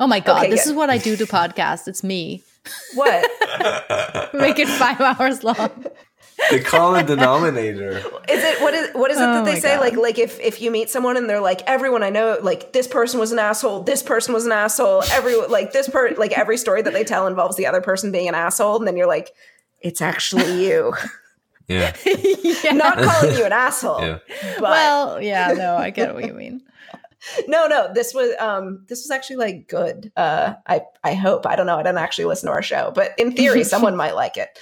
Oh my god, Okay, this good. is what I do to podcasts. It's me. What Make it five hours long. the common denominator. is it? What is what is it Oh that they say? God. Like like if if you meet someone and they're like everyone I know, like this person was an asshole, this person was an asshole, every like this per like every story that they tell involves the other person being an asshole, and then you're like, it's actually you. Yeah. yeah. Not calling you an asshole. Yeah. But well, yeah, no, I get what you mean. no, no, this was um this was actually like good. Uh I I hope. I don't know. I didn't actually listen to our show, but in theory someone might like it.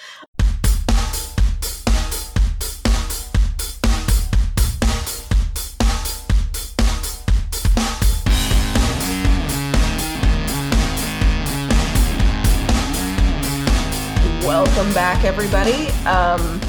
Welcome back, everybody. Um,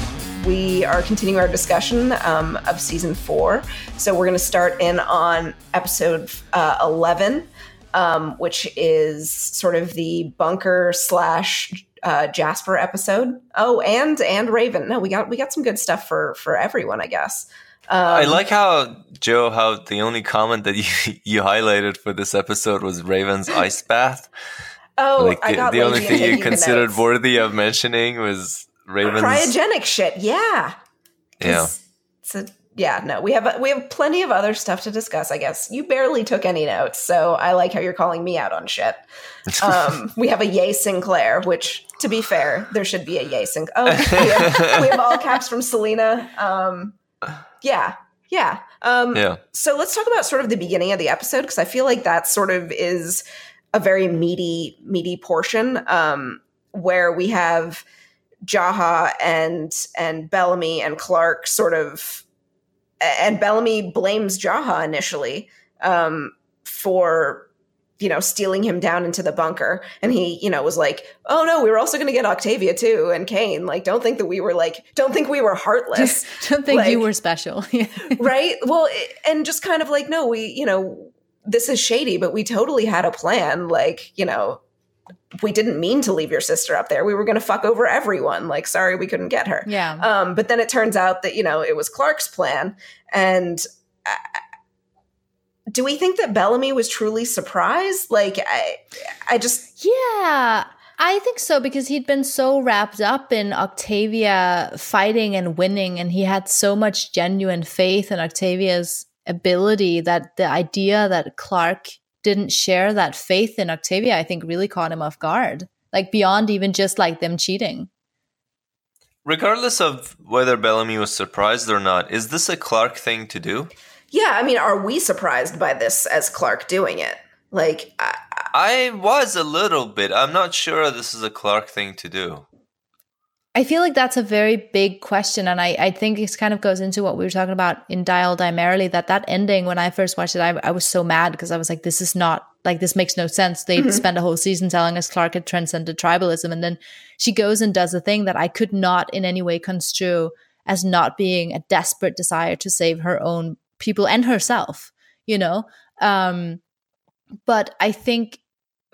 we are continuing our discussion um, of season four. So we're going to start in on episode uh, 11, um, which is sort of the bunker slash uh, Jasper episode. Oh, and and Raven. No, we got we got some good stuff for for everyone, I guess. Um, I like how Joe, how the only comment that you, you highlighted for this episode was Raven's ice bath. Oh, like I the, got the only thing you considered notes. worthy of mentioning was Raven's. cryogenic shit. Yeah. Yeah. A, yeah, no, we have we have plenty of other stuff to discuss. I guess you barely took any notes, so I like how you're calling me out on shit. Um, we have a yay Sinclair, which, to be fair, there should be a yay Sinclair. Oh, we have, we have all caps from Selina. Um, yeah, yeah. Um, yeah. so let's talk about sort of the beginning of the episode because I feel like that sort of is a very meaty, meaty portion um, where we have Jaha and and Bellamy and Clarke sort of, and Bellamy blames Jaha initially um, for you know stealing him down into the bunker, and he you know was like, oh no, we were also going to get Octavia too, and Kane. Like, don't think that we were like, don't think we were heartless. Don't think you were special. right? Well and just kind of like no we you know this is shady but we totally had a plan. Like you know we didn't mean to leave your sister up there. We were going to fuck over everyone. Like sorry we couldn't get her. Yeah. um but then it turns out that you know it was clarke's plan. And I, do we think that bellamy was truly surprised? Like i i just Yeah, I think so because he'd been so wrapped up in Octavia fighting and winning, and he had so much genuine faith in Octavia's ability that the idea that Clarke didn't share that faith in Octavia, I think, really caught him off guard. Like beyond even just like them cheating. Regardless of whether Bellamy was surprised or not, is this a Clarke thing to do? yeah i mean are we surprised by this as clarke doing it like I, I was a little bit. I'm not sure this is a Clarke thing to do. I feel like that's a very big question, and I, I think it kind of goes into what we were talking about in Die All Die Merrily. That that ending, when I first watched it, I, I was so mad because I was like, "This is not like this makes no sense." They Mhm. spent a whole season telling us Clarke had transcended tribalism, and then she goes and does a thing that I could not in any way construe as not being a desperate desire to save her own people and herself. You know, um, but I think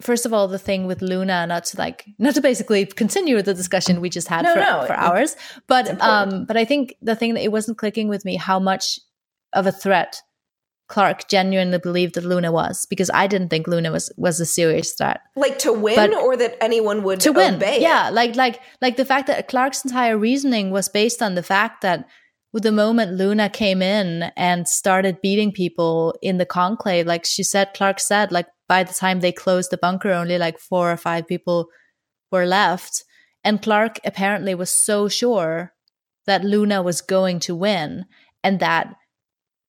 first of all the thing with Luna not to like not to basically continue the discussion we just had No, for, no, for it- hours but um but I think the thing that it wasn't clicking with me how much of a threat Clarke genuinely believed that Luna was because I didn't think Luna was was a serious threat like to win But- or that anyone would to win obey it? yeah like like like the fact that clarke's entire reasoning was based on the fact that with the moment luna came in and started beating people in the conclave like she said clarke said like by the time they closed the bunker only like four or five people were left and clarke apparently was so sure that luna was going to win and that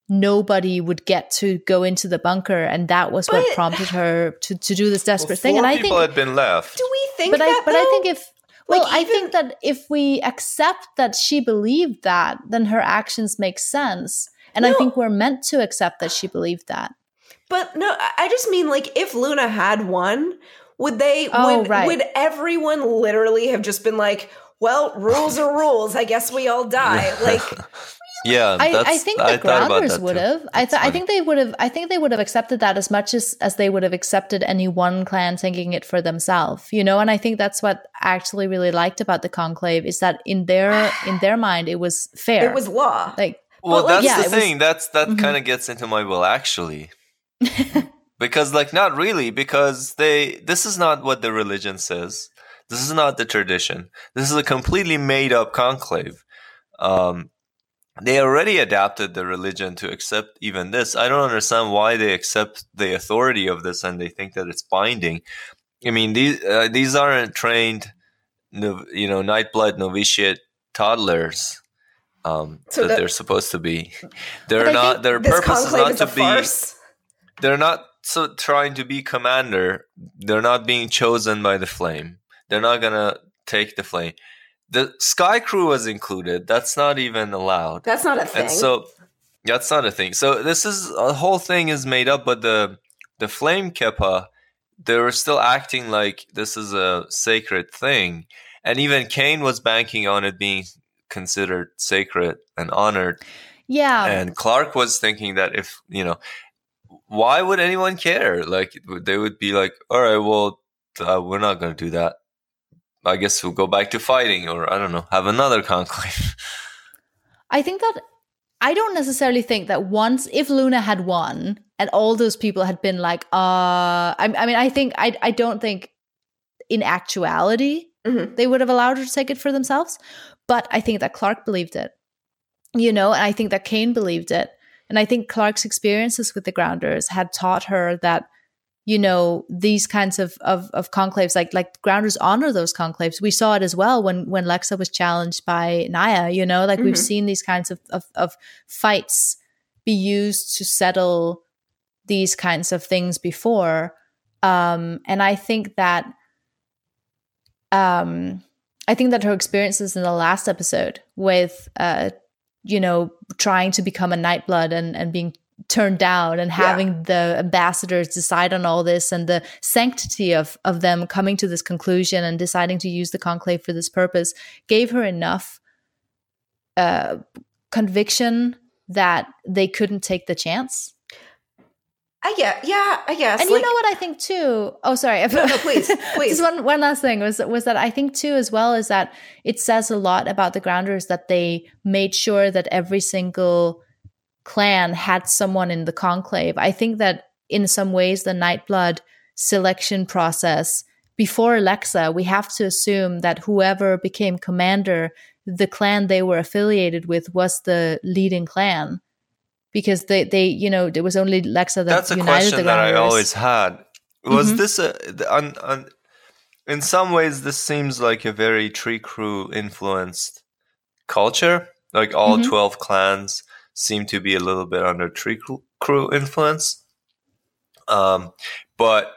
nobody would get to go into the bunker and that was what prompted her to, to do this desperate Well, thing and four i people think had been left. Do we think but that? I but I think if well, Like, I even- think that if we accept that she believed that, then her actions make sense. And I think we're meant to accept that she believed that. But no, I I just mean like if Luna had won, would they Oh, would right. would everyone literally have just been like, well, rules are rules. I guess we all die. Like yeah, I, I think the thought about grounders would have. I th- I think they would have. I think they would have accepted that as much as as they would have accepted any one clan taking it for themselves. You know, and I think that's what I actually really liked about the conclave is that in their in their mind it was fair. it was law. like Well, like, that's yeah, the it was- thing. That's that Mhm. kind of gets into my well, actually. because like not really because they this is not what the religion says. This is not the tradition. This is a completely made up conclave. Um, they already adapted the religion to accept even this. I don't understand why they accept the authority of this and they think that it's binding. I mean these uh, these aren't trained you know nightblood novitiate toddlers um, so that, that, they're supposed to be. They're not their purpose is not is to be farce. They're not so trying to be commander, they're not being chosen by the flame. They're not gonna take the flame. The sky crew was included. That's not even allowed. That's not a thing. And so that's not a thing. So this is a whole thing is made up, but the the Fleimkepa, they were still acting like this is a sacred thing. And even Kane was banking on it being considered sacred and honored. Yeah. And Clarke was thinking that if, you know, why would anyone care? Like they would be like, all right, well, uh, we're not going to do that. I guess we'll go back to fighting, or I don't know, have another conclave. I think that I don't necessarily think that once if Luna had won and all those people had been like, uh, I, I mean, I think I I don't think in actuality mm-hmm. they would have allowed her to take it for themselves, but I think that Clarke believed it, you know, and I think that Kane believed it. And I think Clarke's experiences with the grounders had taught her that, you know, these kinds of, of, of conclaves, like like grounders honor those conclaves. We saw it as well when when Lexa was challenged by Nia, you know, like mm-hmm. we've seen these kinds of, of, of fights be used to settle these kinds of things before. Um, and I think that um, I think that her experiences in the last episode with uh, you know, trying to become a nightblood and, and being turned down and having yeah. the ambassadors decide on all this and the sanctity of of them coming to this conclusion and deciding to use the conclave for this purpose gave her enough uh, conviction that they couldn't take the chance I get, yeah, I guess. And like, you know what I think too? Oh, sorry. No, no please, please. Just one, one last thing was was that I think too, as well, is that it says a lot about the Grounders that they made sure that every single clan had someone in the conclave. I think that in some ways, the Nightblood selection process before Alexa, we have to assume that whoever became commander, the clan they were affiliated with was the leading clan because they they you know there was only Lexa that that's a question that I always had. Was mm-hmm. this a on, on, in some ways this seems like a very tree crew influenced culture? Like all mm-hmm. twelve clans seem to be a little bit under tree crew influence. Um, but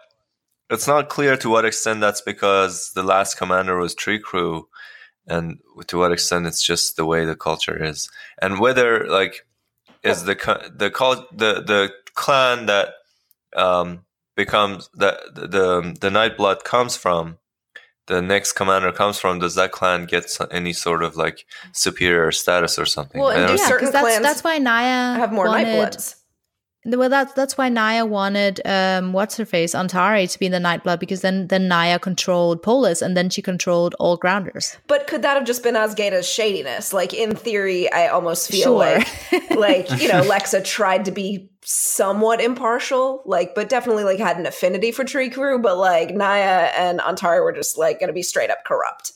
it's not clear to what extent that's because the last commander was tree crew and to what extent it's just the way the culture is and whether like is the the the the clan that um, becomes that the, the the Nightblood comes from. The next commander comes from. Does that clan get any sort of like superior status or something? Well, and do certain that's, clans that's why Nia have more wanted, Nightbloods. Well, that's that's why Nia wanted um, what's her face Ontari to be in the Nightblood because then then Nia controlled Polis and then she controlled all grounders. But could that have just been Azgeda's shadiness? Like in theory, I almost feel sure. like like you know Lexa tried to be somewhat impartial, like but definitely like had an affinity for Tree Crew, but like Nia and Ontari were just like going to be straight up corrupt.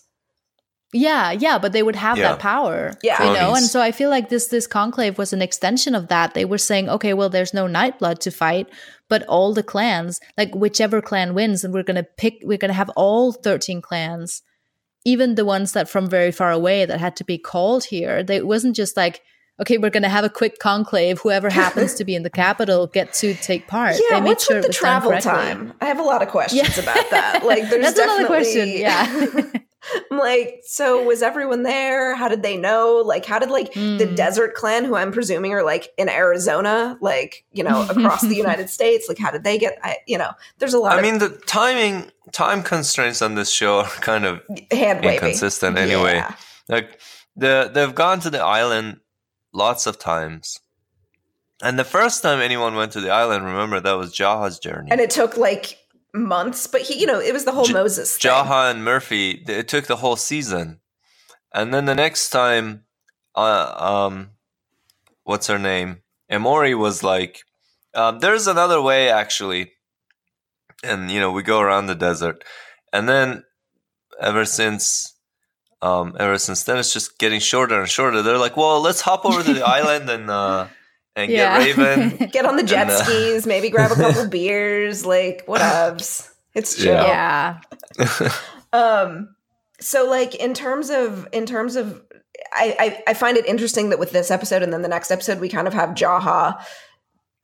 Yeah, yeah, but they would have yeah. that power. Yeah. You know, and so I feel like this this conclave was an extension of that. They were saying, okay, well, there's no Nightblood to fight, but all the clans, like whichever clan wins, and we're gonna pick we're gonna have all 13 clans, even the ones that from very far away that had to be called here. They, it wasn't just like okay, we're going to have a quick conclave. Whoever happens to be in the capital get to take part. Yeah, they what's sure with the travel time? I have a lot of questions yeah. about that. Like, there's That's definitely... another question. Yeah. like, so was everyone there? How did they know? Like, how did like mm. the hmm. Desert Clan, who I'm presuming are like in Arizona, like you know, across the United States, like how did they get? I, you know, there's a lot. I of, mean, the timing time constraints on this show are kind of hand inconsistent anyway. Yeah. Like the they've gone to the island lots of times. And the first time anyone went to the island, remember that was Jaha's journey. And it took like months, but he, you know, it was the whole J- Moses. Thing. Jaha and Murphy, it took the whole season, and then the next time, uh, um, what's her name? Emori was like, um, "There's another way, actually." and you know we go around the desert, and then ever since um, ever since then it's just getting shorter and shorter. They're like, well, let's hop over to the island and uh, and yeah. get Raven, get on the jet and, uh, skis, maybe grab a couple beers, like whatevs. It's chill. Yeah. um. So, like in terms of in terms of, I, I I find it interesting that with this episode and then the next episode we kind of have Jaha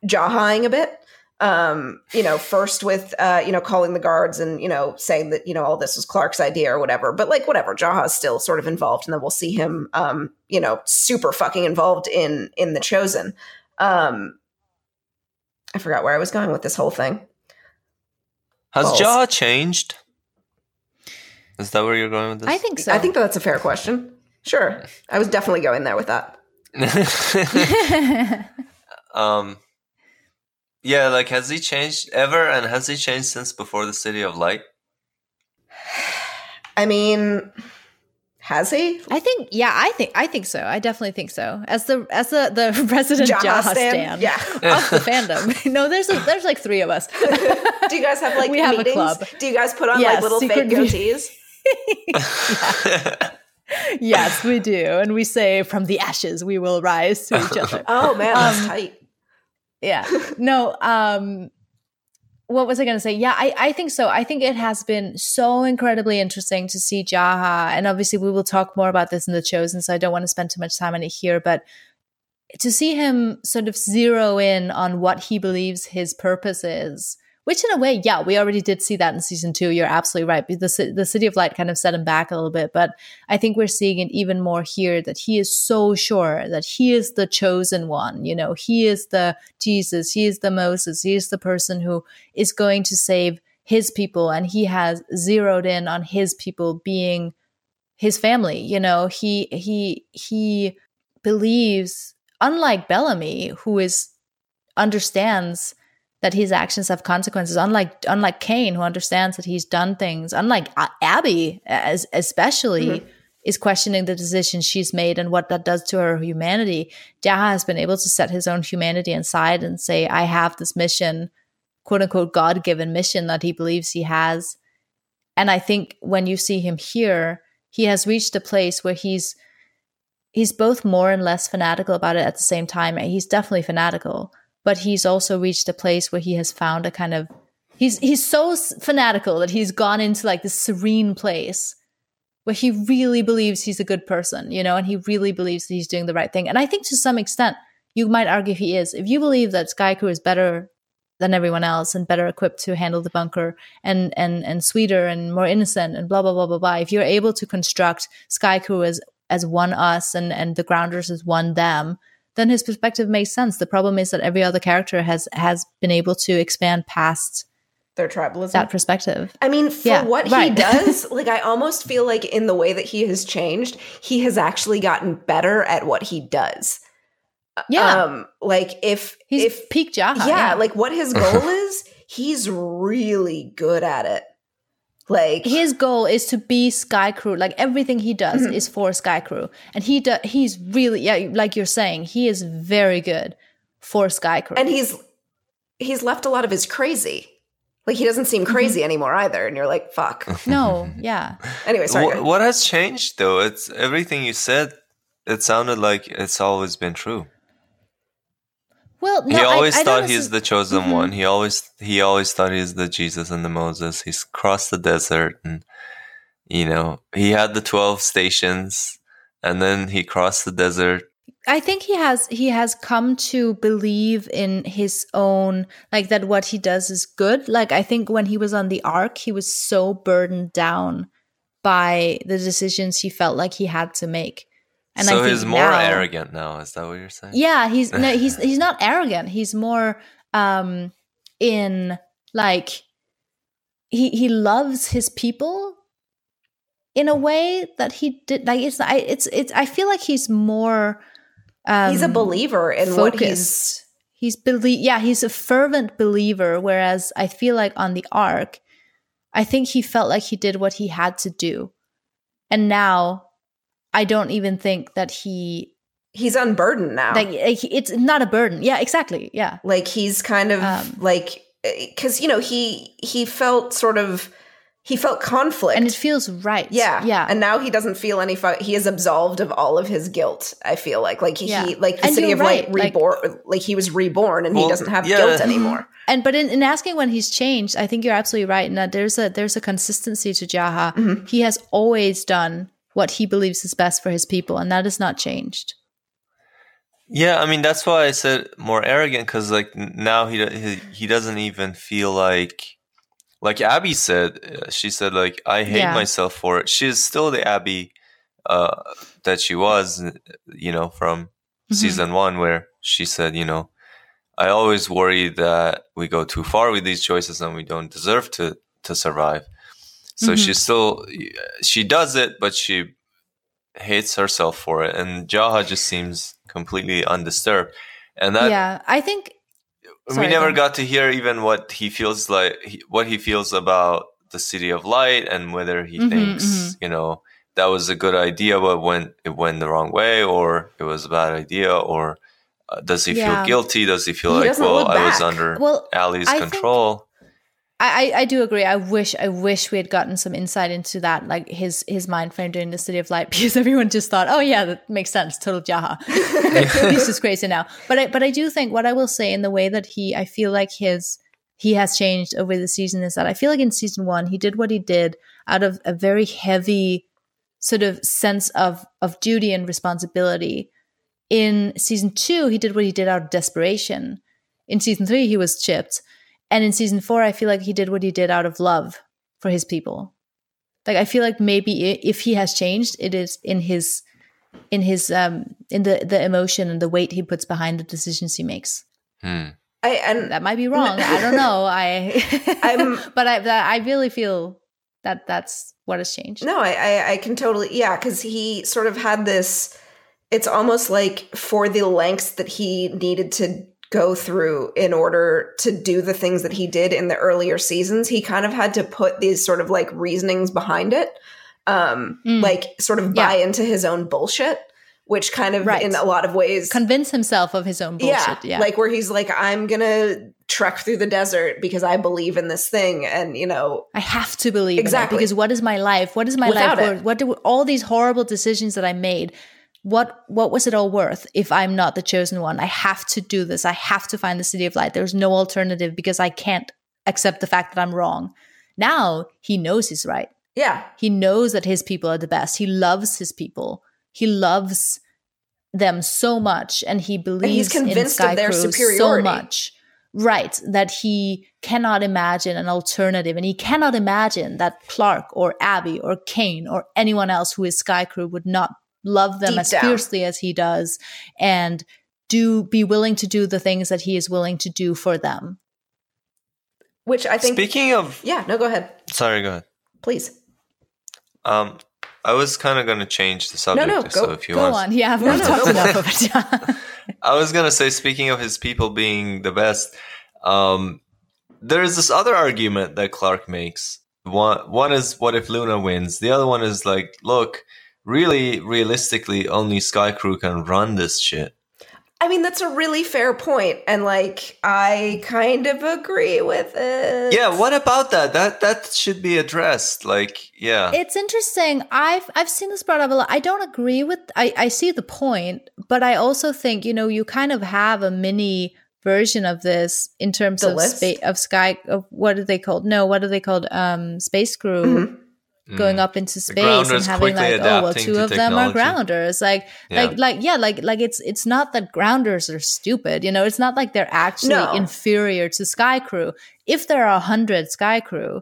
Jahaing a bit um, you know, first with, uh, you know, calling the guards and, you know, saying that, you know, all this was Clarke's idea or whatever. But like, whatever, Jaha's still sort of involved. And then we'll see him, um, you know, super fucking involved in, in The Chosen. Um, I forgot where I was going with this whole thing. Has Balls. Jaha changed? Is that where you're going with this? I think so. I think that's a fair question. Sure. I was definitely going there with that. um, yeah, like has he changed ever, and has he changed since before the City of Light? I mean, has he? I think, yeah, I think, I think so. I definitely think so. As the as the the resident Jaha, Jaha stand, yeah, of the fandom. no, there's a, there's like three of us. Do you guys have like we meetings? have a club? Do you guys put on yes, like little fake goatees? yes, we do, and we say, "From the ashes, we will rise" to each other. Oh man, that's um, tight yeah no um what was I going to say? Yeah, I, I think so. I think it has been so incredibly interesting to see Jaha. And obviously, we will talk more about this in The Chosen, so I don't want to spend too much time on it here. But to see him sort of zero in on what he believes his purpose is which in a way, yeah, we already did see that in season two. You're absolutely right. The, the City of Light kind of set him back a little bit, but I think we're seeing it even more here that he is so sure that he is the chosen one. You know, he is the Jesus, he is the Moses, he is the person who is going to save his people, and he has zeroed in on his people being his family. You know, he he he believes, unlike Bellamy, who is understands that his actions have consequences. Unlike unlike Kane, who understands that he's done things. Unlike Abby, as especially. Mm-hmm. Is questioning the decisions she's made and what that does to her humanity. Jaha has been able to set his own humanity aside and say, I have this mission, quote unquote, God given mission that he believes he has. And I think when you see him here, he has reached a place where he's he's both more and less fanatical about it at the same time. He's definitely fanatical, but he's also reached a place where he has found a kind of he's he's so fanatical that he's gone into like this serene place where he really believes he's a good person, you know, and he really believes that he's doing the right thing. And I think to some extent, you might argue he is. If you believe that Sky Crew is better than everyone else and better equipped to handle the bunker and and and sweeter and more innocent and blah blah blah blah blah, if you're able to construct Sky Crew as as one us and and the grounders as one them, then his perspective makes sense. The problem is that every other character has has been able to expand past their tribalism. that perspective. I mean for yeah, what right. he does like i almost feel like in the way that he has changed he has actually gotten better at what he does. Yeah. Um like if he's if peak Jaha, yeah, yeah. like what his goal is he's really good at it like his goal is to be Sky Crew. Like everything he does mm-hmm. is for Sky Crew, and he does. He's really yeah, like you're saying, he is very good for Sky Crew, and he's he's left a lot of his crazy. Like he doesn't seem mm-hmm. crazy mm-hmm. anymore either, and you're like, "Fuck." No, yeah. anyway, sorry. What, what has changed though? It's everything you said. It sounded like it's always been true. Well, no, he always I, I thought he's the chosen mm-hmm. one. He always he always thought he's the Jesus and the Moses. He's crossed the desert, and you know he had the twelve stations, and then he crossed the desert. I think he has he has come to believe in his own like that what he does is good. Like I think when he was on the ark, he was so burdened down by the decisions he felt like he had to make and so he's more now, arrogant now. Is that what you're saying? Yeah, he's no, he's he's not arrogant. He's more um in like he he loves his people in a way that he did like it's I it's it's I feel like he's more um he's a believer in focused. what he's he's believe yeah, he's a fervent believer whereas I feel like on the ark I think he felt like he did what he had to do. And now I don't even think that he he's unburdened now. Like it's not a burden. Yeah, exactly. Yeah. Like he's kind of um, like because you know he he felt sort of he felt conflict and it feels right yeah yeah and now he doesn't feel any fu- he is absolved of all of his guilt i feel like like he, Yeah. he like the And city of light right, like- reborn like, he was reborn and he doesn't have yeah. guilt anymore and but in, in asking when he's changed i think you're absolutely right in that there's a there's a consistency to jaha Mm-hmm. he has always done what he believes is best for his people and that has not changed Yeah, I mean that's why I said more arrogant because like now he, he he doesn't even feel like like Abby said. uh, She said like I hate Yeah. myself for it. She is still the Abby uh, that she was, uh, you know, from Mhm. season one, where she said, you know, I always worry that we go too far with these choices and we don't deserve to to survive. So Mhm. she still she does it, but she hates herself for it, and Jaha just seems completely undisturbed. And that yeah i think we Sorry, never got to hear even what he feels like, he, what he feels about the city of light, and whether he Mhm, thinks mhm. you know that was a good idea, but when it went the wrong way, or it was a bad idea, or uh, does he Yeah. feel guilty? Does he feel He like, well, I was under well ALIE's I control? I, I I do agree. I wish I wish we had gotten some insight into that, like his his mind frame during the City of Light, because everyone just thought, oh yeah, that makes sense, total Jaha. He's just crazy now. But I but I do think what I will say in the way that he, I feel like his he has changed over the season is that I feel like in season one he did what he did out of a very heavy sort of sense of of duty and responsibility. In season two, he did what he did out of desperation. In season three, he was chipped. And in season four, I feel like he did what he did out of love for his people. Like I feel like maybe if he has changed, it is in his in his um in the the emotion and the weight he puts behind the decisions he makes. Hmm. I, and That might be wrong. I don't know. I I'm- but I that I really feel that that's what has changed. No, I, I, I can totally, yeah, because he sort of had this. It's almost like for the lengths that he needed to go through in order to do the things that he did in the earlier seasons, he kind of had to put these sort of like reasonings behind it, um, Mm. like sort of buy into his own bullshit, which kind of Right. in a lot of ways Convince himself of his own bullshit. Yeah. like where he's like, I'm gonna trek through the desert because I believe in this thing, and you know, I have to believe Exactly. because what is my life? What is my Without life it. What do all these horrible decisions that I made? What what was it all worth if I'm not the chosen one? I have to do this. I have to find the city of light. There's no alternative because I can't accept the fact that I'm wrong. Now he knows he's right. yeah, He knows that his people are the best. He loves his people. He loves them so much, and he believes convinced in of their Crew so much. Right, that he cannot imagine an alternative, and he cannot imagine that Clarke or Abby or Kane or anyone else who is Sky Crew would not love them Deep as down. fiercely as he does, and do be willing to do the things that he is willing to do for them. which I think, Speaking of, yeah, no, go ahead, sorry, go ahead. please. Um, I was kind of going to change the subject. no, so go- if you Go want, on, yeah, No, we've no, talked enough of it. yeah. I was gonna say, speaking of his people being the best, um, there is this other argument that Clarke makes. One one is what if Luna wins? The other one is like, look, really, realistically, only Sky Crew can run this shit. I mean, that's a really fair point, and like I kind of agree with it. Yeah, what about that? That that should be addressed. Like, yeah, It's interesting. I've I've seen this brought up a lot. I don't agree with. I I see the point, but I also think you know you kind of have a mini version of this in terms The of list? space of sky. Of what are they called? No, what are they called? Um, space crew. Mhm. Going Mm. up into space and having like, oh well, two to of them are grounders. Like, Yeah. like, like, yeah, like, like it's it's not that grounders are stupid. You know, it's not like they're actually No. inferior to Sky Crew. If there are a hundred Sky Crew,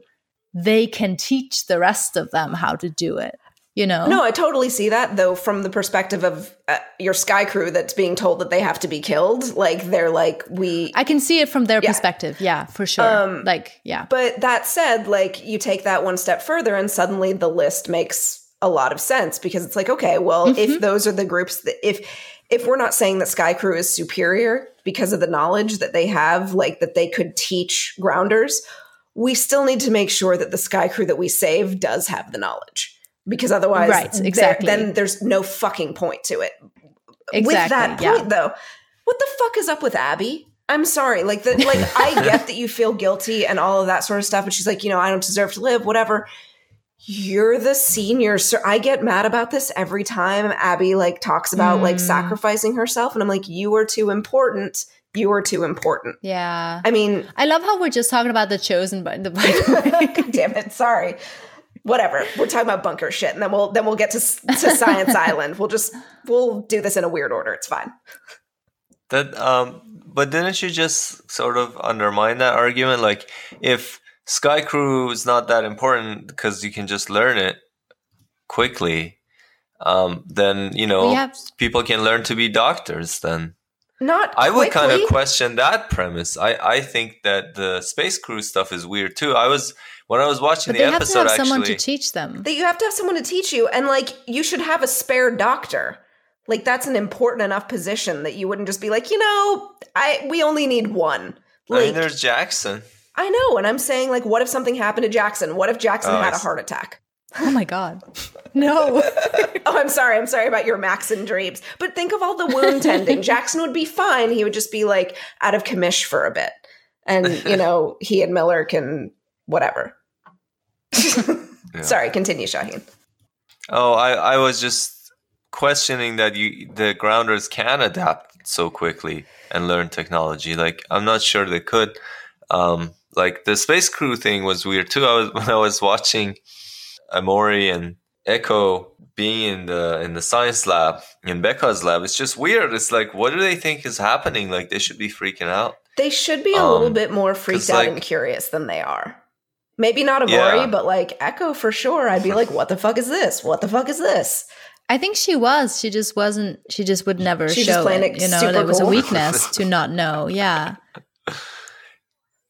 they can teach the rest of them how to do it. You know, No, I totally see that though from the perspective of uh, your sky crew that's being told that they have to be killed. Like they're like we I can see it from their Yeah. perspective. Yeah, for sure. Um, like, yeah, But that said, like you take that one step further and suddenly the list makes a lot of sense because it's like, okay, well, Mm-hmm. if those are the groups that if if we're not saying that Sky Crew is superior because of the knowledge that they have, like that they could teach grounders, we still need to make sure that the Sky Crew that we save does have the knowledge. Because otherwise, Right, exactly. then there's no fucking point to it. exactly. With that yeah. point, though, what the fuck is up with Abby? I'm sorry. Like the like I get that you feel guilty and all of that sort of stuff. But she's like, you know, I don't deserve to live, whatever. You're the senior, sir. I get mad about this every time Abby like talks about mm. like sacrificing herself, and I'm like, you are too important. You are too important. Yeah. I mean, I love how we're just talking about the chosen, but the damn it, sorry. Whatever. We're talking about bunker shit, and then we'll then we'll get to to Science Island. We'll just we'll do this in a weird order. It's fine. That um but didn't you just sort of undermine that argument? Like, if Sky Crew is not that important because you can just learn it quickly, um, then you know have- people can learn to be doctors. Then not I would kind of question that premise. I I think that the space crew stuff is weird too. I was when I was watching but the they episode, have to have actually, someone to teach them. That you have to have someone to teach you, and like you should have a spare doctor. Like that's an important enough position that you wouldn't just be like, you know, I we only need one. Like, I mean, there's Jackson. I know, and I'm saying like, what if something happened to Jackson? What if Jackson oh, had a heart attack? Oh my god. No. oh, I'm sorry. I'm sorry about your Max and dreams. But think of all the wound tending. Jackson would be fine. He would just be like out of commish for a bit. And, you know, he and Miller can whatever. yeah. Sorry, continue, Shahin. Oh, I, I was just questioning that you the grounders can adapt so quickly and learn technology. Like I'm not sure they could. Um, like the space crew thing was weird too. I was when I was watching Emori and Echo being in the in the science lab in Becca's lab. It's just weird. It's like what do they think is happening? Like they should be freaking out. They should be a um, little bit more freaked out like, and curious than they are. Maybe not Emori, yeah. but like Echo for sure. I'd be like, what the fuck is this? What the fuck is this? I think she was. She just wasn't. She just would never She's show it. it. You know, it was cool. a weakness to not know. Yeah.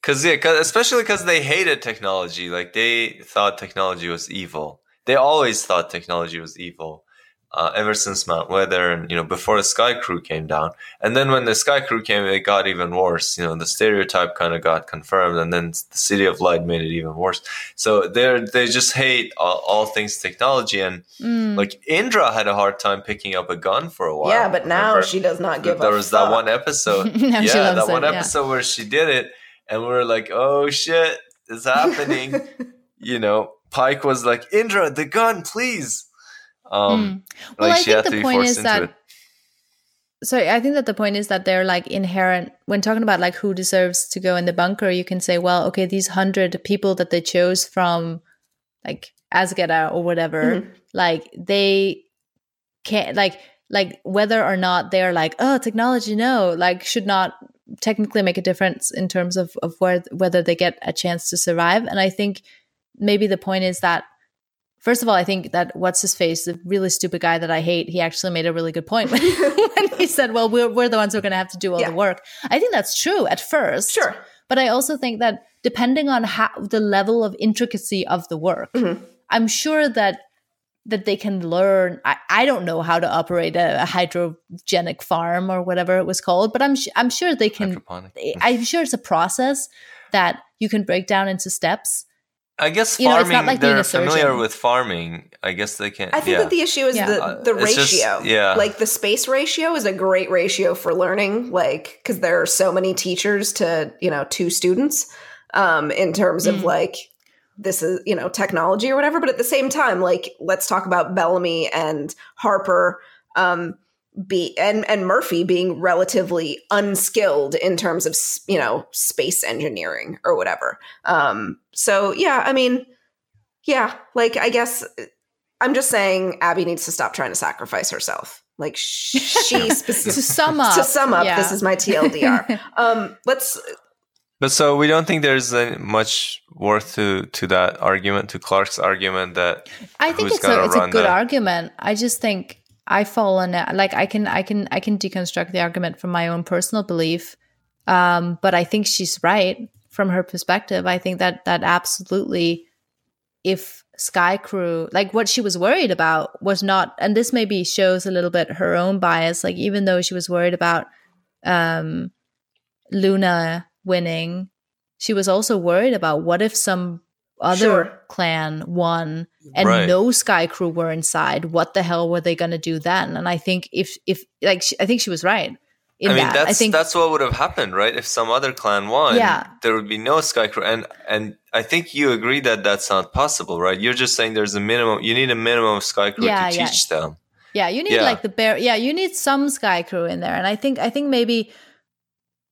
Because yeah, cause, especially because they hated technology. Like they thought technology was evil. They always thought technology was evil uh, ever since Mount Weather and, you know, before the Sky Crew came down. And then when the Sky Crew came, it got even worse. You know, the stereotype kind of got confirmed and then the City of Light made it even worse. So they they just hate all, all, things technology. And mm. like Indra had a hard time picking up a gun for a while. Yeah, but now remember? she does not give up. There was that one episode. yeah, that one episode yeah. where she did it. And we were like, oh shit, it's happening. you know, Pike was like, Indra, the gun, please um, mm. Well, like I think the point is that. It. Sorry, I think that the point is that they're like inherent. When talking about like who deserves to go in the bunker, you can say, well, okay, these hundred people that they chose from, like Azgeda or whatever, mm-hmm. like they can't like like whether or not they're like oh technology no like should not technically make a difference in terms of of where whether they get a chance to survive and i think maybe the point is that First of all, I think that what's his face, the really stupid guy that I hate, he actually made a really good point when, when he said, "Well, we're we're the ones who are going to have to do all yeah. the work." I think that's true at first. Sure. But I also think that depending on how the level of intricacy of the work, mm-hmm. I'm sure that that they can learn. I, I don't know how to operate a, a, hydrogenic farm or whatever it was called, but I'm I'm sure they can. I'm sure it's a process that you can break down into steps I guess farming. You know, it's not like they're familiar with farming. I guess they can't. I think yeah. that the issue is yeah. the the ratio. Just, yeah, like the space ratio is a great ratio for learning. Like because there are so many teachers to you know two students. Um, in terms of mm. like this is you know technology or whatever, but at the same time, like let's talk about Bellamy and Harper. Um, be and and Murphy being relatively unskilled in terms of you know space engineering or whatever. Um, so yeah, I mean, yeah, like I guess I'm just saying Abby needs to stop trying to sacrifice herself. Like she to sum up, to sum up, yeah. this is my TLDR. um, let's. But so we don't think there's much worth to to that argument, to Clarke's argument that I think it's a it's a good the- argument. I just think I fall on it. Like I can, I can, I can deconstruct the argument from my own personal belief. Um, but I think she's right from her perspective. I think that that absolutely, if Sky Crew, like what she was worried about was not, and this maybe shows a little bit her own bias. Like even though she was worried about um, Luna winning, she was also worried about what if some other sure. clan won and right. no sky crew were inside what the hell were they going to do then and i think if if like she, i think she was right in I mean, that. that's I think that's what would have happened, right? If some other clan won, Yeah. there would be no sky crew. And and I think you agree that that's not possible, right? You're just saying there's a minimum. You need a minimum of sky crew Yeah, to yeah. teach them. Yeah, you need Yeah. like the bear. Yeah, you need some sky crew in there, and I think I think maybe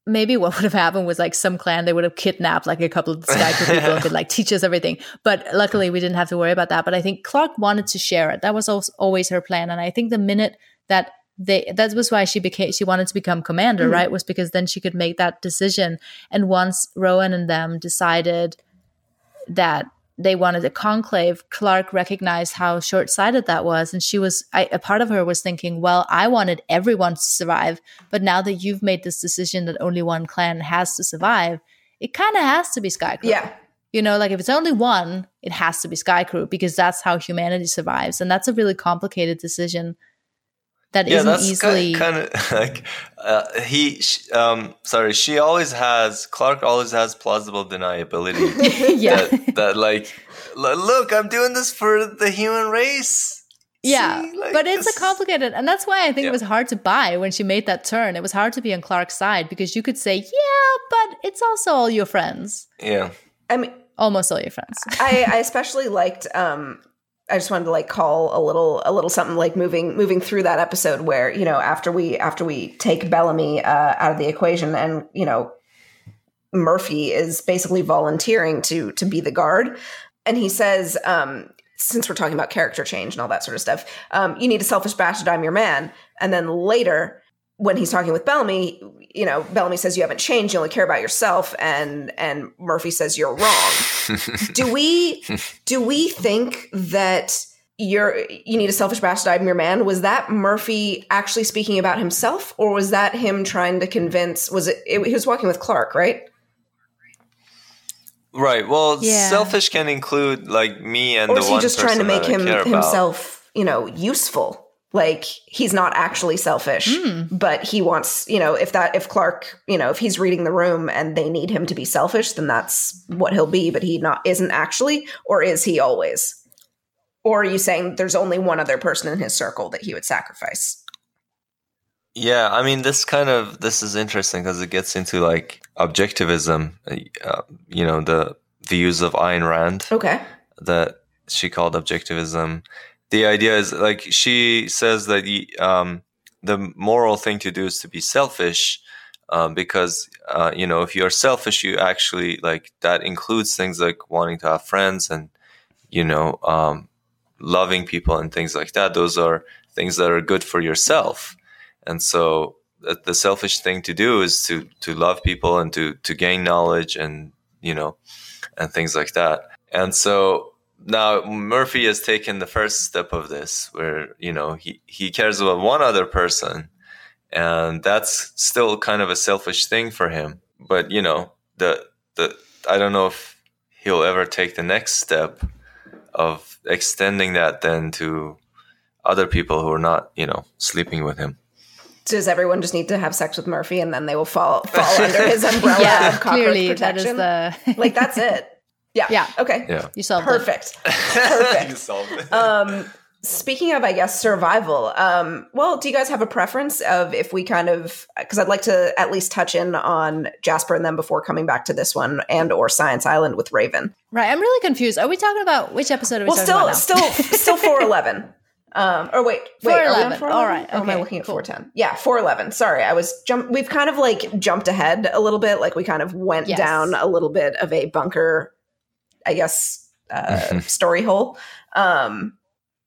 maybe what would have happened was like some clan they would have kidnapped like a couple of sky crew people and been like teach us everything. But luckily we didn't have to worry about that. But I think Clarke wanted to share it. That was always her plan, and I think the minute that they that was why she became she wanted to become commander, Mhm. right? Was because then she could make that decision. And once Roan and them decided that they wanted a conclave, Clarke recognized how short sighted that was. And she was, I, a part of her was thinking, well, I wanted everyone to survive. But now that you've made this decision that only one clan has to survive, it kind of has to be Sky Crew. Yeah. You know, like if it's only one, it has to be Sky Crew because that's how humanity survives. And that's a really complicated decision that yeah, not that's easily. kind of like uh, he. sh- Um, sorry, she always has. Clarke always has plausible deniability. yeah. that, that like, look, I'm doing this for the human race. Yeah, See, like, but it's this- a complicated, and that's why I think Yeah. it was hard to buy when she made that turn. It was hard to be on Clarke's side because you could say, yeah, but it's also all your friends, Yeah, I mean, almost all your friends. I, I especially liked um I just wanted to like call a little a little something like moving moving through that episode where, you know, after we after we take Bellamy uh, out of the equation and, you know, Murphy is basically volunteering to to be the guard. And he says, um, since we're talking about character change and all that sort of stuff, um, you need a selfish bastard, I'm your man. And then later, when he's talking with Bellamy, you know, Bellamy says you haven't changed, you only care about yourself, and and Murphy says you're wrong. Do we do we think that you're you need a selfish bastard i'm your man? Was that murphy actually speaking about himself or was that him trying to convince was it, it he was walking with clarke right? Right. Well, Yeah. selfish can include like me and or the is he just trying to make him himself you know useful like he's not actually selfish Hmm. but he wants you know if that if clarke you know if he's reading the room and they need him to be selfish then that's what he'll be but he not isn't actually or is he always or are you saying there's only one other person in his circle that he would sacrifice Yeah, I mean, this kind of this is interesting because it gets into like objectivism. Uh, you know, the views of Ayn Rand okay that she called objectivism. The idea is like she says that the, um, the moral thing to do is to be selfish, um, because uh, you know if you're selfish, you actually like that includes things like wanting to have friends and you know um, loving people and things like that. Those are things that are good for yourself, and so the, the selfish thing to do is to to love people and to to gain knowledge and you know and things like that. And so now Murphy has taken the first step of this, where you know he he cares about one other person, and that's still kind of a selfish thing for him. But you know the the I don't know if he'll ever take the next step of extending that then to other people who are not you know sleeping with him. does everyone just need to have sex with murphy and then they will fall fall under his umbrella yeah, of cockroach clearly that is the like that's it yeah Yeah. okay Yeah. you solved it. perfect Perfect. You solved it. um speaking of i guess survival um well do you guys have a preference of if we kind of because i'd like to at least touch in on jasper and them before coming back to this one and or science island with raven Right, I'm really confused. Are we talking about which episode are we well talking still about now? still still 411 um or wait wait are we on 411. 411? All right, or am i looking at cool. 410 yeah 411 sorry i was jump we've kind of like jumped ahead a little bit like we kind of went Yes. down a little bit of a bunker i guess uh story hole. Um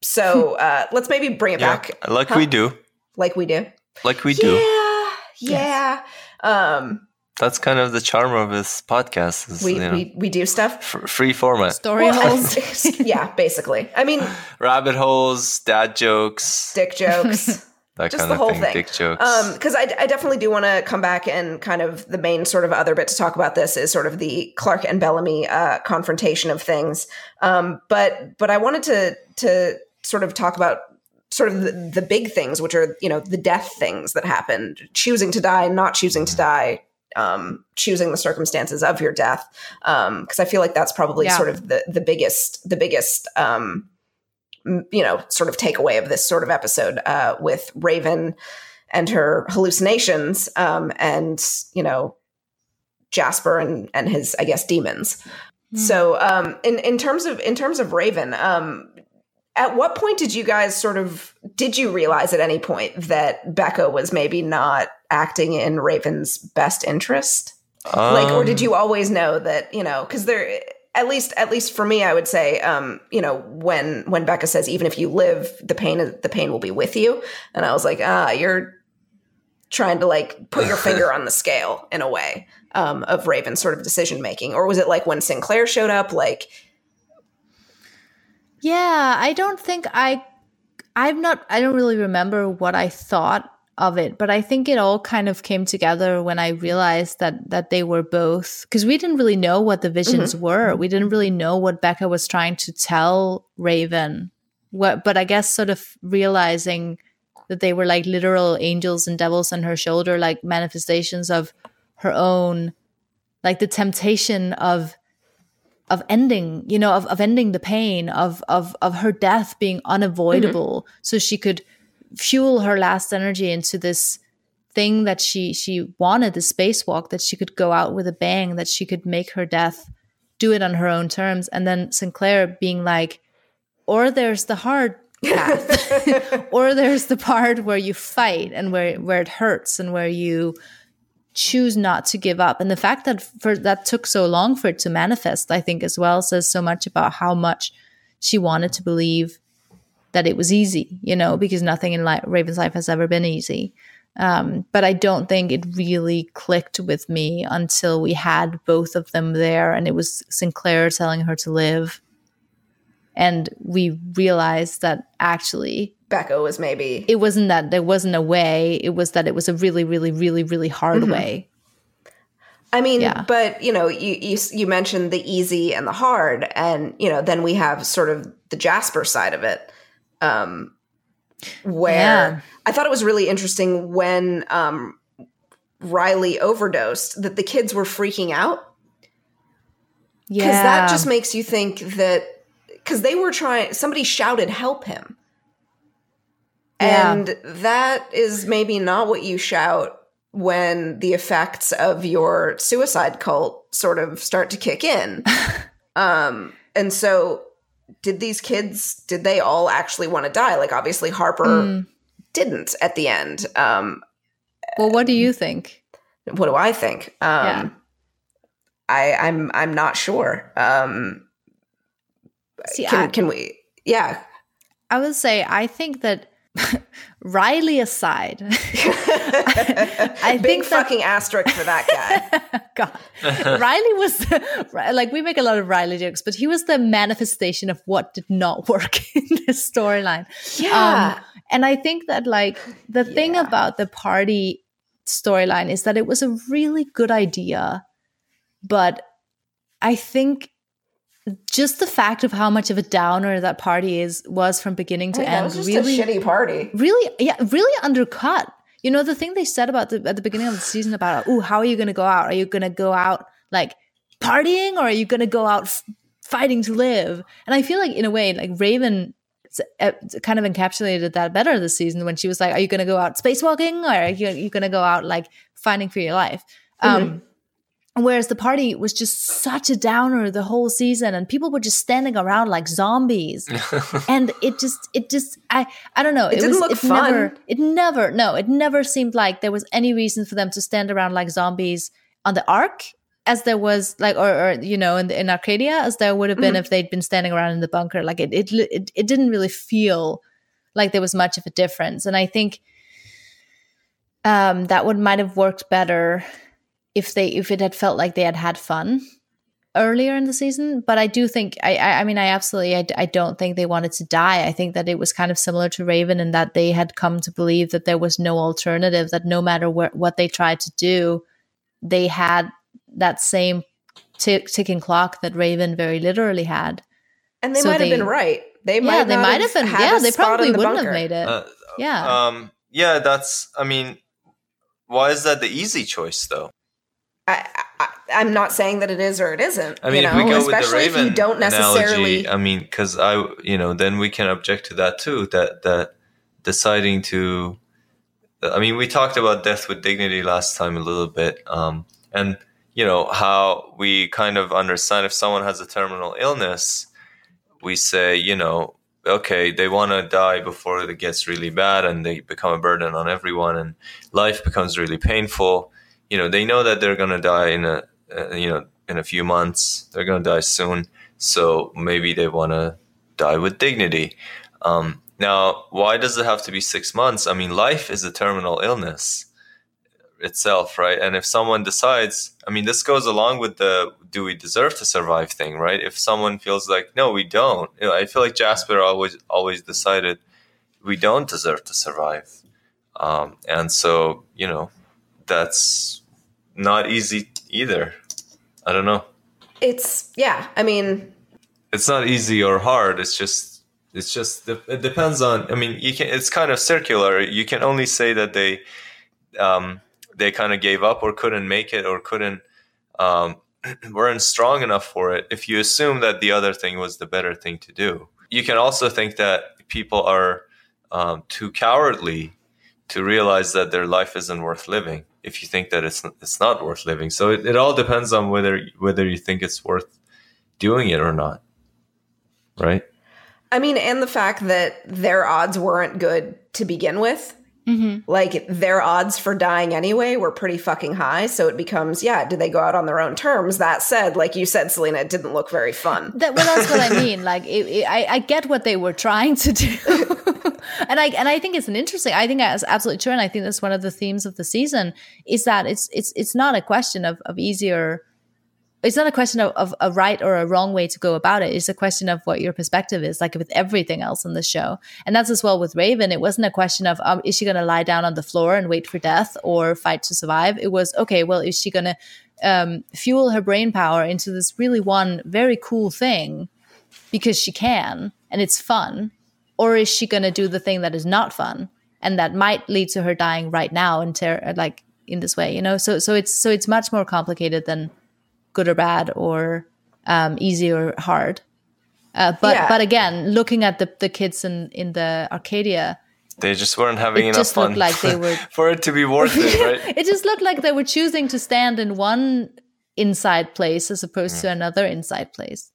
so uh let's maybe bring it yeah, back. like Huh? we do, like we do. Like we do. yeah yeah. Um That's kind of the charm of this podcast. Is, we, you know, we we do stuff. f- free format. Story Well, holes. yeah basically. I mean rabbit holes, dad jokes, dick jokes that just kind the of whole thing. thing. Dick jokes. Um, because I, I definitely do want to come back and kind of the main sort of other bit to talk about this is sort of the Clarke and Bellamy uh, confrontation of things. Um, but but I wanted to to sort of talk about sort of the, the big things, which are you know the death things that happened, choosing to die, not choosing to die. Um, choosing the circumstances of your death, because I feel like that's probably Yeah. sort of the the biggest the biggest um, m- you know sort of takeaway of this sort of episode uh, with Raven and her hallucinations, um, and you know Jasper and and his I guess demons. Mm. So um, in in terms of in terms of Raven, um, at what point did you guys sort of did you realize at any point that Becca was maybe not acting in Raven's best interest? Um, like, or did you um. always know that you know? Because there, at least at least for me, I would say, um, you know, when when Becca says, even if you live, the pain the pain will be with you, and I was like, ah, you're trying to like put your finger on the scale in a way um, of Raven's sort of decision making, or was it like when Sinclair showed up, like? Yeah, I don't think I I'm not I don't really remember what I thought of it, but I think it all kind of came together when I realized that that they were both because we didn't really know what the visions mm-hmm. were. We didn't really know what Becca was trying to tell Raven. What but I guess sort of realizing that they were like literal angels and devils on her shoulder, like manifestations of her own like the temptation of of ending you know of, of ending the pain of of of her death being unavoidable mm-hmm. so she could fuel her last energy into this thing that she she wanted the spacewalk that she could go out with a bang that she could make her death do it on her own terms and then sinclair being like or there's the hard path or there's the part where you fight and where where it hurts and where you choose not to give up. And the fact that for that took so long for it to manifest, I think as well says so much about how much she wanted to believe that it was easy, you know, because nothing in Raven's life has ever been easy. Um, but I don't think it really clicked with me until we had both of them there and it was Sinclair telling her to live. And we realized that actually Becca was maybe. It wasn't that there wasn't a way. It was that it was a really, really, really, really hard mm-hmm. way. I mean, yeah. but you know, you, you you mentioned the easy and the hard, and you know, then we have sort of the Jasper side of it, um, where yeah. I thought it was really interesting when um, Riley overdosed that the kids were freaking out. Yeah, because that just makes you think that because they were trying. Somebody shouted, "Help him!" And that is maybe not what you shout when the effects of your suicide cult sort of start to kick in. um, and so did these kids did they all actually want to die? Like obviously Harper mm. didn't at the end. Um, well, what do you think? What do I think? Um, yeah. I, I'm I'm not sure. Um, See, can, I, can we? Yeah, I would say I think that Riley aside, I, Big think fucking that, asterisk for that guy. God, Riley was the, like we make a lot of Riley jokes, but he was the manifestation of what did not work in this storyline. Yeah, um, and I think that like the yeah. thing about the party storyline is that it was a really good idea, but I think just the fact of how much of a downer that party is was from beginning to end. really shitty party. Really, yeah, really undercut. You know the thing they said about the at the beginning of the season about oh how are you going to go out? Are you going to go out like partying or are you going to go out f- fighting to live? And I feel like in a way like Raven kind of encapsulated that better this season when she was like, "Are you going to go out spacewalking or are you, you going to go out like fighting for your life?" Mm-hmm. Um, Whereas the party was just such a downer the whole season and people were just standing around like zombies. and it just it just I I don't know. It, it didn't was, look it fun. Never, it never no, it never seemed like there was any reason for them to stand around like zombies on the ark as there was like or, or you know in, in Arcadia as there would have been mm-hmm. if they'd been standing around in the bunker. Like it, it it it didn't really feel like there was much of a difference. And I think um that would might have worked better if they if it had felt like they had had fun earlier in the season. But i do think i i, mean i absolutely I, I don't think they wanted to die. I think that it was kind of similar to raven in that they had come to believe that there was no alternative that no matter where, what they tried to do they had that same t- ticking clock that raven very literally had. And they so might they, have been right. They might yeah they might have been. yeah they probably the wouldn't bunker. have made it. Uh, yeah. um yeah that's i mean why is that the easy choice though I, am not saying that it is or it isn't. I mean, you know? if we go Especially with the Raven if you don't necessarily. Analogy, I mean, because I, you know, then we can object to that too. That that deciding to I mean, we talked about death with dignity last time a little bit, um, and you know how we kind of understand if someone has a terminal illness, we say, you know, okay, they want to die before it gets really bad and they become a burden on everyone, and life becomes really painful. You know, they know that they're to die in a, uh, you know, in a few months. They're to die soon, so maybe they want to die with dignity. Um, now, why does it have to be six months? I mean, life is a terminal illness itself, right? And if someone decides, I mean, this goes along with the do we deserve to survive thing, right? If someone feels like, no, we don't, you know, I feel like Jasper always, always decided we don't deserve to survive. Um, and so, you know, that's not easy either. I don't know. It's, yeah, I mean, it's not easy or hard. It's just, it's just it depends on. I mean, you can. It's kind of circular. You can only say that they um, they kind of gave up or couldn't make it or couldn't um, weren't strong enough for it. If you assume that the other thing was the better thing to do, you can also think that people are um, too cowardly to realize that their life isn't worth living. If you think that it's it's not worth living, so it, it all depends on whether whether you think it's worth doing it or not, right? I mean, and the fact that their odds weren't good to begin with. Mm-hmm. Like their odds for dying anyway were pretty fucking high. So it becomes, yeah, did they go out on their own terms? That said, like you said, Selina, it didn't look very fun. That, well, that's what I mean. Like, it, it, I, I get what they were trying to do, and I and I think it's an interesting. I think that's absolutely true, and I think that's one of the themes of the season is that it's it's it's not a question of of easier it's not a question of, of, a right or a wrong way to go about it. It's a question of what your perspective is, like with everything else in the show. And that's as well with Raven. It wasn't a question of, um, is she going to lie down on the floor and wait for death or fight to survive? It was, okay, well, is she going to um, fuel her brain power into this really one very cool thing because she can and it's fun? Or is she going to do the thing that is not fun and that might lead to her dying right now and ter- like in this way, you know? So, so it's, so it's much more complicated than, good or bad or um, easy or hard. Uh, but yeah. but again, looking at the the kids in in the Arcadia, they just weren't having it enough just fun like they were, for it to be worth it, right? it just looked like they were choosing to stand in one inside place as opposed mm. to another inside place.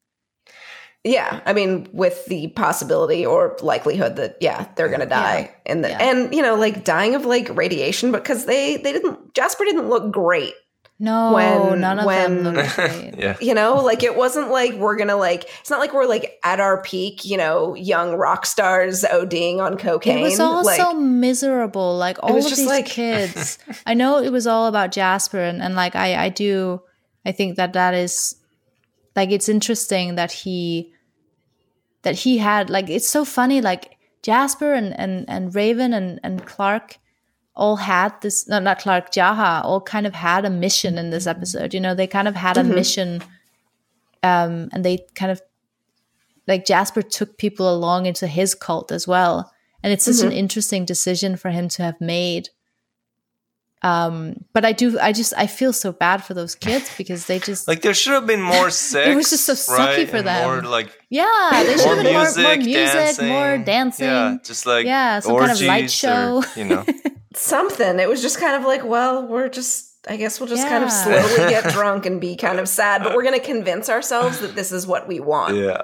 Yeah, I mean, with the possibility or likelihood that yeah they're gonna die, yeah. and the, yeah. and you know like dying of like radiation because they they didn't Jasper didn't look great no, when, none of when, them looked great. yeah. You know, like it wasn't like we're gonna like it's not like we're like at our peak, you know, young rock stars ODing on cocaine. It was all like, so miserable. Like all of these like, kids. I know it was all about Jasper and, and like I, I do I think that that is like it's interesting that he that he had like it's so funny like Jasper and and and Raven and and clarke all had this no, not clarke Jaha all kind of had a mission in this episode. You know, they kind of had mm-hmm. a mission um and they kind of like Jasper took people along into his cult as well. And it's just mm-hmm. an interesting decision for him to have made. Um, but I do, I just, I feel so bad for those kids because they just like there should have been more sex. it was just so sucky right? for them. More like yeah, there should have been music, more, more music, dancing. more dancing. Yeah, just like yeah, some kind of light show. Or, you know, something. It was just kind of like, well, we're just I guess we'll just yeah. kind of slowly get drunk and be kind of sad, but we're going to convince ourselves that this is what we want. Yeah.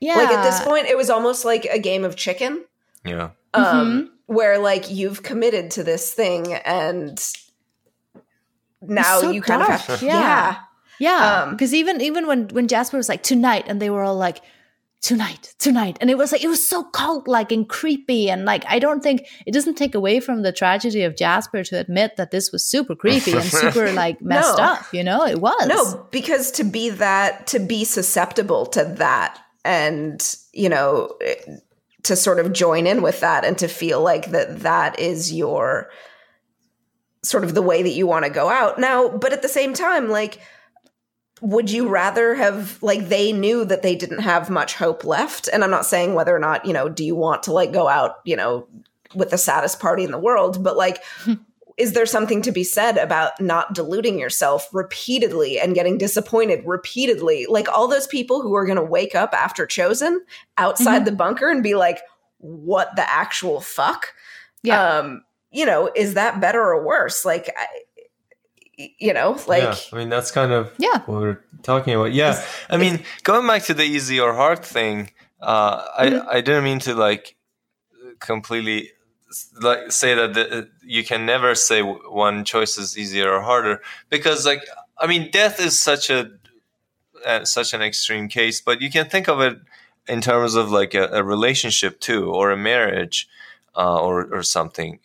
Yeah. Like at this point, it was almost like a game of chicken. Yeah. Um, mm-hmm. Where like you've committed to this thing and now so you kind dark. of have to, yeah. Yeah. Because um, even even when when Jasper was like tonight and they were all like, tonight, tonight. And it was like, it was so cult like and creepy. And like, I don't think it doesn't take away from the tragedy of Jasper to admit that this was super creepy and super like messed no. up, you know? It was. No, because to be that, to be susceptible to that and, you know, to sort of join in with that and to feel like that that is your sort of the way that you want to go out. Now, but at the same time, like, would you rather have like they knew that they didn't have much hope left and i'm not saying whether or not you know do you want to like go out you know with the saddest party in the world but like is there something to be said about not deluding yourself repeatedly and getting disappointed repeatedly like all those people who are going to wake up after chosen outside mm-hmm. the bunker and be like what the actual fuck yeah um you know, is that better or worse? Like, I, you know, like yeah, I mean that's kind of yeah what we're talking about. Yeah, I mean going back to the easy or hard thing, uh, mm-hmm. I I didn't mean to like completely like say that the, you can never say one choice is easier or harder because like I mean death is such a uh, such an extreme case, but you can think of it in terms of like a, a relationship too or a marriage uh, or or something.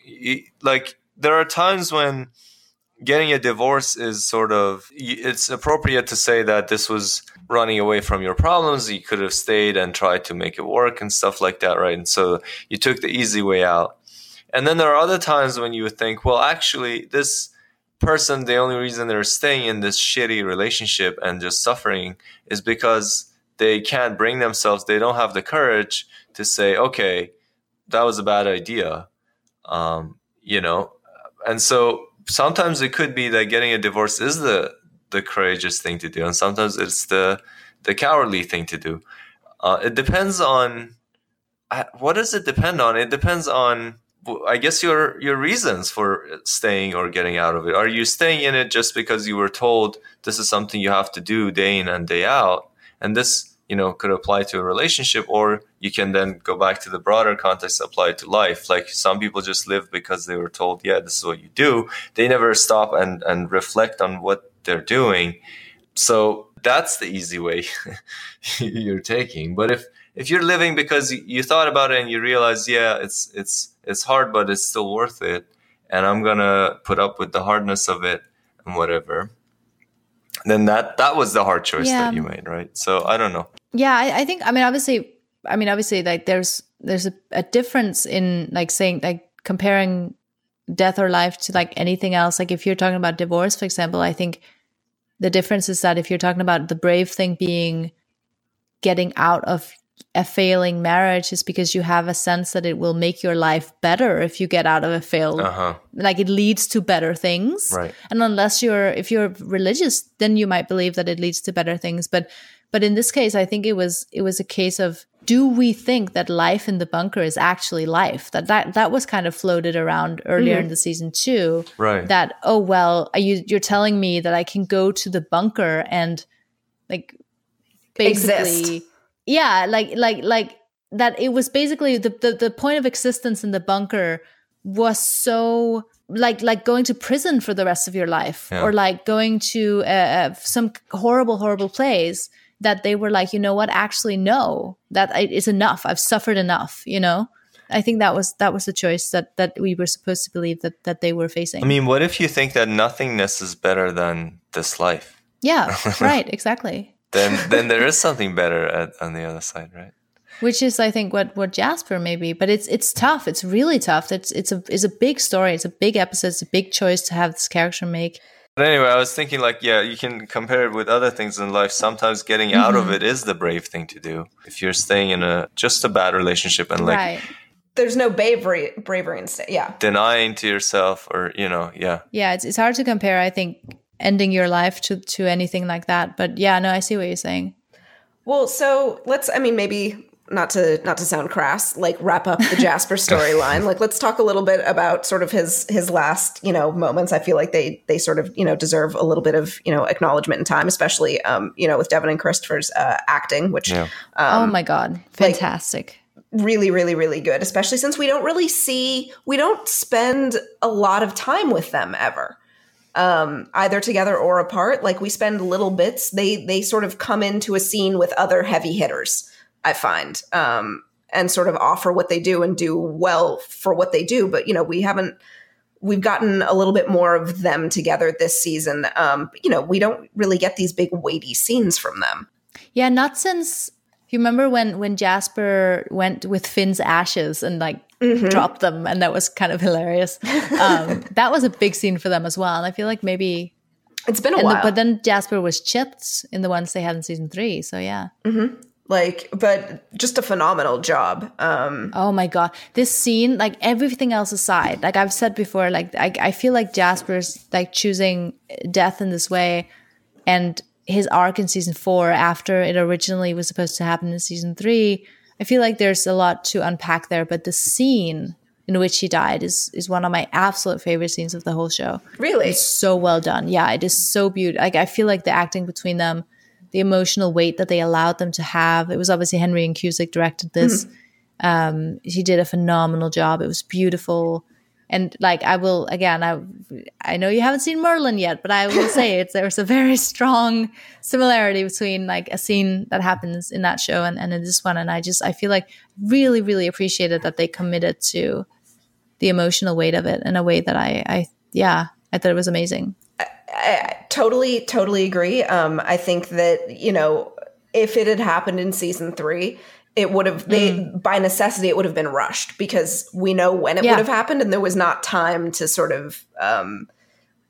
Like there are times when getting a divorce is sort of it's appropriate to say that this was running away from your problems you could have stayed and tried to make it work and stuff like that right and so you took the easy way out and then there are other times when you would think well actually this person the only reason they're staying in this shitty relationship and just suffering is because they can't bring themselves they don't have the courage to say okay that was a bad idea um, you know and so sometimes it could be that getting a divorce is the the courageous thing to do, and sometimes it's the the cowardly thing to do. Uh, it depends on what does it depend on? It depends on I guess your your reasons for staying or getting out of it. Are you staying in it just because you were told this is something you have to do day in and day out, and this you know could apply to a relationship or you can then go back to the broader context apply it to life? Like some people just live because they were told yeah this is what you do. They never stop and and reflect on what they're doing. So that's the easy way you're taking. But if if you're living because you thought about it and you realize yeah it's it's it's hard but it's still worth it and i'm gonna put up with the hardness of it and whatever then that that was the hard choice yeah. that you made right so i don't know yeah, I, I think I mean obviously I mean obviously like there's there's a, a difference in like saying like comparing death or life to like anything else. Like if you're talking about divorce, for example, I think the difference is that if you're talking about the brave thing being getting out of a failing marriage is because you have a sense that it will make your life better if you get out of a failed uh-huh. like it leads to better things right and unless you're if you're religious then you might believe that it leads to better things but but in this case, I think it was it was a case of do we think that life in the bunker is actually life? That that that was kind of floated around earlier mm-hmm. in the season too. Right. That oh well, are you you're telling me that I can go to the bunker and like basically Exist. Yeah, like like like that it was basically the, the the point of existence in the bunker was so like like going to prison for the rest of your life yeah. or like going to uh, uh some horrible horrible place that they were like, you know what, actually no, that it's enough. I've suffered enough, you know? I think that was that was the choice that that we were supposed to believe that that they were facing. I mean, what if you think that nothingness is better than this life? Yeah, right, exactly. Then then there is something better at, on the other side, right? Which is, I think, what what Jasper maybe, but it's it's tough. It's really tough. It's it's a it's a big story. It's a big episode. It's a big choice to have this character make. But anyway, I was thinking like, yeah, you can compare it with other things in life. Sometimes getting mm-hmm. out of mm-hmm. it is the brave thing to do. If you're staying in a just a bad relationship and like right. there's no bravery bravery in stay, yeah. Denying to yourself or, you know, yeah. Yeah, it's it's hard to compare, I think, ending your life to to anything like that. But yeah, no, I see what you're saying. Well, so let's I mean maybe not to not to sound crass, like wrap up the Jasper storyline. like let's talk a little bit about sort of his his last, you know, moments. I feel like they they sort of, you know, deserve a little bit of, you know, acknowledgement and time, especially um, you know, with Devon and Christopher's uh, acting, which yeah. um, Oh my god, fantastic. Like, really really really good, especially since we don't really see we don't spend a lot of time with them ever um, either together or apart. Like we spend little bits. They they sort of come into a scene with other heavy hitters. I find, um, and sort of offer what they do and do well for what they do. But you know, we haven't we've gotten a little bit more of them together this season. Um, but, you know, we don't really get these big weighty scenes from them. Yeah, not since you remember when when Jasper went with Finn's ashes and like mm-hmm. dropped them, and that was kind of hilarious. Um, that was a big scene for them as well, and I feel like maybe it's been a while. The, but then Jasper was chipped in the ones they had in season three, so yeah. Mm-hmm like but just a phenomenal job um oh my god this scene like everything else aside like i've said before like i, I feel like jasper's like choosing death in this way and his arc in season four after it originally was supposed to happen in season three i feel like there's a lot to unpack there but the scene in which he died is is one of my absolute favorite scenes of the whole show. Really, it's so well done. Yeah, it is so beautiful. Like I feel like the acting between them, the emotional weight that they allowed them to have. It was obviously Henry Ian Cusick directed this. Mm-hmm. Um, he did a phenomenal job. It was beautiful and like I will again, I I know you haven't seen Merlin yet, but I will say it's there's a very strong similarity between like a scene that happens in that show and, and in this one. And I just I feel like really, really appreciated that they committed to the emotional weight of it in a way that I I yeah, I thought it was amazing. I, I totally, totally agree. Um, I think that, you know, if it had happened in season three, it would have they mm. by necessity it would have been rushed because we know when it yeah. would have happened and there was not time to sort of um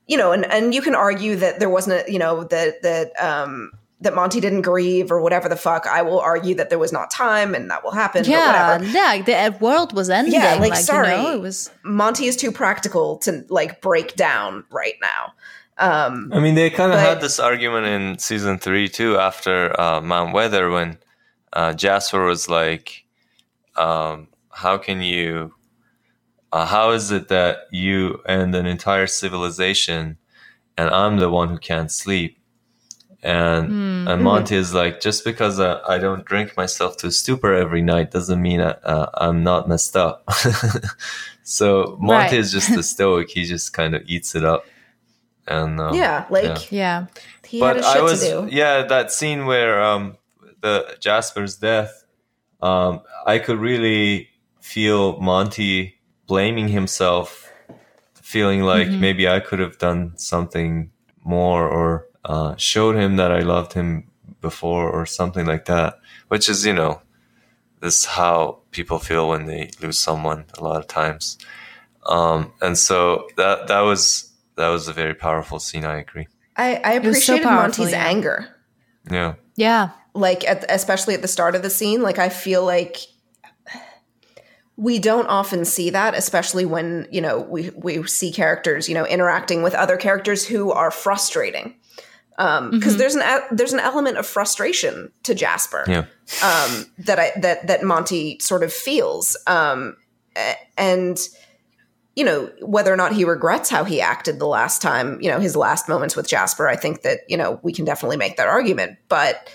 you know and and you can argue that there wasn't a, you know that that um that Monty didn't grieve or whatever the fuck. I will argue that there was not time and that will happen. Yeah, yeah. The world was ending. Yeah, like, like sorry, you know, it was Monty is too practical to like break down right now. Um, I mean, they kind of had this argument in season three too after uh, Mount Weather when uh, Jasper was like, um, "How can you? Uh, how is it that you and an entire civilization, and I'm the one who can't sleep?" And mm-hmm. and Monty is like, "Just because I, I don't drink myself to stupor every night doesn't mean I, uh, I'm not messed up." so Monty right. is just a stoic. He just kind of eats it up. And um, yeah, like yeah. He but I was yeah that scene where um the Jasper's death, um, I could really feel Monty blaming himself, feeling like mm-hmm. maybe I could have done something more or uh, showed him that I loved him before or something like that. Which is, you know, this is how people feel when they lose someone a lot of times. Um, and so that that was that was a very powerful scene. I agree. I, I appreciated so Monty's yeah. anger. Yeah. Yeah like at, especially at the start of the scene like i feel like we don't often see that especially when you know we we see characters you know interacting with other characters who are frustrating because um, mm-hmm. there's an there's an element of frustration to Jasper yeah. um, that I that that Monty sort of feels um, and you know whether or not he regrets how he acted the last time you know his last moments with Jasper I think that you know we can definitely make that argument but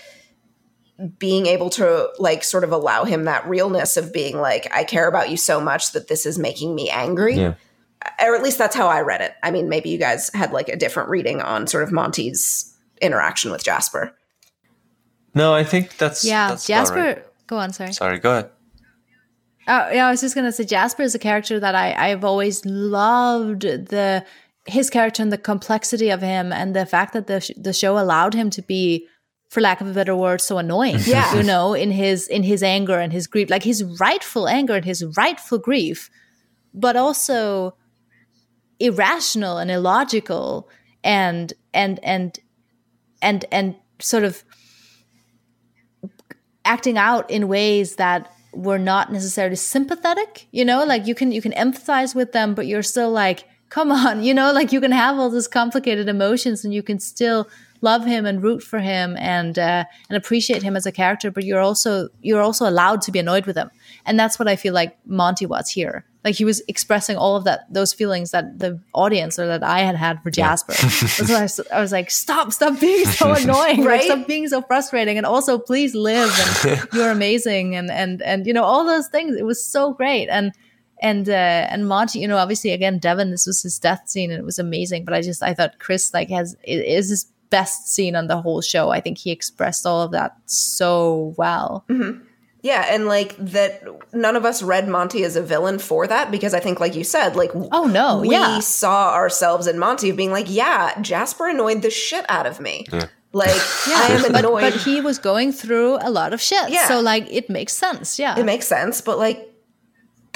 being able to like sort of allow him that realness of being like i care about you so much that this is making me angry. Yeah. or at least that's how i read it. I mean maybe you guys had like a different reading on sort of monty's interaction with jasper. No i think that's yeah that's jasper right. go on sorry. Sorry go ahead. Oh yeah, I was just gonna say Jasper is a character that I I've always loved the his character and the complexity of him and the fact that the sh- the show allowed him to be for lack of a better word so annoying yeah you know in his in his anger and his grief like his rightful anger and his rightful grief but also irrational and illogical and and and and and sort of acting out in ways that were not necessarily sympathetic you know like you can you can empathize with them but you're still like come on you know like you can have all these complicated emotions and you can still love him and root for him and uh, and appreciate him as a character, but you're also you're also allowed to be annoyed with him, and that's what I feel like Monty was here. Like he was expressing all of that those feelings that the audience or that I had had for Jasper. Yeah. I, was, I was like, stop, stop being so annoying, right? Like, stop being so frustrating, and also please live. And you're amazing, and and and you know all those things. It was so great, and and uh, and Monty, you know, obviously again, Devon, this was his death scene, and it was amazing. But I just I thought Chris like has is his best scene on the whole show. I think he expressed all of that so well. Mm-hmm. Yeah, and like that, none of us read Monty as a villain for that because I think, like you said, like oh no, we yeah. saw ourselves in Monty of being like, yeah, Jasper annoyed the shit out of me. Yeah. Like yeah, I am annoyed, but, but he was going through a lot of shit. Yeah. so like it makes sense. Yeah, it makes sense. But like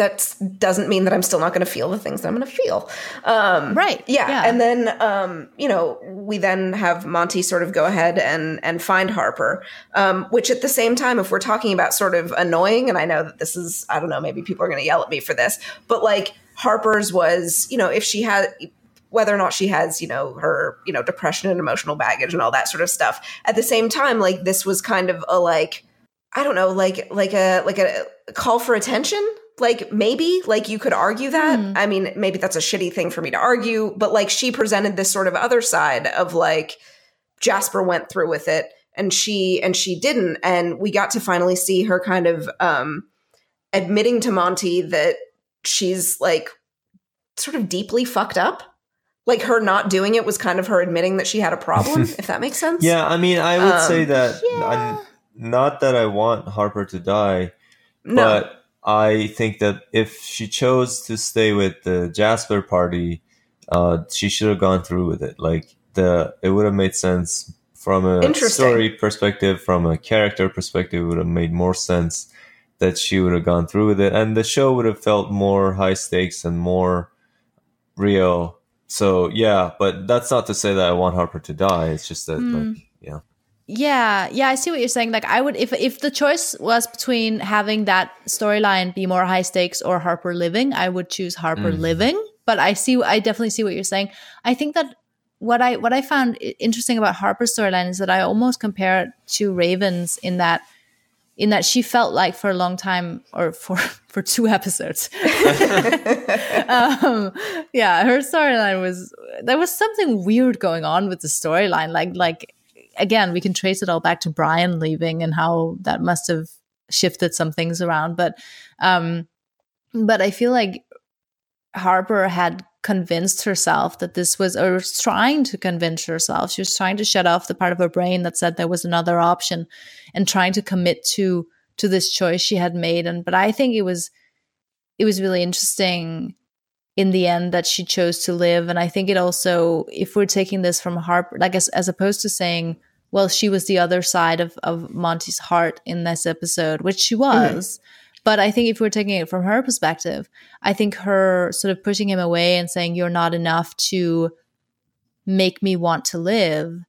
that doesn't mean that I'm still not going to feel the things that I'm going to feel. Um, right. Yeah. yeah. And then, um, you know, we then have Monty sort of go ahead and and find Harper, um, which at the same time, if we're talking about sort of annoying, and I know that this is, I don't know, maybe people are going to yell at me for this, but like Harper's was, you know, if she had whether or not she has you know her you know depression and emotional baggage and all that sort of stuff at the same time like this was kind of a like i don't know like like a like a call for attention like maybe like you could argue that mm. i mean maybe that's a shitty thing for me to argue but like she presented this sort of other side of like jasper went through with it and she and she didn't and we got to finally see her kind of um admitting to monty that she's like sort of deeply fucked up like her not doing it was kind of her admitting that she had a problem if that makes sense yeah i mean i would um, say that yeah. not that i want harper to die no. but I think that if she chose to stay with the Jasper party, uh, she should have gone through with it. Like the, it would have made sense from a story perspective, from a character perspective, it would have made more sense that she would have gone through with it, and the show would have felt more high stakes and more real. So yeah, but that's not to say that I want Harper to die. It's just that mm. like yeah. Yeah, yeah, I see what you're saying. Like, I would if if the choice was between having that storyline be more high stakes or Harper living, I would choose Harper mm. living. But I see, I definitely see what you're saying. I think that what I what I found interesting about Harper's storyline is that I almost compare it to Raven's in that in that she felt like for a long time or for for two episodes um, yeah her storyline was there was something weird going on with the storyline like like again, we can trace it all back to Brian leaving and how that must have shifted some things around. But um, but I feel like Harper had convinced herself that this was or was trying to convince herself. She was trying to shut off the part of her brain that said there was another option and trying to commit to to this choice she had made. And but I think it was it was really interesting in the end that she chose to live. And I think it also, if we're taking this from Harper, like as, as opposed to saying, well, she was the other side of, of Monty's heart in this episode, which she mm-hmm. was. Mm-hmm. But I think if we're taking it from her perspective, I think her sort of pushing him away and saying, you're not enough to make me want to live,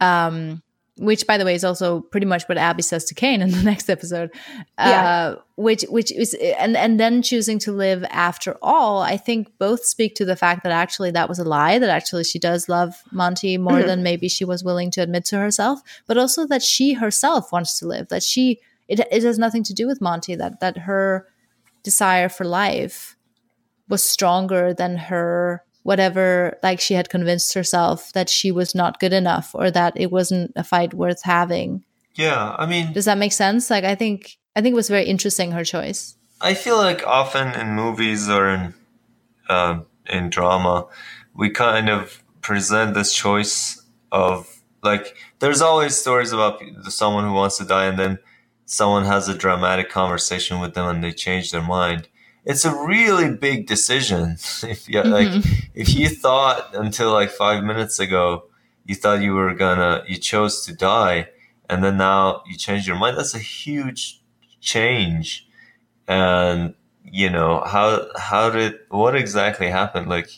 um, which by the way is also pretty much what Abby says to Kane in the next episode. Yeah. Uh, which which is and and then choosing to live after all, I think both speak to the fact that actually that was a lie, that actually she does love Monty more mm-hmm. than maybe she was willing to admit to herself, but also that she herself wants to live, that she it, it has nothing to do with Monty, that that her desire for life was stronger than her whatever like she had convinced herself that she was not good enough or that it wasn't a fight worth having. Yeah i mean does that make sense? Like i think i think it was very interesting her choice. I feel like often in movies or in uh, in drama we kind of present this choice of like there's always stories about someone who wants to die and then someone has a dramatic conversation with them and they change their mind it's a really big decision. if you mm-hmm. like, if you thought until like five minutes ago, you thought you were gonna, you chose to die, and then now you change your mind. That's a huge change. And you know how how did what exactly happened? Like,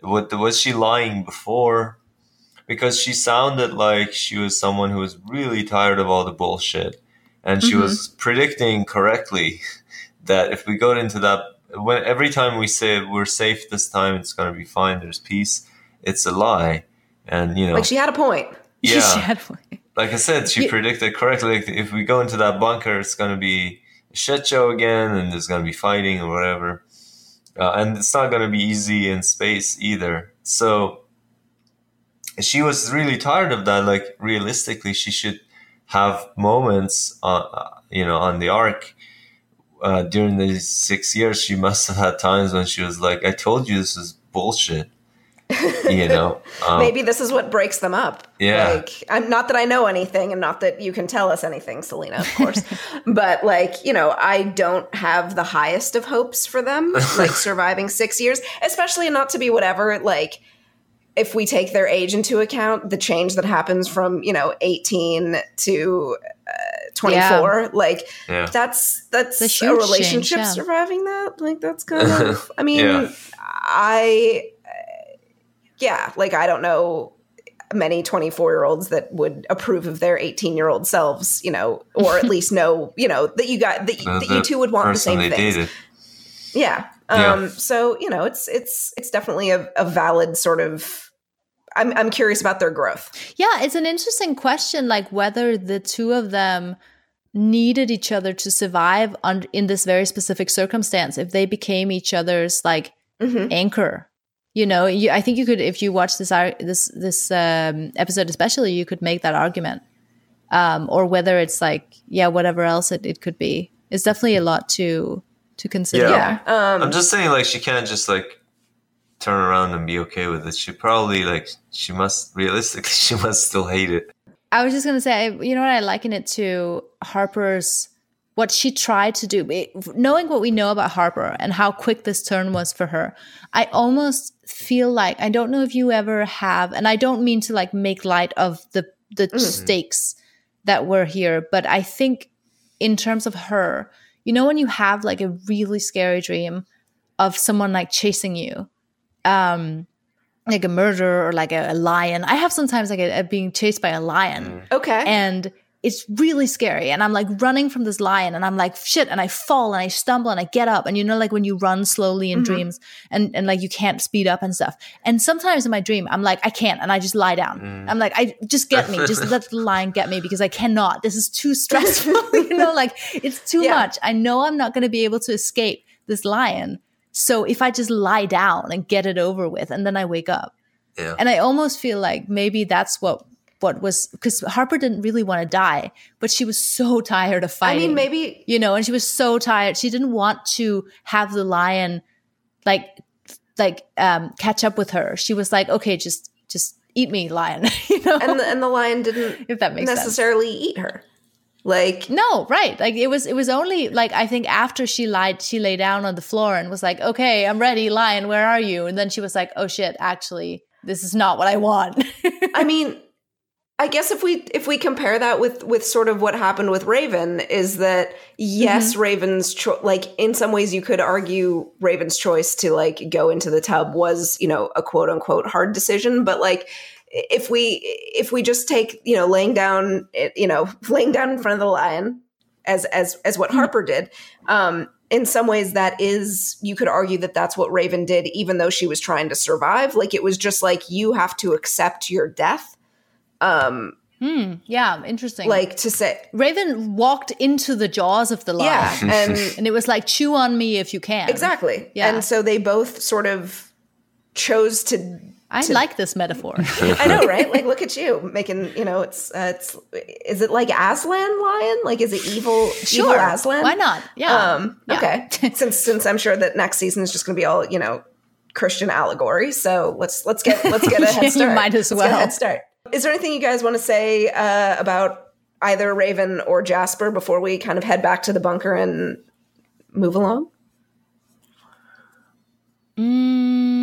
what was she lying before? Because she sounded like she was someone who was really tired of all the bullshit, and she mm-hmm. was predicting correctly that if we go into that when every time we say we're safe this time it's going to be fine there's peace it's a lie and you know like she had a point yeah she had a point. like i said she yeah. predicted correctly like if we go into that bunker it's going to be a shit show again and there's going to be fighting or whatever uh, and it's not going to be easy in space either so she was really tired of that like realistically she should have moments on uh, you know on the ark uh, during these six years, she must have had times when she was like, "I told you this is bullshit." you know, um, maybe this is what breaks them up. Yeah, like I'm not that I know anything, and not that you can tell us anything, Selina, of course. but like, you know, I don't have the highest of hopes for them, like surviving six years, especially not to be whatever like if we take their age into account, the change that happens from, you know, 18 to 24 yeah. like yeah. that's that's a, a relationship change, yeah. surviving that like that's kind of i mean i uh, yeah like i don't know many 24 year olds that would approve of their 18 year old selves you know or at least know you know that you got that, uh, that you two would want the same things yeah um so you know it's it's it's definitely a, a valid sort of I'm I'm curious about their growth. Yeah, it's an interesting question like whether the two of them needed each other to survive on, in this very specific circumstance if they became each other's like mm-hmm. anchor you know you, i think you could if you watch this this this um, episode especially you could make that argument um, or whether it's like yeah whatever else it, it could be it's definitely a lot to to consider yeah, yeah. Um, i'm just saying like she can't just like turn around and be okay with it she probably like she must realistically she must still hate it I was just gonna say, you know what? I liken it to Harper's what she tried to do. Knowing what we know about Harper and how quick this turn was for her, I almost feel like I don't know if you ever have, and I don't mean to like make light of the the mm-hmm. stakes that were here, but I think in terms of her, you know, when you have like a really scary dream of someone like chasing you, um, like a murder or like a, a lion. I have sometimes like a, a being chased by a lion. Mm. Okay. And it's really scary. And I'm like running from this lion and I'm like, shit. And I fall and I stumble and I get up. And you know, like when you run slowly in mm-hmm. dreams and, and like you can't speed up and stuff. And sometimes in my dream, I'm like, I can't. And I just lie down. Mm. I'm like, I just get me. just let the lion get me because I cannot. This is too stressful. you know, like it's too yeah. much. I know I'm not going to be able to escape this lion. So if I just lie down and get it over with, and then I wake up, yeah. and I almost feel like maybe that's what what was because Harper didn't really want to die, but she was so tired of fighting. I mean, maybe you know, and she was so tired. She didn't want to have the lion like like um catch up with her. She was like, okay, just just eat me, lion. you know, and the, and the lion didn't if that makes necessarily sense. eat her. Like no, right? Like it was. It was only like I think after she lied, she lay down on the floor and was like, "Okay, I'm ready, lion. Where are you?" And then she was like, "Oh shit, actually, this is not what I want." I mean, I guess if we if we compare that with with sort of what happened with Raven is that yes, mm-hmm. Raven's cho- like in some ways you could argue Raven's choice to like go into the tub was you know a quote unquote hard decision, but like if we if we just take you know laying down you know laying down in front of the lion as as as what hmm. Harper did um in some ways that is you could argue that that's what Raven did even though she was trying to survive like it was just like you have to accept your death um Hmm. Yeah, interesting. Like to say, Raven walked into the jaws of the lion. Yeah, and and it was like, chew on me if you can. Exactly. Yeah. And so they both sort of chose to I to, like this metaphor. I know, right? Like, look at you making. You know, it's uh, it's. Is it like Aslan lion? Like, is it evil? Sure. Evil Aslan? Why not? Yeah. Um, yeah. Okay. since since I'm sure that next season is just going to be all you know Christian allegory. So let's let's get let's get a head start. you might as well. head start. Is there anything you guys want to say uh, about either Raven or Jasper before we kind of head back to the bunker and move along? Hmm.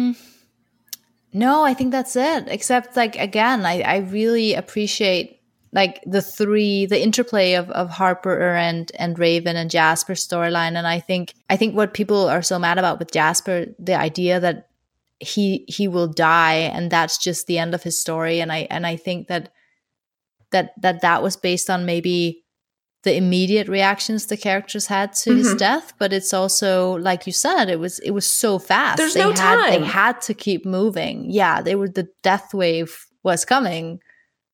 No, I think that's it. Except like again, I, I really appreciate like the three the interplay of, of Harper and and Raven and Jasper storyline. And I think I think what people are so mad about with Jasper, the idea that he he will die and that's just the end of his story. And I and I think that that that that was based on maybe the immediate reactions the characters had to mm-hmm. his death but it's also like you said it was it was so fast. There's they no had, time. they had to keep moving. Yeah they were the death wave was coming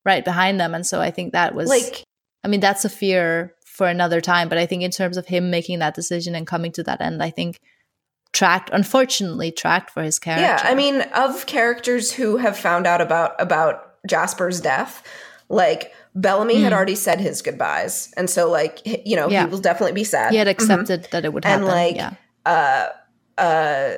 right behind them and so i think that was like i mean that's a fear for another time but i think in terms of him making that decision and coming to that end i think tracked unfortunately tracked for his character yeah i mean of characters who have found out about about jasper's death like Bellamy mm. had already said his goodbyes, and so like you know yeah. he will definitely be sad. He had accepted mm-hmm. that it would happen. And like, yeah. uh, uh,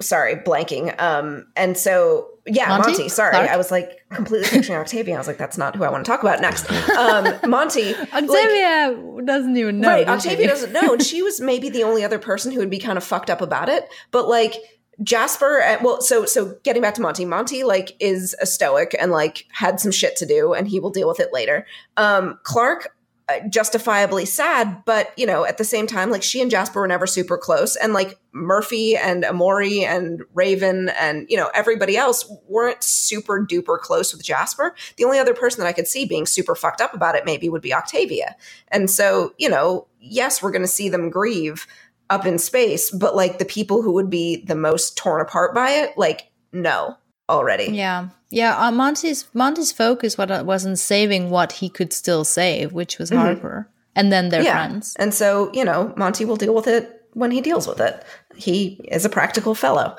sorry, blanking. Um, and so yeah, Monty. Monty sorry, Clarke? I was like completely picturing Octavia. I was like, that's not who I want to talk about next. Um, Monty. Octavia like, doesn't even know. Right, Octavia doesn't know, and she was maybe the only other person who would be kind of fucked up about it. But like Jasper, uh, well, so so getting back to Monty, Monty like is a stoic and like had some shit to do, and he will deal with it later. Um, Clarke, uh, justifiably sad, but you know, at the same time, like she and Jasper were never super close, and like Murphy and Emori and Raven and you know everybody else weren't super duper close with Jasper. The only other person that I could see being super fucked up about it maybe would be Octavia, and so you know, yes, we're going to see them grieve up in space, but like the people who would be the most torn apart by it, like, no. already. Yeah, yeah. Uh, Monty's Monty's focus wasn't saving what he could still save, which was mm-hmm. Harper, and then their yeah. friends. And so you know, Monty will deal with it when he deals with it. He is a practical fellow.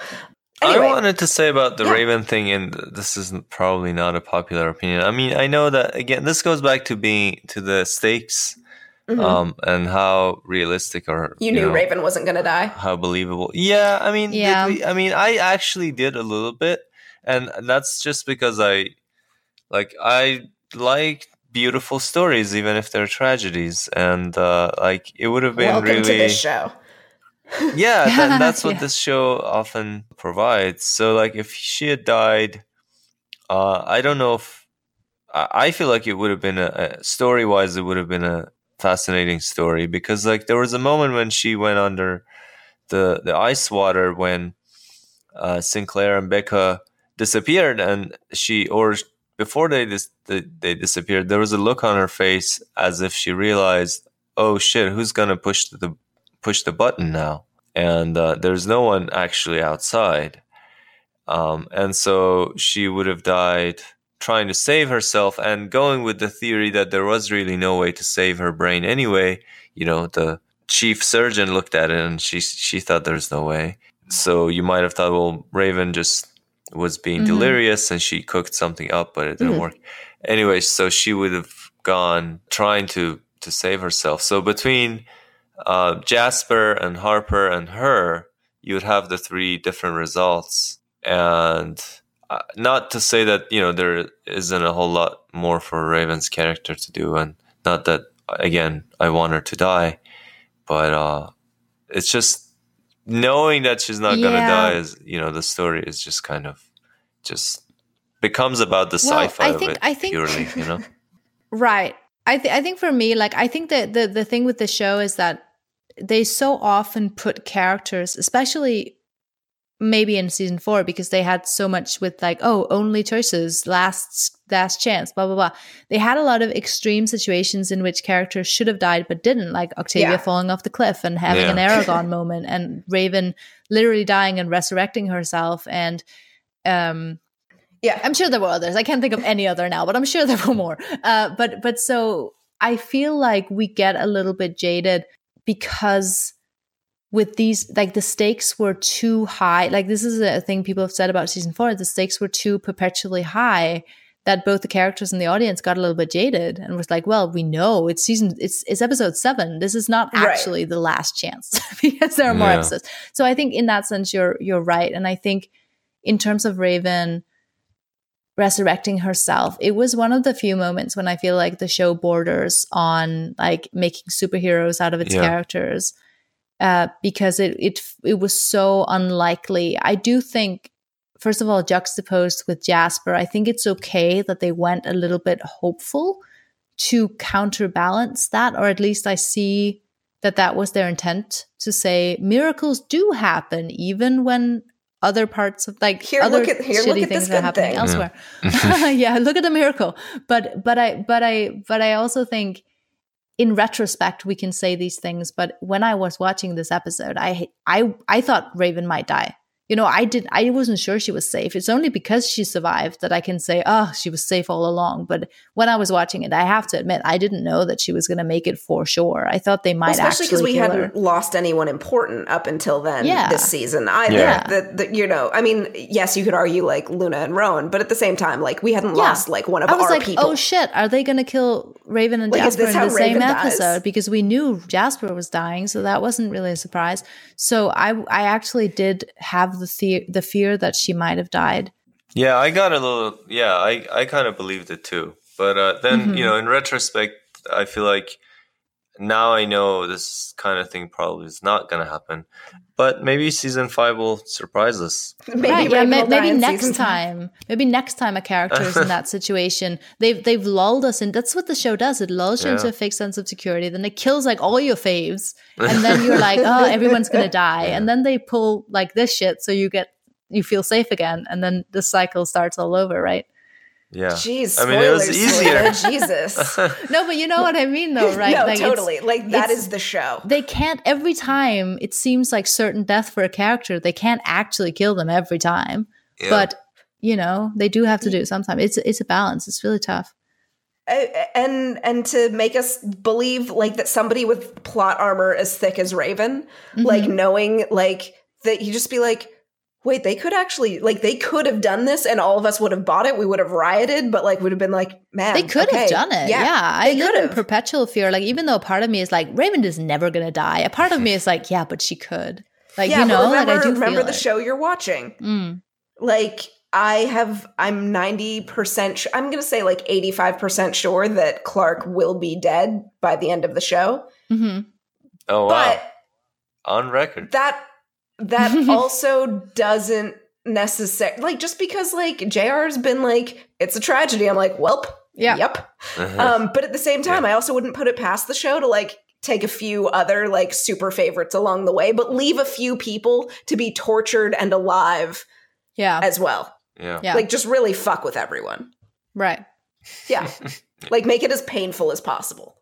Anyway, I wanted to say about the yeah. Raven thing, and this is probably not a popular opinion. I mean, I know that again, this goes back to being to the stakes Mm-hmm. Um, and how realistic or you, you knew know, Raven wasn't going to die. How believable? Yeah, I mean, yeah. We, I mean, I actually did a little bit, and that's just because I like I like beautiful stories, even if they're tragedies, and uh, like it would have been Welcome really. To this show. yeah, that, that's what yeah. this show often provides. So, like, if she had died, uh, I don't know if I feel like it would have been a, a story wise, it would have been a fascinating story because like there was a moment when she went under the the ice water when uh, Sinclair and Becca disappeared and she or before they dis- they disappeared there was a look on her face as if she realized oh shit who's gonna push the push the button now? And uh, there's no one actually outside. Um, and so she would have died trying to save herself and going with the theory that there was really no way to save her brain anyway. You know, the chief surgeon looked at it and she she thought there's no way. So you might have thought, well, Raven just was being mm-hmm. delirious and she cooked something up, but it didn't mm-hmm. work. Anyway, so she would have gone trying to to save herself. So between uh, Jasper and Harper and her, you would have the three different results. And uh, not to say that you know there isn't a whole lot more for Raven's character to do, and not that again I want her to die, but uh, it's just knowing that she's not yeah. gonna die is you know the story is just kind of just becomes about the well, sci-fi I think, of it I think, purely, you know. right. I th- I think for me, like I think that the the thing with the show is that they so often put characters, especially maybe in season four because they had so much with like oh only choices last last chance blah blah blah they had a lot of extreme situations in which characters should have died but didn't like octavia yeah. falling off the cliff and having yeah. an aragorn moment and raven literally dying and resurrecting herself and um yeah i'm sure there were others i can't think of any other now but i'm sure there were more uh but but so i feel like we get a little bit jaded because with these like the stakes were too high like this is a thing people have said about season four the stakes were too perpetually high that both the characters and the audience got a little bit jaded and was like well we know it's season it's it's episode seven this is not actually right. the last chance because there are more yeah. episodes so i think in that sense you're you're right and i think in terms of raven resurrecting herself it was one of the few moments when i feel like the show borders on like making superheroes out of its yeah. characters uh, because it, it it was so unlikely. I do think, first of all, juxtaposed with Jasper, I think it's okay that they went a little bit hopeful to counterbalance that, or at least I see that that was their intent to say miracles do happen even when other parts of like here, other look at, here, shitty things are happening thing. elsewhere. Yeah. yeah, look at the miracle. But but I but I but I also think in retrospect we can say these things but when i was watching this episode i i i thought raven might die you know, I did I wasn't sure she was safe. It's only because she survived that I can say, oh, she was safe all along. But when I was watching it, I have to admit, I didn't know that she was going to make it for sure. I thought they might well, especially because we hadn't her. lost anyone important up until then yeah. this season either. Yeah. That, that you know, I mean, yes, you could argue like Luna and Roan, but at the same time, like we hadn't yeah. lost like one of I was our like, people. Oh shit, are they going to kill Raven and like, Jasper in the Raven same dies? episode? Because we knew Jasper was dying, so that wasn't really a surprise. So I I actually did have the the the fear fear that she might have died. Yeah, I got a little. Yeah, I I kind of believed it too. But uh, then mm-hmm. you know, in retrospect, I feel like now I know this kind of thing probably is not going to happen. But maybe season five will surprise us. Maybe, right, yeah, maybe, maybe next time. Maybe next time a character is in that situation, they've they've lulled us in. That's what the show does. It lulls you yeah. into a fake sense of security. Then it kills like all your faves, and then you're like, oh, everyone's gonna die. Yeah. And then they pull like this shit, so you get you feel safe again, and then the cycle starts all over, right? Yeah. Jeez, I mean, it was easier. Jesus. no, but you know what I mean, though, right? no, like totally. Like that is the show. They can't every time. It seems like certain death for a character. They can't actually kill them every time. Yeah. But you know they do have to do it sometimes. It's it's a balance. It's really tough. And and to make us believe like that somebody with plot armor as thick as Raven, mm-hmm. like knowing like that you just be like, wait, they could actually like they could have done this and all of us would have bought it. We would have rioted, but like would have been like, man, they could okay, have done it. Yeah, yeah. I live in perpetual fear. Like even though a part of me is like Raven is never gonna die, a part of me is like, yeah, but she could. Like yeah, you know, remember, like I do remember the it. show you're watching. Mm. Like I have, I'm 90%, sh- I'm going to say like 85% sure that Clarke will be dead by the end of the show. Mm-hmm. Oh, wow. But On record. That, that also doesn't necessarily, like, just because like JR's been like, it's a tragedy. I'm like, welp. Yeah. Yep. Uh-huh. Um, but at the same time, yeah. I also wouldn't put it past the show to like take a few other like super favorites along the way, but leave a few people to be tortured and alive yeah. as well. Yeah. yeah. Like just really fuck with everyone. Right. Yeah. like make it as painful as possible.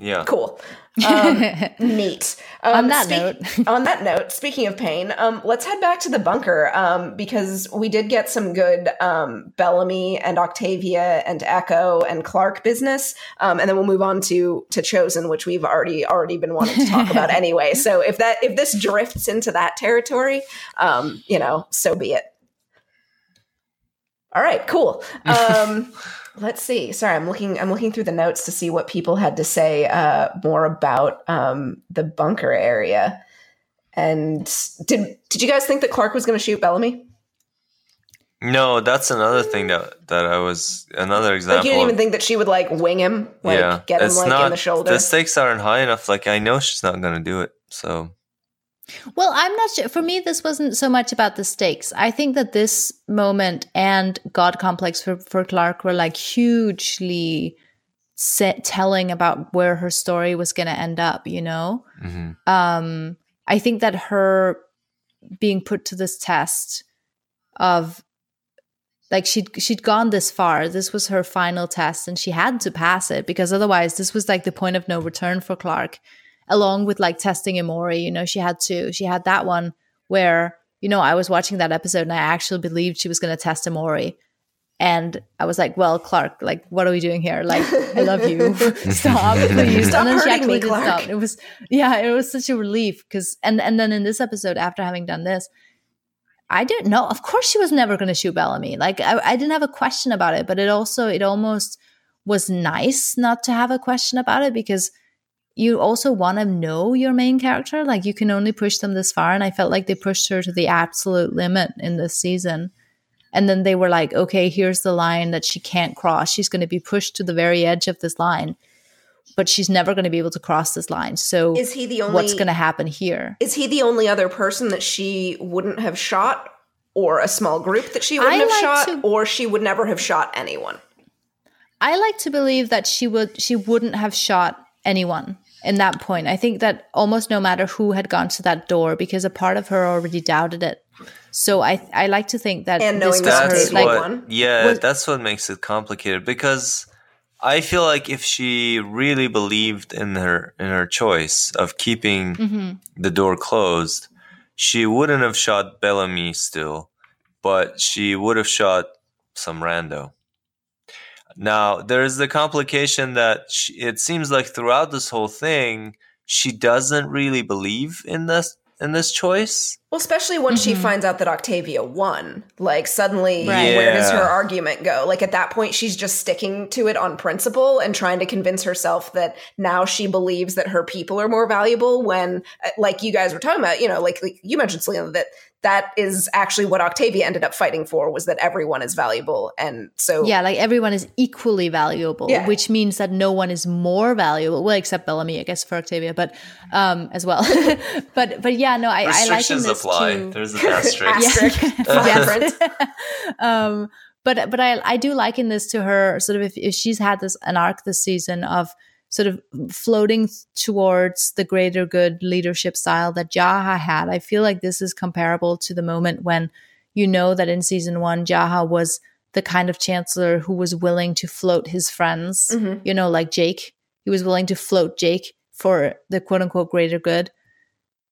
Yeah. Cool. Um, neat. Um, on that note. on that note, speaking of pain, um, let's head back to the bunker um, because we did get some good um, Bellamy and Octavia and Echo and Clarke business, um, and then we'll move on to to Chosen, which we've already already been wanting to talk about anyway. So if that if this drifts into that territory, um, you know, so be it. All right, cool. Let's see. Sorry, I'm looking. I'm looking through the notes to see what people had to say uh, more about um, the bunker area. And did did you guys think that Clarke was going to shoot Bellamy? No, that's another thing that that I was another example. Like you didn't even think that she would like wing him, like yeah, get him like not, in the shoulder. The stakes aren't high enough. Like I know she's not going to do it. So well, I'm not sure. For me, this wasn't so much about the stakes. I think that this moment and God Complex for, for Clarke were like hugely set, telling about where her story was going to end up, you know? Mm-hmm. Um, I think that her being put to this test of like she'd she'd gone this far this was her final test and she had to pass it because otherwise this was like the point of no return for clarke along with like testing Emori, you know, she had to, she had that one where, you know, I was watching that episode and I actually believed she was going to test Emori. And I was like, well, Clarke, like, what are we doing here? Like, I love you. stop, please. Stop and then she actually me, did stop. It was, yeah, it was such a relief because, and, and then in this episode, after having done this, I didn't know. Of course, she was never going to shoot Bellamy. Like, I, I didn't have a question about it, but it also, it almost was nice not to have a question about it because you also want to know your main character. Like you can only push them this far. And I felt like they pushed her to the absolute limit in this season. And then they were like, okay, here's the line that she can't cross. She's going to be pushed to the very edge of this line, but she's never going to be able to cross this line. So is he the only, what's going to happen here? Is he the only other person that she wouldn't have shot or a small group that she wouldn't I have like shot to, or she would never have shot anyone? I like to believe that she would, she wouldn't have shot anyone in that point. I think that almost no matter who had gone to that door, because a part of her already doubted it. So I I like to think that and knowing that's her, like, what, yeah, was, that's what makes it complicated because I feel like if she really believed in her in her choice of keeping mm-hmm. the door closed, she wouldn't have shot Bellamy still, but she would have shot some rando. Now, there's the complication that she, it seems like throughout this whole thing, she doesn't really believe in this in this choice. Well, especially when mm-hmm. she finds out that Octavia won. Like suddenly right. where does her argument go? Like at that point she's just sticking to it on principle and trying to convince herself that now she believes that her people are more valuable when uh, like you guys were talking about, you know, like, like you mentioned Selina that that is actually what Octavia ended up fighting for was that everyone is valuable. And so Yeah, like everyone is equally valuable, yeah. which means that no one is more valuable. Well, except Bellamy, I guess, for Octavia, but um as well. but but yeah, no, I, I like this apply. Too. There's an asterisk. asterisk. um but but I I do liken this to her sort of if, if she's had this an arc this season of sort of floating towards the greater good leadership style that Jaha had. I feel like this is comparable to the moment when you know that in season one, Jaha was the kind of chancellor who was willing to float his friends, mm-hmm. you know, like Jake. He was willing to float Jake for the quote unquote greater good.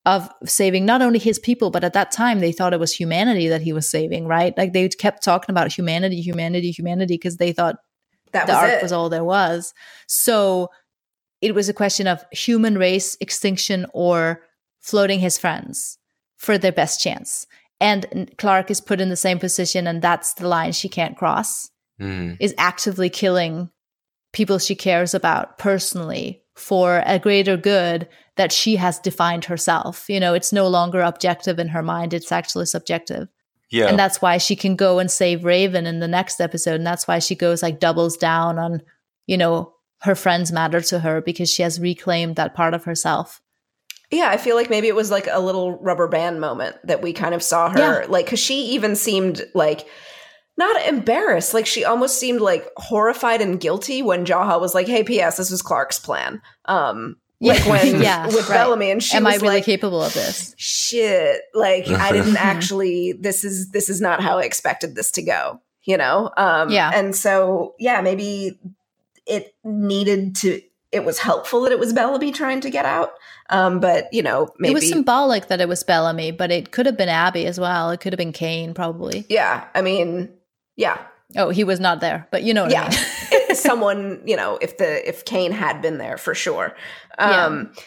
of saving not only his people, but at that time they thought it was humanity that he was saving, right? Like they kept talking about humanity, humanity, humanity because they thought that the was ark was all there was. So it was a question of human race extinction or floating his friends for their best chance. And Clarke is put in the same position, and that's the line she can't cross. Mm. Is actively killing people she cares about personally for a greater good that she has defined herself. You know, it's no longer objective in her mind, it's actually subjective. Yeah. And that's why she can go and save Raven in the next episode. And that's why she goes like doubles down on, you know, her friends matter to her because she has reclaimed that part of herself. Yeah, I feel like maybe it was like a little rubber band moment that we kind of saw her. Yeah. Like, cause she even seemed like not embarrassed. Like she almost seemed like horrified and guilty when Jaha was like, "Hey, P.S. This was Clarke's plan." Um, like when yeah, with right. Bellamy, and she am I really like, capable of this? Shit, like I didn't actually. This is this is not how I expected this to go. You know, um, yeah. And so yeah, maybe it needed to. It was helpful that it was Bellamy trying to get out. Um, but you know, maybe it was symbolic that it was Bellamy, but it could have been Abby as well. It could have been Kane, probably. Yeah, I mean, yeah. Oh, he was not there, but you know yeah. I mean. Someone, you know, if the if Kane had been there for sure. Um yeah.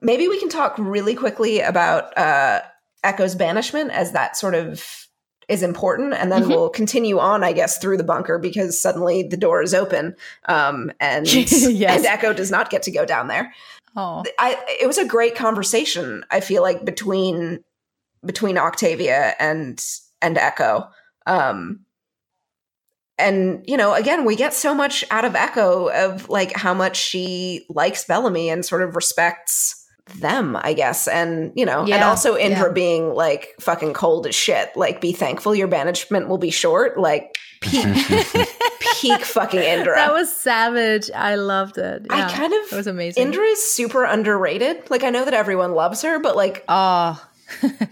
maybe we can talk really quickly about uh Echo's banishment as that sort of is important and then mm-hmm. we'll continue on i guess through the bunker because suddenly the door is open um, and, yes. and echo does not get to go down there oh I, it was a great conversation i feel like between between octavia and and echo um, and you know again we get so much out of echo of like how much she likes bellamy and sort of respects them i guess. And you know yeah, and also indra yeah. being like fucking cold as shit. Like be thankful your banishment will be short. Like peak peak fucking indra. That was savage. I loved it. Yeah, i kind of it was amazing. Indra is super underrated. Like i know that everyone loves her but like oh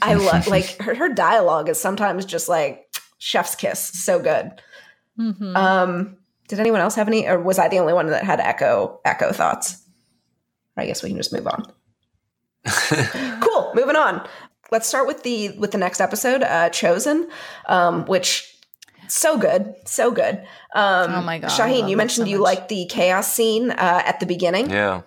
i love like her, her dialogue is sometimes just like chef's kiss. So good. Mm-hmm. Um, did anyone else have any, or was I the only one that had echo echo thoughts? I guess we can just move on. cool. Moving on. Let's start with the with the next episode, uh, Chosen, um, which so good, so good. Um, oh my god, Shaheen, you mentioned so you like the chaos scene uh, at the beginning. Yeah, um,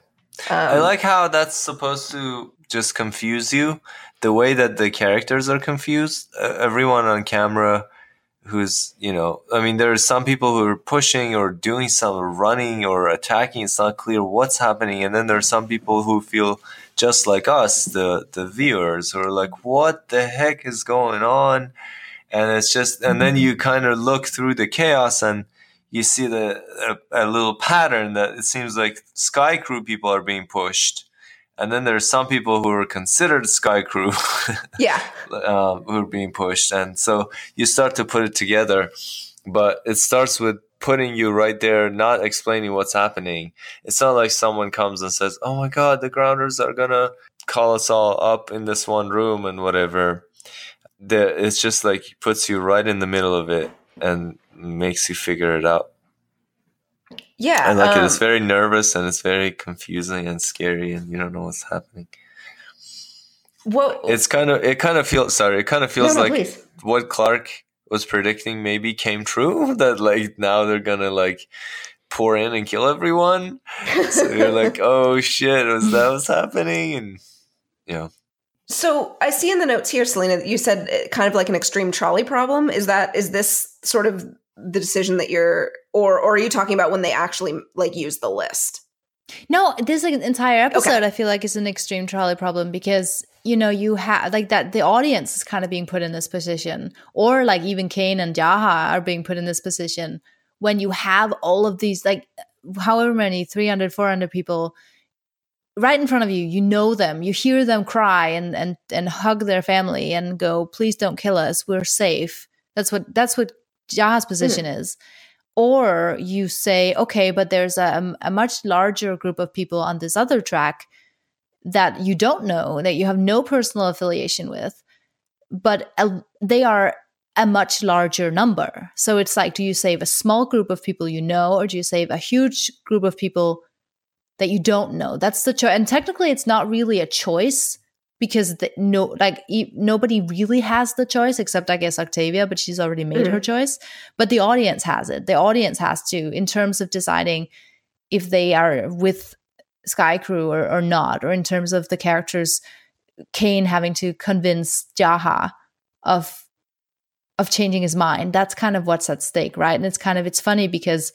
I like how that's supposed to just confuse you. The way that the characters are confused, uh, everyone on camera who's you know i mean there are some people who are pushing or doing some running or attacking it's not clear what's happening and then there are some people who feel just like us the the viewers who are like what the heck is going on? And it's just and then you kind of look through the chaos and you see the a, a little pattern that it seems like sky crew people are being pushed. And then there's some people who are considered sky crew yeah. um, who are being pushed. And so you start to put it together but it starts with putting you right there not explaining what's happening it's not like someone comes and says oh my god the grounders are gonna call us all up in this one room and whatever the, it's just like puts you right in the middle of it and makes you figure it out yeah, I like um, it. It's um, very nervous and it's very confusing and scary, and you don't know what's happening. Well, it's kind of it kind of feels sorry. It kind of feels no, no, like please. what Clarke was predicting maybe came true. That like now they're gonna like pour in and kill everyone. so you're like, oh shit, was that was happening? And yeah. So I see in the notes here, Selina, that you said uh, kind of like an extreme trolley problem. Is that is this sort of the decision that you're or or are you talking about when they actually like use the list no this entire episode okay. i feel like is an extreme trolley problem because you know you have like that the audience is kind of being put in this position or like even kane and jaha are being put in this position when you have all of these like however many 300 400 people right in front of you you know them you hear them cry and and and hug their family and go please don't kill us we're safe that's what that's what Jaha's position mm. is. Or you say, okay, but there's a, a much larger group of people on this other track that you don't know, that you have no personal affiliation with, but a, they are a much larger number. So it's like, do you save a small group of people you know, or do you save a huge group of people that you don't know? That's the choice. And technically, it's not really a choice because the, no like e- nobody really has the choice except i guess octavia but she's already made mm. her choice but the audience has it the audience has to in terms of deciding if they are with sky crew or, or not or in terms of the characters kane having to convince jaha of of changing his mind that's kind of what's at stake right and it's kind of it's funny because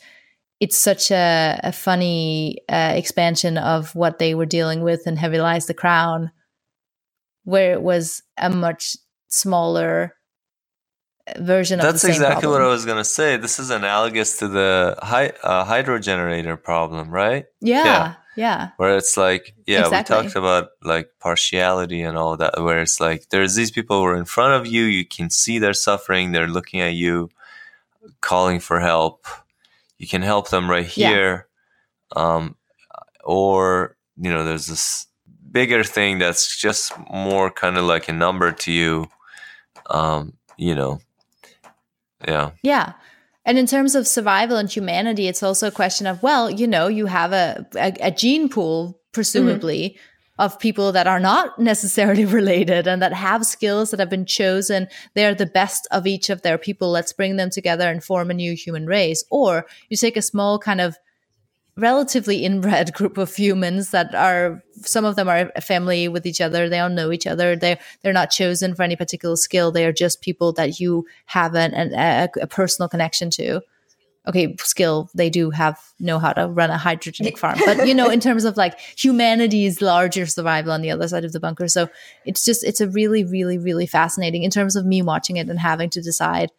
it's such a, a funny uh, expansion of what they were dealing with in heavy lies the crown where it was a much smaller uh, version That's exactly problem. what I was going to say. This is analogous to the hy- uh, hydro generator problem, right? Yeah, yeah. Yeah. Where it's like, yeah, exactly. we talked about like partiality and all that, where it's like there's these people who are in front of you, you can see their suffering, they're looking at you, calling for help. You can help them right here. Yeah. Um, or, you know, there's this bigger thing that's just more kind of like a number to you um you know yeah yeah and in terms of survival and humanity it's also a question of well you know you have a a, a gene pool presumably mm-hmm. of people that are not necessarily related and that have skills that have been chosen. They're the best of each of their people. Let's bring them together and form a new human race. Or you take a small kind of relatively inbred group of humans that are some of them are a family with each other. They all know each other. They're they're not chosen for any particular skill. They are just people that you have an, an a, a, personal connection to. Okay skill they do have know how to run a hydrogenic farm. But you know in terms of like humanity's larger survival on the other side of the bunker. So it's just it's a really really really fascinating in terms of me watching it and having to decide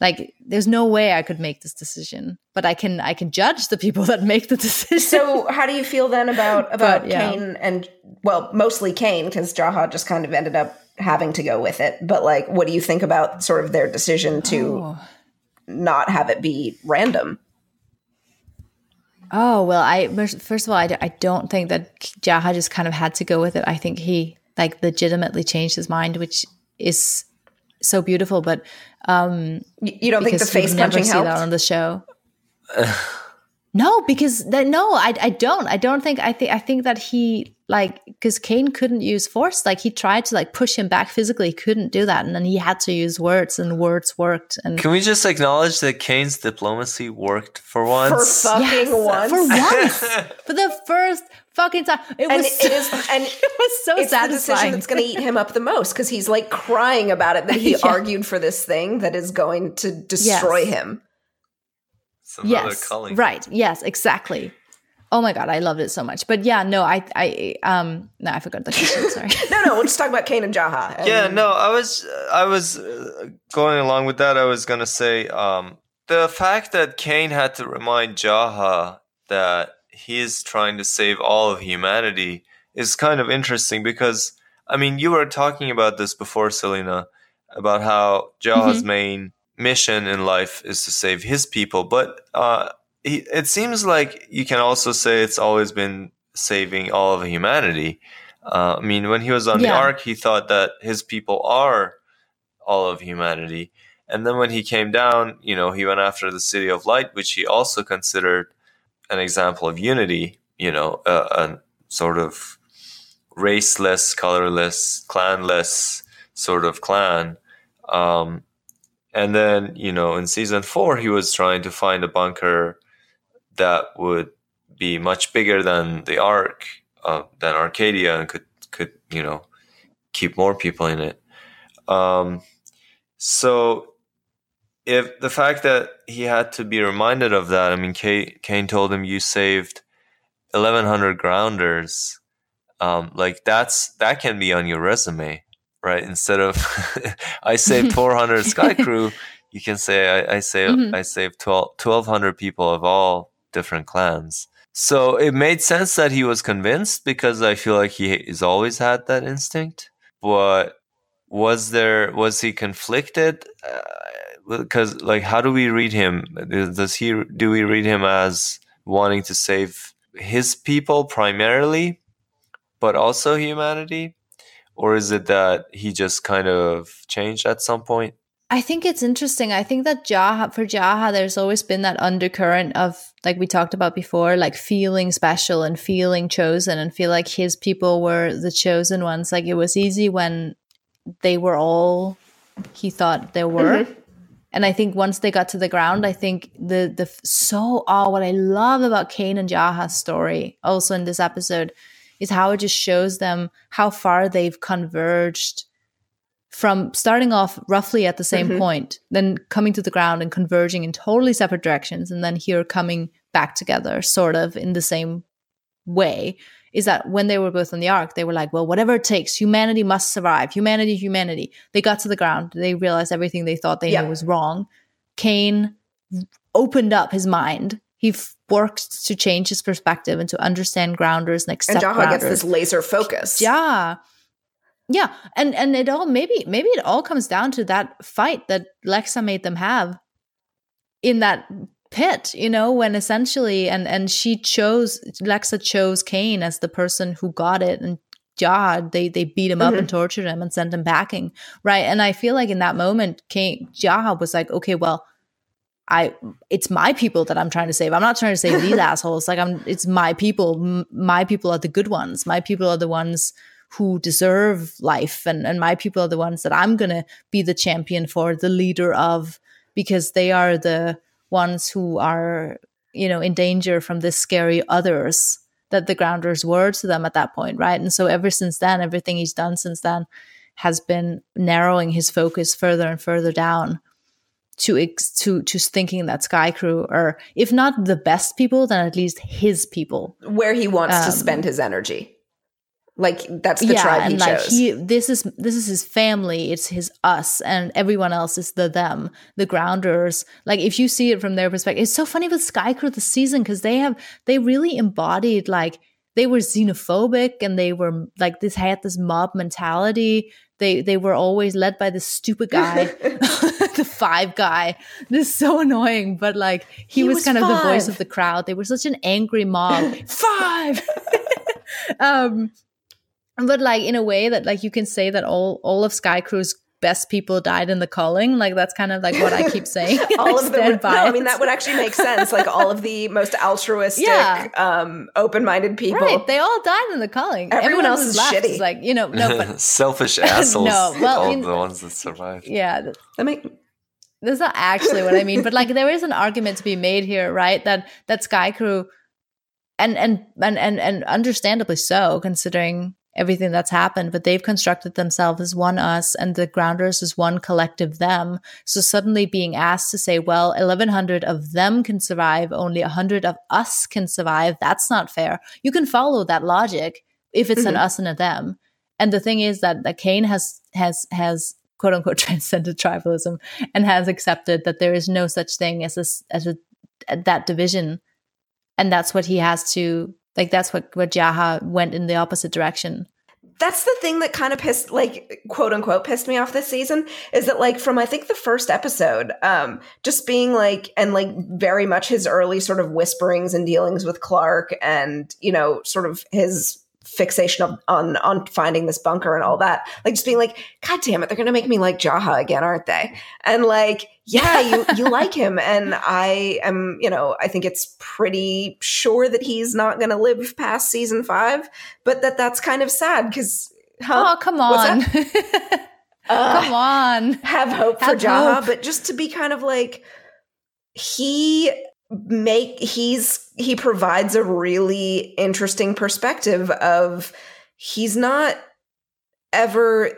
like there's no way i could make this decision but i can i can judge the people that make the decision so how do you feel then about about but, yeah. kane and well mostly kane because jaha just kind of ended up having to go with it but like what do you think about sort of their decision to oh. not have it be random oh well i first of all I, I don't think that jaha just kind of had to go with it i think he like legitimately changed his mind which is so beautiful. But um, you don't think the face punching helped that on the show? no, because that, no, I, I don't. I don't think. I think. I think that he like because Kane couldn't use force. Like he tried to like push him back physically, couldn't do that, and then he had to use words, and words worked. And can we just acknowledge that Kane's diplomacy worked for once? For fucking yes, once. For once. for the first fucking time. It was and it is, and it was so it's satisfying. the decision that's going to eat him up the most because he's like crying about it that he yeah. argued for this thing that is going to destroy yes. him. Some yes, right. Yes, exactly. Oh my god, I loved it so much. But yeah, no, I, I, um, no, I forgot the question. Sorry. no, no, we'll just talk about Kane and Jaha. And yeah, no, I was, I was uh, going along with that. I was gonna say, um, the fact that Kane had to remind Jaha that he's trying to save all of humanity is kind of interesting because I mean you were talking about this before, Selina, about how Jaha's mm-hmm. main mission in life is to save his people, but uh, he, it seems like you can also say it's always been saving all of humanity. Uh, I mean, when he was on yeah. the ark, he thought that his people are all of humanity. And then when he came down, you know, he went after the city of light, which he also considered an example of unity, you know, a sort of raceless, colorless, clanless sort of clan. Um, and then, you know, in season four, he was trying to find a bunker that would be much bigger than the Ark, uh, than Arcadia, and could could you know keep more people in it. Um, so if the fact that he had to be reminded of that, I mean, Kane, Kane told him you saved 1100 grounders. Um, like that's that can be on your resume, right? Instead of I saved 400 Sky Crew, you can say I, I saved mm-hmm. I saved 12, 1200 people of all different clans. So it made sense that he was convinced because I feel like he has always had that instinct. But was there was he conflicted? Uh, because like how do we read him does he do we read him as wanting to save his people primarily but also humanity or is it that he just kind of changed at some point I think it's interesting. I think that Jaha for Jaha, there's always been that undercurrent of like we talked about before, like feeling special and feeling chosen and feel like his people were the chosen ones. Like it was easy when they were all he thought they were. Mm-hmm. And I think once they got to the ground, I think the the so oh what I love about Kane and Jaha's story also in this episode is how it just shows them how far they've converged from starting off roughly at the same mm-hmm. point, then coming to the ground and converging in totally separate directions, and then here coming back together, sort of in the same way, is that when they were both on the ark, they were like, well, whatever it takes, humanity must survive. Humanity, humanity. They got to the ground, they realized everything they thought they knew was wrong. Kane opened up his mind. He f- worked to change his perspective and to understand grounders and accept and Jaha gets this laser focus. Yeah yeah and and it all maybe maybe it all comes down to that fight that lexa made them have in that pit you know when essentially and and she chose lexa chose kane as the person who got it and Jaha, they they beat him mm-hmm. up and tortured him and sent him packing, right? And I feel like in that moment, Kane Jaha was like, okay, well, I it's my people that I'm trying to save. I'm not trying to save these assholes. Like I'm, it's my people. M- my people are the good ones. My people are the ones who deserve life and, and my people are the ones that i'm going to be the champion for the leader of because they are the ones who are you know in danger from the scary others that the grounders were to them at that point right and so ever since then everything he's done since then has been narrowing his focus further and further down to to to thinking that Sky Crew are, if not the best people, then at least his people. Where he wants um, to spend his energy. Like that's the yeah, tribe he and like chose. He, this is this is his family. It's his us, and everyone else is the them, the grounders. Like if you see it from their perspective, it's so funny with Skycrew this season because they have they really embodied like they were xenophobic and they were like this had this mob mentality. They they were always led by this stupid guy, the five guy. This is so annoying, but like he, he was, was, kind five. of the voice of the crowd. They were such an angry mob. five. um but like in a way that like you can say that all all of Sky Crew's best people died in the calling. Like that's kind of like what I keep saying. all of them. No, I mean that would actually make sense. Like all of the most altruistic, yeah. um, open-minded people. Right. They all died in the calling. Everyone, Everyone else is left. shitty. like you know, no, but selfish assholes. no, well, all in, the ones that survived. Yeah, that make. That's not actually what I mean, but like there is an argument to be made here, right? That that Sky Crew, and and and and and understandably so, considering everything that's happened, but they've constructed themselves as one us and the grounders as one collective them. So suddenly being asked to say, well, 1100 of them can survive, only 100 of us can survive, that's not fair. You can follow that logic if it's mm-hmm. an us and a them. And the thing is that, that Kane has, has, has quote unquote transcended tribalism and has accepted that there is no such thing as a, as a, that division. And that's what he has to like that's what what Jaha went in the opposite direction. That's the thing that kind of pissed like quote unquote pissed me off this season is that like from I think the first episode um just being like and like very much his early sort of whisperings and dealings with Clarke and you know sort of his fixation of, on on finding this bunker and all that. Like just being like, God damn it, they're gonna make me like Jaha again, aren't they? And like, yeah, you you like him, and I am, you know, I think it's pretty sure that he's not gonna live past season five, but that that's kind of sad because. Huh? Oh come on. uh, come on. Have hope have for Jaha, but just to be kind of like he make he's he provides a really interesting perspective of he's not ever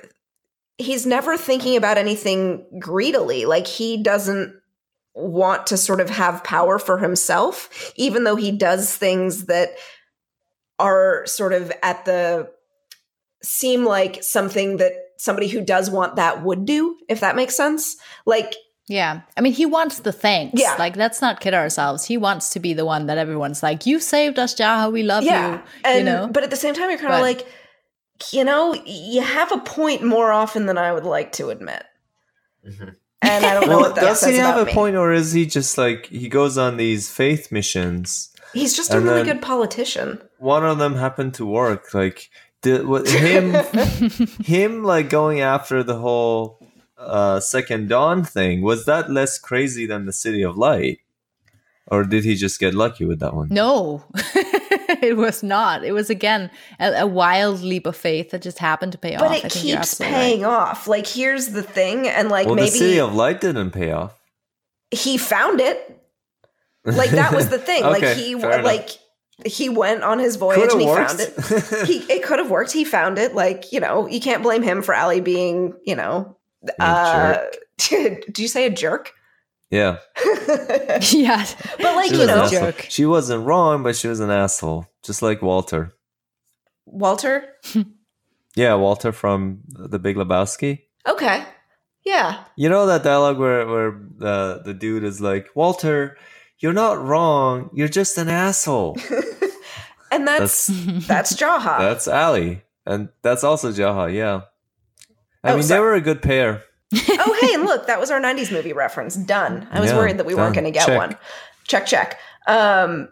he's never thinking about anything greedily like he doesn't want to sort of have power for himself even though he does things that are sort of at the seem like something that somebody who does want that would do if that makes sense like yeah. I mean, he wants the thanks. Yeah. Like, let's not kid ourselves. He wants to be the one that everyone's like, you saved us, Jaha. We love yeah. you. And, you know? But at the same time, you're kind of like, you know, you have a point more often than I would like to admit. Mm-hmm. And I don't know well, what that Does he have a me. point, or is he just like, he goes on these faith missions? He's just a really good politician. One of them happened to work. Like, the, what, him, him, like going after the whole uh, Second Dawn thing was that less crazy than the City of Light, or did he just get lucky with that one? No, it was not. It was again a, a, wild leap of faith that just happened to pay but off. But it keeps paying right. off. Like here's the thing, and like well, maybe the City of Light didn't pay off. He found it. Like that was the thing. okay, like he like he went on his voyage Could've and he worked. found it. he it could have worked. He found it. Like you know, you can't blame him for ALIE being you know. Uh, do you say a jerk? Yeah. yeah. But like She you know, asshole. Joke. She wasn't wrong, but she was an asshole, just like Walter. Walter. Yeah, Walter from The Big Lebowski. Okay. Yeah. You know that dialogue where where the the dude is like, Walter, you're not wrong. You're just an asshole. and that's that's Jaha. That's ALIE, and that's also Jaha. Yeah. I Oh, mean, they were a good pair. Oh, hey, and look, that was our 90s movie reference. Done. I was Yeah, worried that we weren't going to get Check. one. Check, check. Um,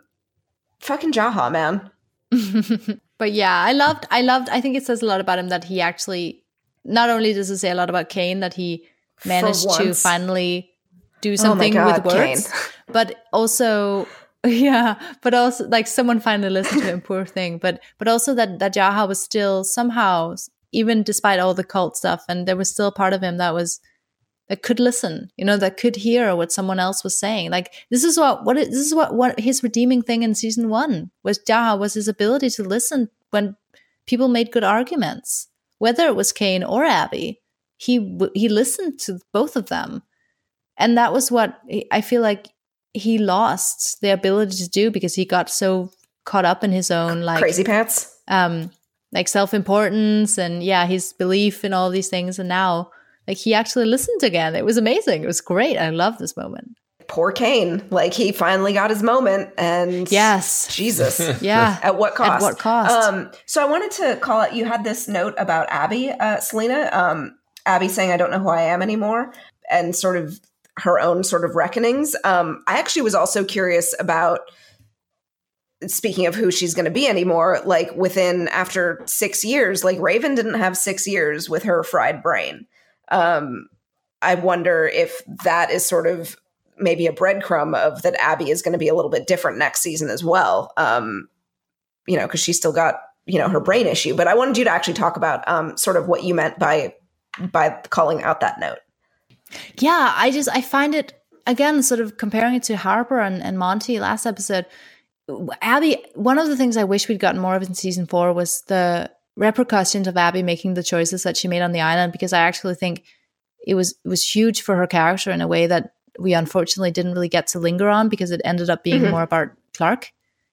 fucking Jaha, man. but yeah, I loved. I loved. I think it says a lot about him that he actually. Not only does it say a lot about Kane that he managed to finally do Oh something God, with words, Kane. but also yeah but also like someone finally listened to him poor thing but but also that that jaha was still somehow even despite all the cult stuff and there was still a part of him that was that could listen you know that could hear what someone else was saying. Like this is what what this is what what his redeeming thing in season one was jaha was his ability to listen when people made good arguments. Whether it was kane or abby he he listened to both of them. And that was what i feel like he lost the ability to do because he got so caught up in his own like Crazy pants. um like self-importance and yeah his belief in all these things and now like he actually listened again it was amazing it was great i love this moment Poor Kane. Like he finally got his moment and yes Jesus. yeah At what cost? At what cost? Um, so I wanted to call it. You had this note about Abby, uh, Selina. Um, Abby saying, "I don't know who I am anymore," and sort of her own sort of reckonings. Um, I actually was also curious about. Speaking of who she's going to be anymore, like within after six years, like Raven didn't have six years with her fried brain. Um, I wonder if that is sort of maybe a breadcrumb of that Abby is going to be a little bit different next season as well. Um, you know, because she's still got you know her brain issue. But I wanted you to actually talk about um, sort of what you meant by by calling out that note. yeah i just i find it again sort of comparing it to harper and, and monty last episode abby one of the things i wish we'd gotten more of in season four was the repercussions of abby making the choices that she made on the island because i actually think it was it was huge for her character in a way that we unfortunately didn't really get to linger on because it ended up being Mhm. more about clarke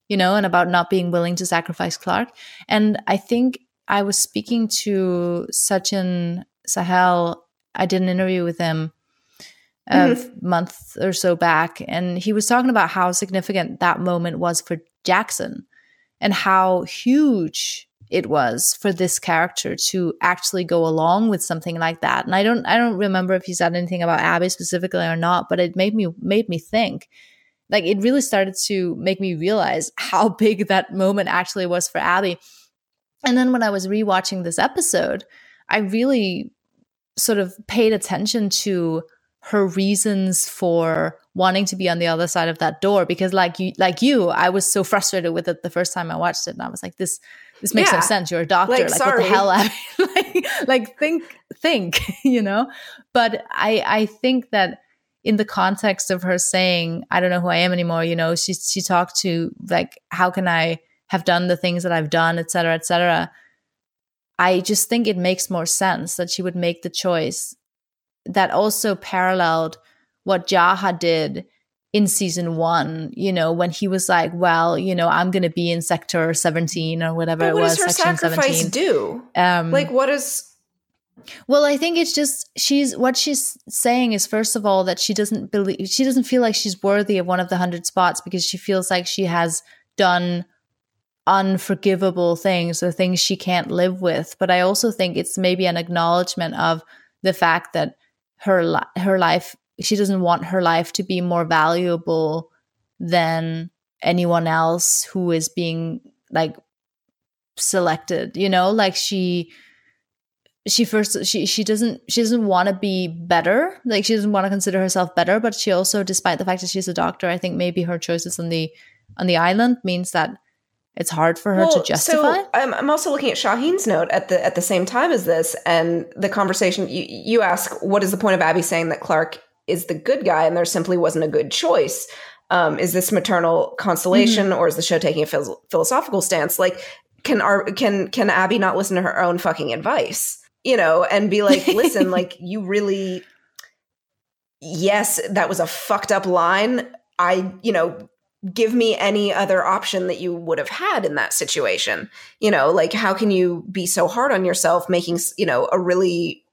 you know and about not being willing to sacrifice clarke and i think i was speaking to sachin sahel i did an interview with him Mm-hmm. a month or so back and he was talking about how significant that moment was for jackson and how huge it was for this character to actually go along with something like that. And i don't i don't remember if he said anything about abby specifically or not but it made me made me think. Like it really started to make me realize how big that moment actually was for abby. And then when i was rewatching this episode i really sort of paid attention to her reasons for wanting to be on the other side of that door because like you like you i was so frustrated with it the first time i watched it and i was like this this makes Yeah. no sense. You're a doctor. Like, like, what the hell Abby? like like think think you know? But i i think that in the context of her saying i don't know who i am anymore you know she she talked to like how can i have done the things that i've done et cetera et cetera. I just think it makes more sense that she would make the choice that also paralleled what Jaha did in season one, you know, when he was like, well, you know, I'm going to be in sector 17 or whatever But it was. what does her sacrifice 17. do? Um, Like, what is? well, I think it's just she's what she's saying is first of all that she doesn't believe she doesn't feel like she's worthy of one of the hundred spots because she feels like she has done unforgivable things or things she can't live with. But I also think it's maybe an acknowledgement of the fact that her li- her life she doesn't want her life to be more valuable than anyone else who is being like selected you know? Like she she first she she doesn't she doesn't want to be better. Like she doesn't want to consider herself better but she also despite the fact that she's a doctor i think maybe her choices on the on the island means that it's hard for her well, to justify so I'm, I'm also looking at shaheen's note at the at the same time as this and the conversation you, you ask what is the point of abby saying that Clarke is the good guy and there simply wasn't a good choice um, is this maternal consolation mm-hmm. or is the show taking a phil- philosophical stance like can our can can abby not listen to her own fucking advice you know, and be like, listen, like you really, yes, that was a fucked up line. I, you know, give me any other option that you would have had in that situation. You know, like how can you be so hard on yourself making, you know, a really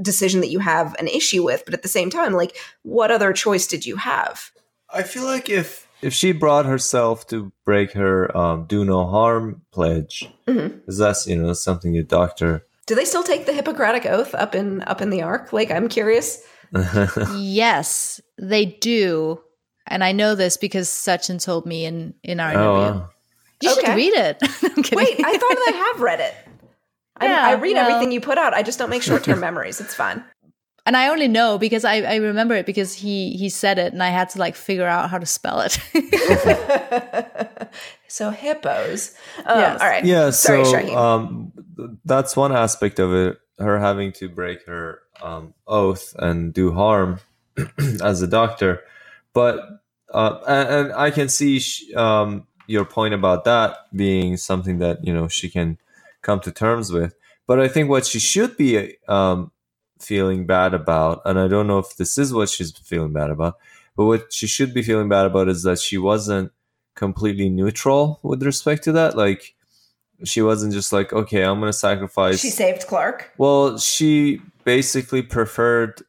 decision that you have an issue with, but at the same time, like what other choice did you have? I feel like if if she brought herself to break her um, do no harm pledge, mm-hmm. because that's you know something a doctor do they still take the Hippocratic oath up in up in the Ark? Like, I'm curious. yes, they do, and I know this because Sachin told me in in our oh, interview. Wow. You okay. should read it. Wait, I thought I have read it. Yeah, I read well, everything you put out. I just don't make short term memories. It's fine. And I only know because I, I remember it because he he said it and I had to like figure out how to spell it. so hippos. Um, yes. All right. Yeah. Sorry, so um, that's one aspect of it. Her having to break her um, oath and do harm as a doctor, but uh, and, and, I can see sh- um, your point about that being something that you know she can come to terms with. But I think what she should be um, feeling bad about, and I don't know if this is what she's feeling bad about, but what she should be feeling bad about is that she wasn't completely neutral with respect to that. Like, she wasn't just like, okay, I'm going to sacrifice. She saved Clarke. Well, she basically preferred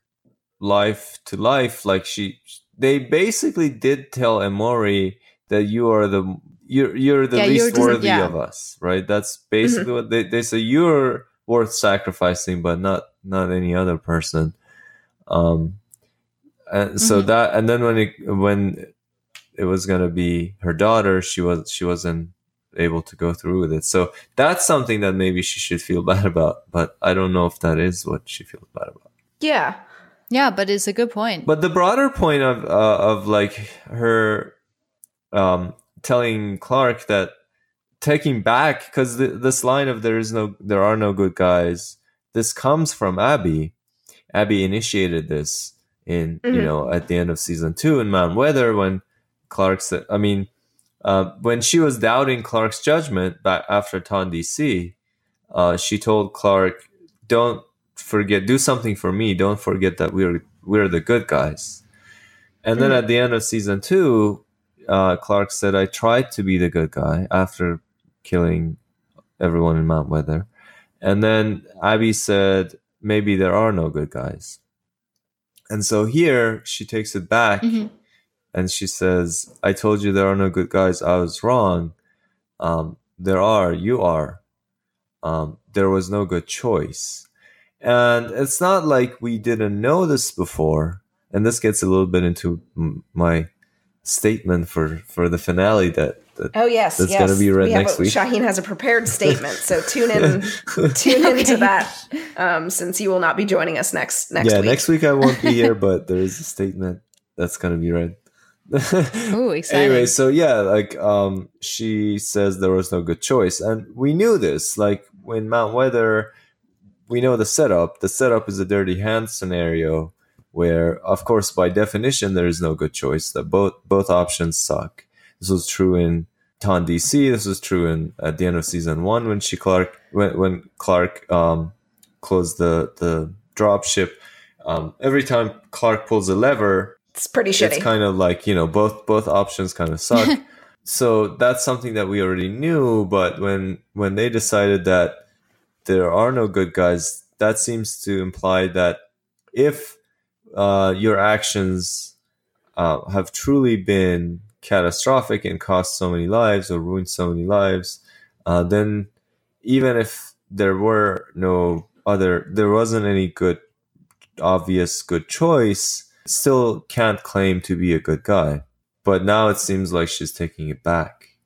life to life. Like, she, they basically did tell Emori that you are the you're you're the yeah, least you're worthy yeah. of us, right? That's basically mm-hmm. what they, they say. You're worth sacrificing, but not not any other person. Um, and so mm-hmm. that, and then when it when it was gonna be her daughter, she was she wasn't able to go through with it. So that's something that maybe she should feel bad about. But I don't know if that is what she feels bad about. Yeah, yeah, but it's a good point. But the broader point of uh, of like her um, telling Clarke that taking back because this line of there is no there are no good guys this comes from abby abby initiated this in mm-hmm. you know at the end of season two in mount weather when clarke said i mean uh, when she was doubting Clarke's judgment back after TonDC, uh, she told Clarke, don't forget do something for me don't forget that we're we're the good guys and then at the end of season two uh, clarke said i tried to be the good guy after killing everyone in Mount Weather. And then Abby said, maybe there are no good guys. And so here she takes it back mm-hmm. and she says, I told you there are no good guys. I was wrong. Um, there are, you are. Um, there was no good choice. And it's not like we didn't know this before. And this gets a little bit into my statement for, for the finale that that, oh yes, that's yes. going to be read we next a, week. Shaheen has a prepared statement, so tune in, tune okay. into that. Um, since you will not be joining us next next yeah, week. next week I won't be here, but there is a statement that's going to be read. oh, exciting! Anyway, so yeah, like um, she says there was no good choice, and we knew this. Like when Mount Weather, we know the setup. The setup is a dirty hand scenario where, of course, by definition, there is no good choice. That both both options suck this was true in Ton DC. This was true in at the end of season one when she Clarke when when Clarke um, closed the the drop ship. Um, every time Clarke pulls a lever, it's pretty shitty. It's kind of like you know both both options kind of suck. so that's something that we already knew. But when when they decided that there are no good guys, that seems to imply that if uh, your actions uh, have truly been catastrophic and cost so many lives or ruined so many lives, uh, then even if there were no other, there wasn't any good, obvious good choice, still can't claim to be a good guy. But now it seems like she's taking it back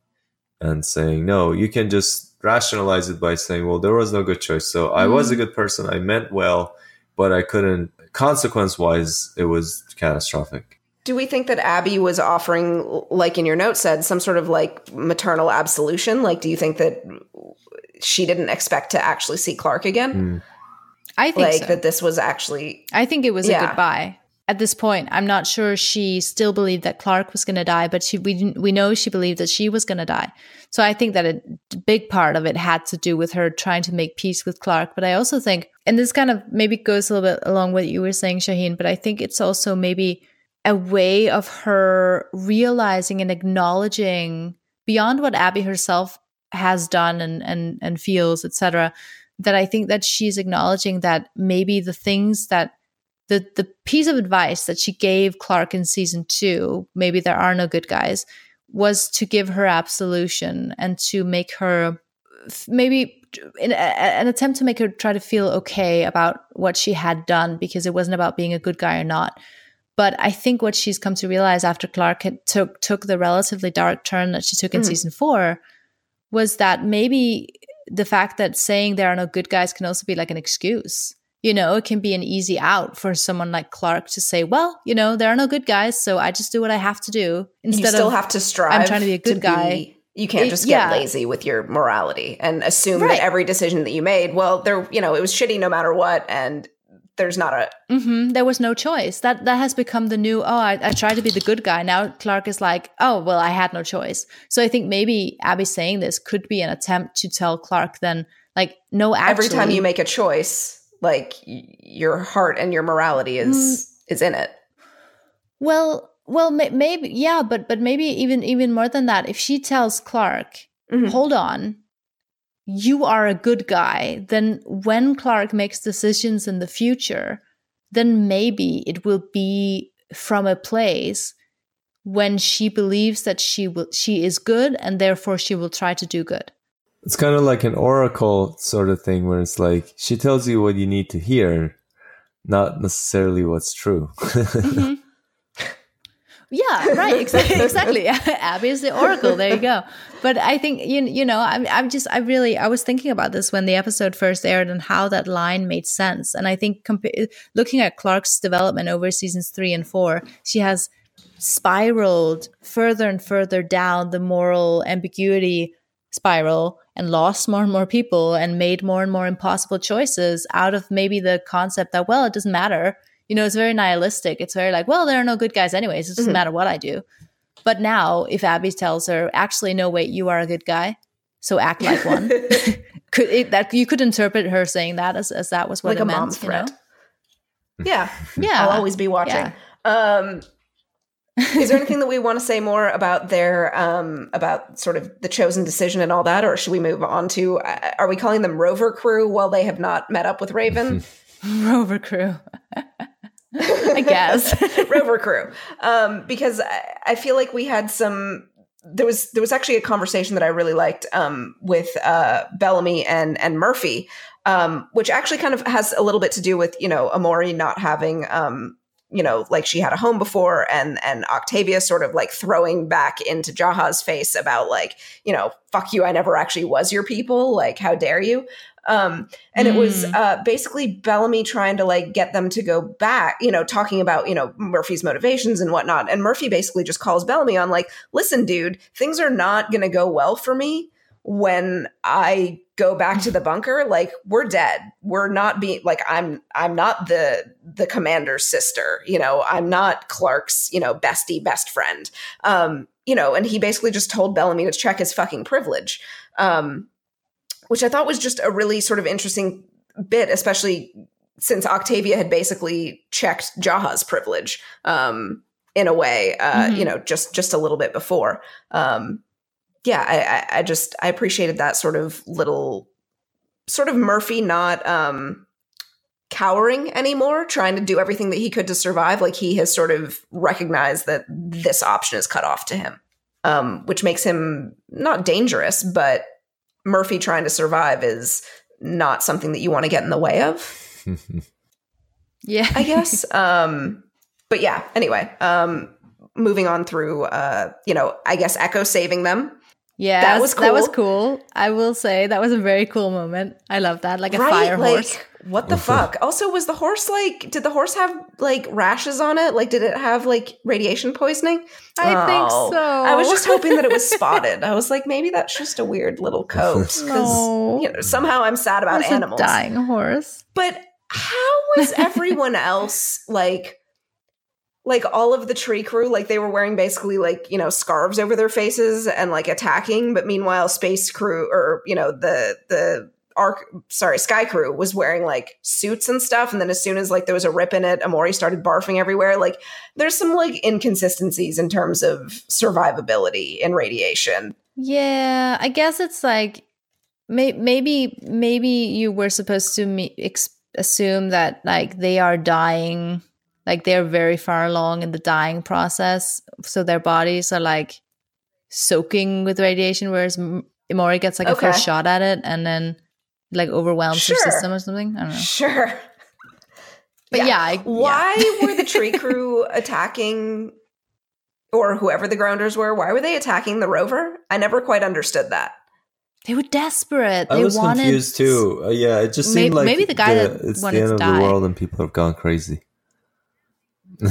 and saying, no, you can just rationalize it by saying, well, there was no good choice. So I was a Mm-hmm. good person. I meant well, but I couldn't, consequence wise, it was catastrophic. Do we think that Abby was offering, like in your note said, some sort of like maternal absolution? Like, do you think that she didn't expect to actually see Clarke again? Mm. I think Like so. that this was actually I think it was Yeah. a goodbye. At this point, I'm not sure she still believed that Clarke was going to die, but she we we know she believed that she was going to die. So I think that a big part of it had to do with her trying to make peace with Clarke. But I also think, and this kind of maybe goes a little bit along what you were saying, Shaheen, but I think it's also maybe a way of her realizing and acknowledging beyond what Abby herself has done and and and feels, etc. That I think that she's acknowledging that maybe the things that the the piece of advice that she gave Clarke in season two, maybe there are no good guys, was to give her absolution and to make her maybe in a, an attempt to make her try to feel okay about what she had done because it wasn't about being a good guy or not. But I think what she's come to realize after Clarke had took took the relatively dark turn that she took in Mm. season four was that maybe the fact that saying there are no good guys can also be like an excuse. You know, it can be an easy out for someone like Clarke to say, "Well, you know, there are no good guys, so I just do what I have to do." you Instead still of have to strive. I'm trying to be a good guy. you can't just get yeah. lazy with your morality and assume Right. that every decision that you made, well, there, you know, it was shitty no matter what, and there's not a hmm there was no choice. That that has become the new. Oh, I, I tried to be the good guy. Now Clarke is like, oh well, I had no choice. So I think maybe Abby saying this could be an attempt to tell Clarke then, like, no, actually, every time you make a choice, like your heart and your morality is Mm. is in it. Well, well, may- maybe yeah, but but maybe even even more than that. If she tells Clarke, Mhm. hold on, you are a good guy, then when Clarke makes decisions in the future, then maybe it will be from a place when she believes that she will she is good and therefore she will try to do good. It's kind of like an oracle sort of thing where it's like she tells you what you need to hear, not necessarily what's true. Mhm. Yeah, right. Exactly. exactly. Abby is the oracle. There you go. But I think you you know I'm I'm just I really I was thinking about this when the episode first aired and how that line made sense. And I think compa- looking at Clarke's development over seasons three and four, she has spiraled further and further down the moral ambiguity spiral and lost more and more people and made more and more impossible choices out of maybe the concept that well it doesn't matter you know it's very nihilistic it's very like well there are no good guys anyways it doesn't Mhm. matter what i do but now if abby tells her actually no wait you are a good guy so act like one could it, that you could interpret her saying that as, as that was what like it a meant mom you threat. know? Yeah, yeah I'll always be watching. Yeah. Um, is there anything that we want to say more about their um, about sort of the chosen decision and all that, or should we move on to? Uh, are we calling them Rover Crew while they have not met up with Raven? rover crew i guess Rover Crew, um, because I, I feel like we had some. There was there was actually a conversation that I really liked um, with uh, Bellamy and and Murphy, um, which actually kind of has a little bit to do with you know Emori not having um, you know like she had a home before, and and Octavia sort of like throwing back into Jaha's face about like you know fuck you, I never actually was your people, like how dare you. Um, and it was Mm. uh, basically Bellamy trying to like get them to go back, you know, talking about you know Murphy's motivations and whatnot. And Murphy basically just calls Bellamy on like, listen, dude, things are not going to go well for me when I go back to the bunker. Like we're dead. We're not being like I'm. I'm not the the commander's sister. You know, I'm not Clarke's you know bestie best friend. Um, you know, and he basically just told Bellamy to check his fucking privilege. Um, which I thought was just a really sort of interesting bit, especially since Octavia had basically checked Jaha's privilege um, in a way, uh, Mhm. you know, just just a little bit before. Um, yeah, I, I, I just I appreciated that sort of little sort of Murphy not um, cowering anymore, trying to do everything that he could to survive. Like he has sort of recognized that this option is cut off to him, um, which makes him not dangerous, but Murphy trying to survive is not something that you want to get in the way of, yeah I guess. um, but yeah, anyway, um, moving on through, uh, you know, I guess Echo saving them Yeah, That was That was cool. cool. I will say that was a very cool moment. I love that, like a right? fire like, horse. what the fuck? Also, was the horse like? Did the horse have like rashes on it? Like, did it have like radiation poisoning? I think Oh. so. I was just hoping that it was spotted. I was like, maybe that's just a weird little coat. Because No. you know, somehow I'm sad about It was animals. a dying horse. But how was everyone else like? Like all of the tree crew, like they were wearing basically like you know scarves over their faces and like attacking, but meanwhile, space crew or you know the the ark sorry sky crew was wearing like suits and stuff, and then as soon as like there was a rip in it, Emori started barfing everywhere. Like there's some like inconsistencies in terms of survivability in radiation. Yeah, I guess it's like may- maybe maybe you were supposed to me- ex- assume that like they are dying, like they're very far along in the dying process, so their bodies are like soaking with radiation, whereas M- Emori gets like a first shot at it and then like overwhelms Sure. her system or something. I don't know, Sure. but yeah, I, yeah. Why were the tree crew attacking, or whoever the grounders were? Why were they attacking the rover? I never quite understood that. they were desperate. I they was wanted confused too. Uh, yeah, it just May- seemed like maybe the guy that it's the end to of die. the world and people have gone crazy.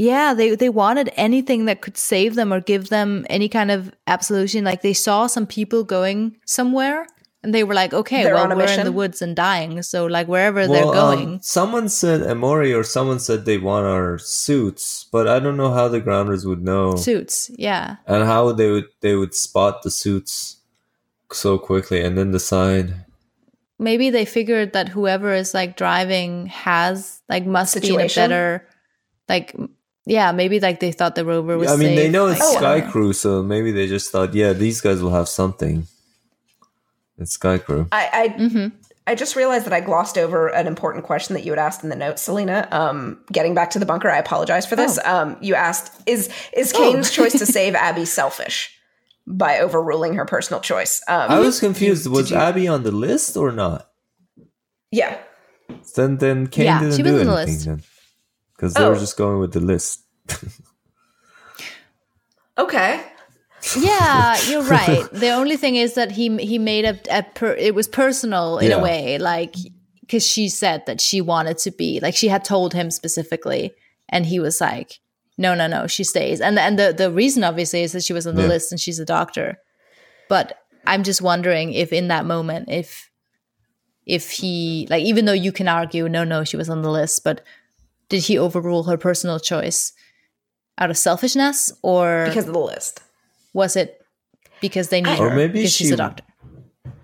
Yeah, they they wanted anything that could save them or give them any kind of absolution. Like they saw some people going somewhere, and they were like, "Okay, They're well, on a we're in the woods and dying, so like wherever Well, they're um, going." someone said Emori or someone said they want our suits, but I don't know how the grounders would know Suits, yeah, and how they would they would spot the suits so quickly and then decide. maybe they figured that whoever is like driving has like must be in a better, like, yeah, maybe like they thought the rover was. I mean, they know it's Oh, I Sky don't. Crew, so maybe they just thought, yeah, these guys will have something. It's Sky Crew. I I, Mhm. I just realized that I glossed over an important question that you had asked in the notes, Selina. Um, getting back to the bunker, I apologize for this. Um, you asked is is Kane's choice to save Abby selfish by overruling her personal choice? Um, I was confused. did was you- Abby on the list or not? yeah. Then then Kane Yeah, didn't she was do on the anything list. then. Because they were Oh. just going with the list. Okay. yeah you're right the only thing is that he he made a, a per, it was personal in Yeah. a way like because she said that she wanted to be like she had told him specifically and he was like no no no she stays and and the the reason obviously is that she was on the Yeah. list and she's a doctor but i'm just wondering if in that moment if if he like even though you can argue no no she was on the list but did he overrule her personal choice out of selfishness or Because of the list. was it because they need Or her? maybe because she's a doctor.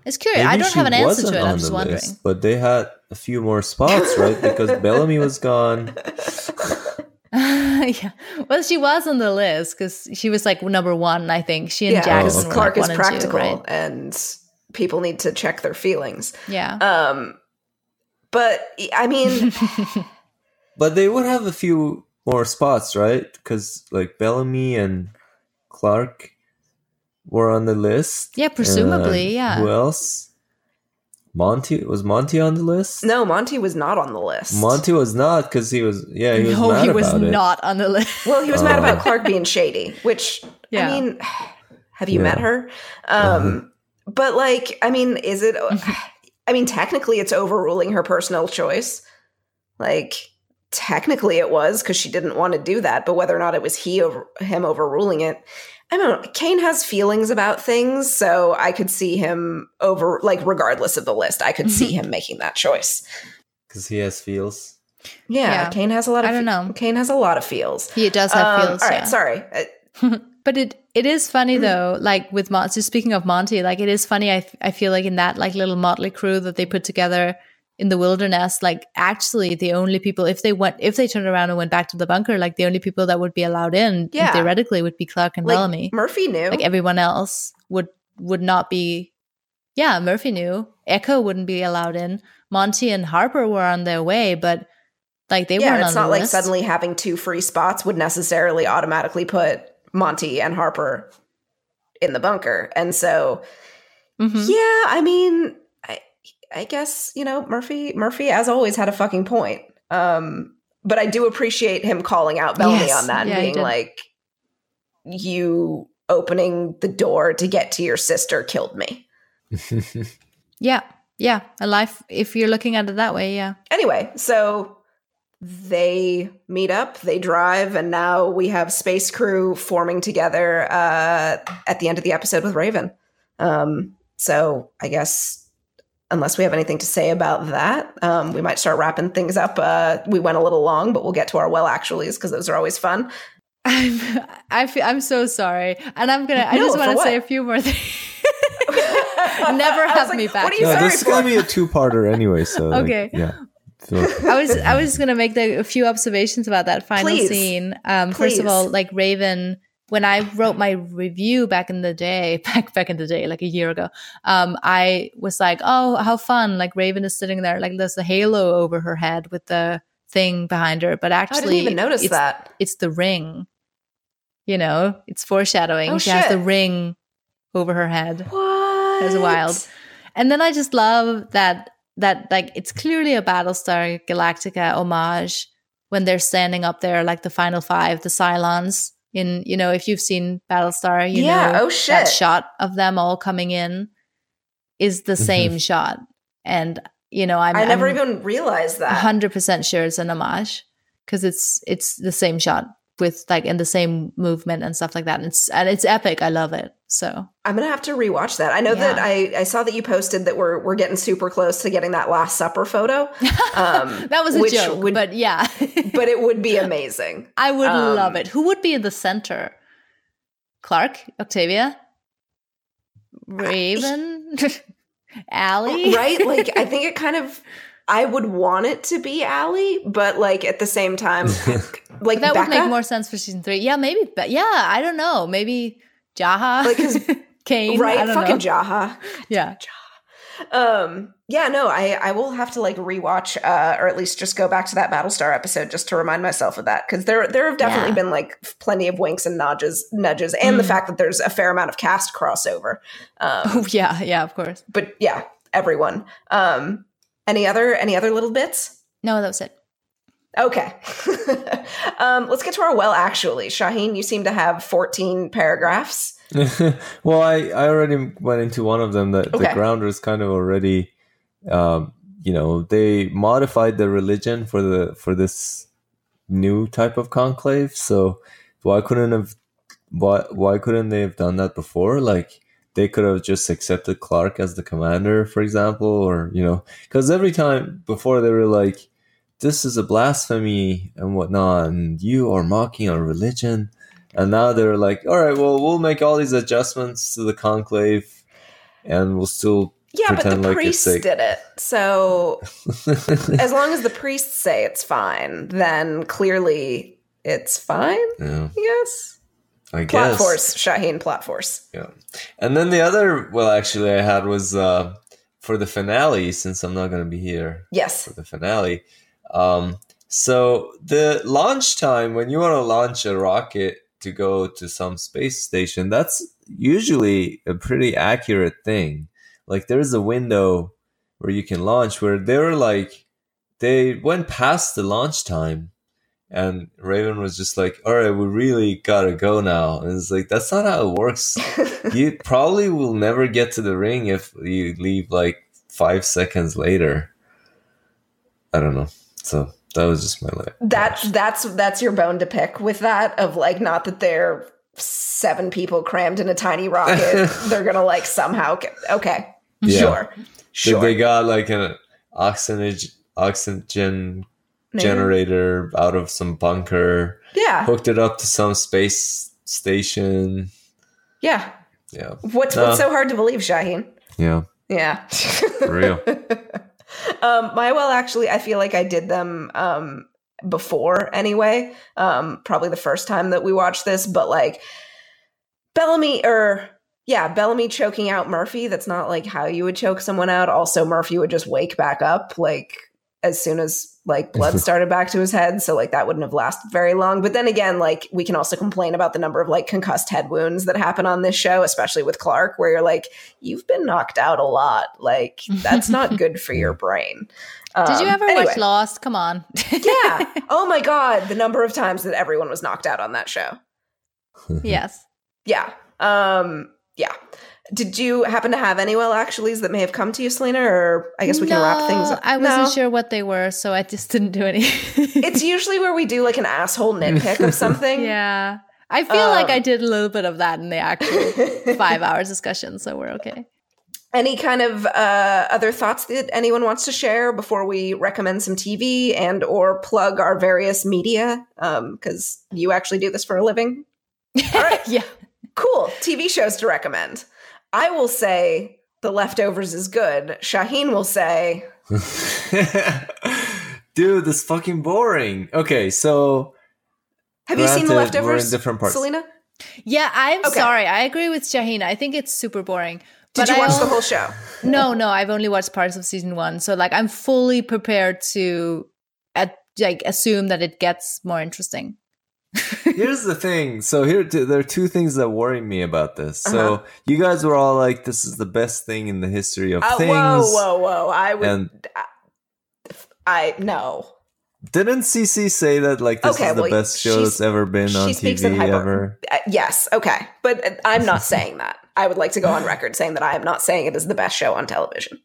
It's curious. I don't have an answer wasn't to it. I'm just the wondering. list, but they had a few more spots, right? Because Bellamy was gone. yeah. Well, she was on the list because she was like number one. I think she and Yeah, Jackson because were Clarke like is one practical and two, right? and people need to check their feelings. Yeah. Um, but I mean, But they would have a few more spots, right? Because like Bellamy and Clarke were on the list. Yeah, presumably, And yeah. Who else? Monty was Monty on the list. no, Monty was not on the list. Monty was not because he was. Yeah, he was no, mad he was about it. not on the list. Well, he was mad Oh. about Clarke being shady, which Yeah. I mean, have you Yeah. met her? Um, but like, I mean, is it? I mean, technically, it's overruling her personal choice. Like, technically, it was because she didn't want to do that. But whether or not it was he over him overruling it, I don't know. Kane has feelings about things, so I could see him over. Like, regardless of the list, I could see him making that choice. because he has feels. Yeah, Yeah. Kane has a lot of. I don't know. Kane has a lot of feels. He does have Um, feels. all right, yeah. sorry. Uh, But it it is funny though, like with Monty. Speaking of Monty, like it is funny. I I feel like in that like little motley crew that they put together in the wilderness, like actually the only people if they went if they turned around and went back to the bunker, like the only people that would be allowed in Yeah. theoretically would be Clarke and like Bellamy. Murphy knew. Like everyone else would would not be. Yeah, Murphy knew. Echo wouldn't be allowed in. Monty and Harper were on their way, but like they yeah, weren't it's not like list. suddenly having two free spots would necessarily automatically put Monty and Harper in the bunker. And so, Mhm. yeah, I mean, I, I guess you know Murphy. Murphy, as always, had a fucking point. Um, but I do appreciate him calling out Bellamy Yes. on that and Yeah, he being like, "You opening the door to get to your sister killed me. yeah. Yeah. A life, if you're looking at it that way, yeah. Anyway, so they meet up, they drive, and now we have space crew forming together uh, at the end of the episode with Raven. Um, so I guess unless we have anything to say about that, um, we might start wrapping things up. Uh, we went a little long, but we'll get to our well actuallys because those are always fun. I'm I feel I'm so sorry, and I'm gonna. I just want to say a few more things. Never have like, me back. No, this is gonna be a two-parter anyway. So okay, like, yeah. I was I was just gonna make the, a few observations about that final Please. scene. Um, first of all, like Raven, when I wrote my review back in the day, back back in the day, like a year ago, um, I was like, oh, how fun! Like Raven is sitting there, like there's a halo over her head with the thing behind her, but actually, I didn't even notice it's, that. It's the ring. You know, it's foreshadowing. Oh, she shit. has the ring over her head. What? It was wild. And then I just love that that like it's clearly a Battlestar Galactica homage when they're standing up there like the final five, the Cylons. In you know, if you've seen Battlestar, you Yeah, know oh, shit. that shot of them all coming in is the mm-hmm. same shot. And you know, I'm I never I'm even realized that. hundred percent sure it's an homage because it's it's the same shot with like in the same movement and stuff like that. And it's and it's epic. I love it. So I'm gonna have to rewatch that. I know that I, I saw that you posted that we're we're getting super close to getting that Last Supper photo. Um, that was a joke, would- but yeah. but it would be amazing. I would Um, love it. Who would be in the center? Clarke, Octavia, Raven, ALIE, right? Like I think it kind of I would want it to be ALIE, but like at the same time, like that would make more sense for season three. Yeah, maybe. But yeah, I don't know. Maybe Jaha, Like, 'cause- Kane, right? I don't Fucking know. Jaha. yeah, Um, yeah, no, I I will have to like rewatch, uh, or at least just go back to that Battlestar episode just to remind myself of that because there there have definitely Yeah. been like plenty of winks and nudges, nudges, and the Mm. fact that there's a fair amount of cast crossover. Um, oh yeah, yeah. Of course. but yeah, everyone. Um, any other any other little bits? No, that was it. Okay. um, let's get to our well. Actually, Shaheen, you seem to have 14 paragraphs. well, I, I already went into one of them. That the grounders kind of already, um, you know, they modified the religion for the for this new type of conclave. So why couldn't have why why couldn't they have done that before? Like they could have just accepted Clarke as the commander, for example, or you know, because every time before they were like, "This is a blasphemy" and whatnot, and you are mocking our religion. And now they're like, all right, well, we'll make all these adjustments to the conclave, and we'll still Yeah, but the like priests did it. So as long as the priests say it's fine, then clearly it's fine. yeah, Yes. I Plot guess. force, Shaheen. Plot force. Yeah. And then the other, well, actually, I had was uh, for the finale, since I'm not going to be here Yes. for the finale. Um, so the launch time, when you want to launch a rocket to go to some space station, that's usually a pretty accurate thing. Like there's a window where you can launch where they were like, they went past the launch time. And Raven was just like, all right, we really gotta go now. And it's like, that's not how it works. you probably will never get to the ring if you leave like five seconds later. I don't know. So that was just my life. That's that's that's your bone to pick with that of like not that they're seven people crammed in a tiny rocket. they're gonna like somehow get, okay. Yeah. Sure. Sure. They got like an oxygen oxygen generator out of some bunker, yeah. hooked it up to some space station. Yeah. Yeah, What's No. what's so hard to believe, Shaheen? yeah, Yeah. for real. um, my well, actually, I feel like I did them um, before anyway. Um, probably the first time that we watched this, but like Bellamy or yeah, Bellamy choking out Murphy. That's not like how you would choke someone out. Also, Murphy would just wake back up like as soon as like blood started back to his head. So like that wouldn't have lasted very long. But then again, like we can also complain about the number of like concussed head wounds that happen on this show, especially with Clarke, where you're like, you've been knocked out a lot. Like that's not good for your brain. Did you Um, ever anyway. watch Lost? Come on. yeah. Oh my god, the number of times that everyone was knocked out on that show. yes. Yeah. Um, yeah. Did you happen to have any well actuallys that may have come to you, Selina? Or I guess we can wrap things up. I wasn't no? sure what they were, so I just didn't do any. it's usually where we do like an asshole nitpick of something. Yeah. I feel um, like I did a little bit of that in the actual five hours discussion, so we're okay. Any kind of uh, other thoughts that anyone wants to share before we recommend some TV and or plug our various media? Because um, you actually do this for a living. All right, yeah, cool. TV shows to recommend. I will say The Leftovers is good. Shaheen will say, Dude, this fucking boring. Okay, so have you seen The Leftovers? We're in different parts. Selina? Yeah, I'm okay. sorry. I agree with Shaheen. I think it's super boring. Did you watch the whole show? no, no. I've only watched parts of season one, so like I'm fully prepared to, at, like, assume that it gets more interesting. Here's the thing. So here there are two things that worry me about this. Uh-huh. So you guys were all like, "This is the best thing in the history of uh, things." Whoa, whoa, whoa! I would. And I, no. Didn't CC say that like this okay, is the well, best show that's ever been on TV ever? Uh, yes, okay, but I'm not saying that. I would like to go on record saying that I am not saying it is the best show on television.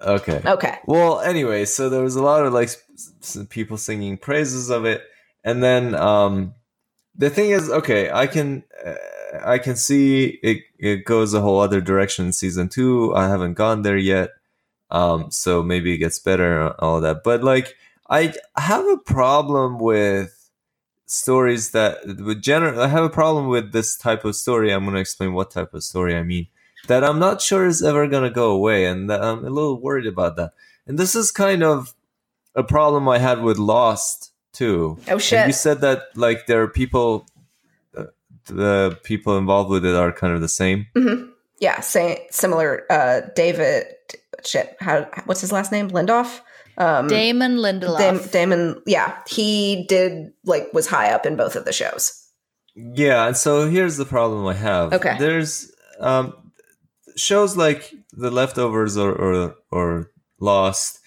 Okay. Okay. Well, anyway, so there was a lot of like people singing praises of it, and then um the thing is, okay, I can uh, I can see it it goes a whole other direction in season two. I haven't gone there yet, um, so maybe it gets better all that. But like, I have a problem with stories that with general. I have a problem with this type of story. I'm going to explain what type of story I mean. That I'm not sure is ever going to go away, and I'm a little worried about that. And this is kind of a problem I had with Lost too. Oh shit! And you said that like there are people, uh, the people involved with it are kind of the same. Mm-hmm. Yeah, same, similar. Uh, David, shit. How? What's his last name? Lindoff. Um, Damon Lindelof. Dam- Damon, yeah, he did like was high up in both of the shows. Yeah, and so here's the problem I have. Okay, there's um, shows like The Leftovers or, or or Lost.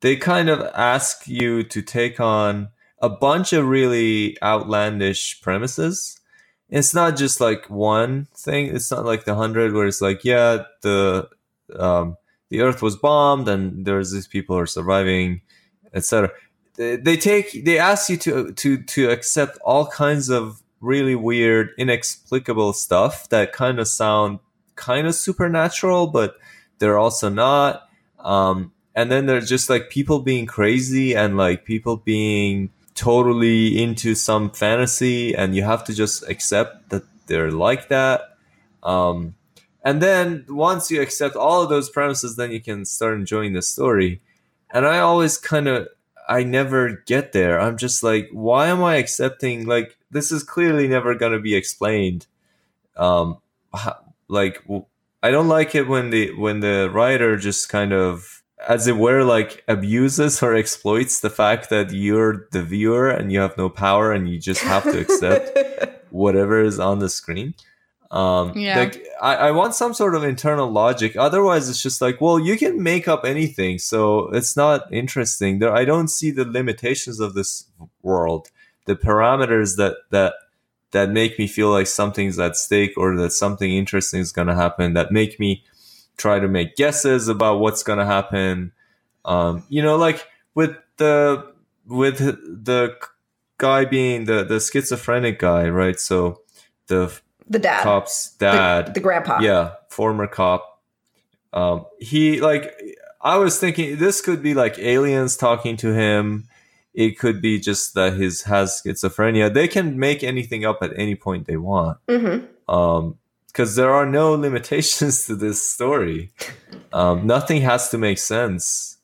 They kind of ask you to take on a bunch of really outlandish premises. It's not just like one thing. It's not like the hundred where it's like, yeah, the um, the Earth was bombed and there's these people who are surviving, etc. They, they take they ask you to to to accept all kinds of really weird, inexplicable stuff that kind of sound kind of supernatural, but they're also not. Um, and then there's just like people being crazy and like people being totally into some fantasy and you have to just accept that they're like that. Um, and then once you accept all of those premises then you can start enjoying the story. And i always kind of i never get there. I'm just like why am i accepting like this is clearly never going to be explained. Um like i don't like it when the when the writer just kind of as it were like abuses or exploits the fact that you're the viewer and you have no power and you just have to accept whatever is on the screen. Um yeah. like I, I want some sort of internal logic. Otherwise it's just like well you can make up anything so it's not interesting. There i don't see the limitations of this world. The parameters that that that make me feel like something's at stake or that something interesting is going to happen that make me try to make guesses about what's going to happen. Um, you know, like with the with the guy being the the schizophrenic guy, right? So the the dad, cop's dad, the, the grandpa, yeah, former cop. Um, he like I was thinking this could be like aliens talking to him. It could be just that his has schizophrenia. They can make anything up at any point they want. Mm-hmm. Um, because there are no limitations to this story. Um, nothing has to make sense.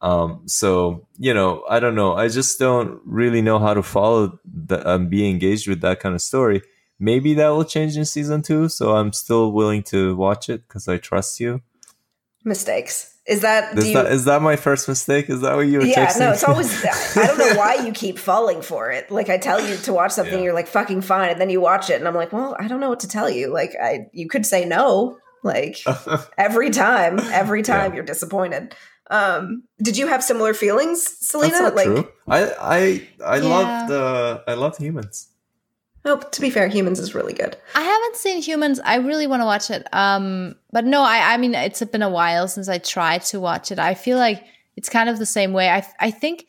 Um, so you know, I don't know. I just don't really know how to follow and um, be engaged with that kind of story. Maybe that will change in season two. So I'm still willing to watch it because I trust you. Mistakes. Is that is, you, that is that my first mistake? Is that what you were yeah, texting? no, it's always I don't know why you keep falling for it. Like I tell you to watch something, yeah. you're like fucking fine, and then you watch it, and I'm like, well, I don't know what to tell you. Like I, you could say no, like every time, every time yeah. you're disappointed. Um, did you have similar feelings, Selina? like, true. I I I yeah. love the I love humans. Oh, to be fair, Humans is really good. I haven't seen Humans. I really want to watch it. Um, but no, I, I mean, it's been a while since I tried to watch it. I feel like it's kind of the same way. I, I think,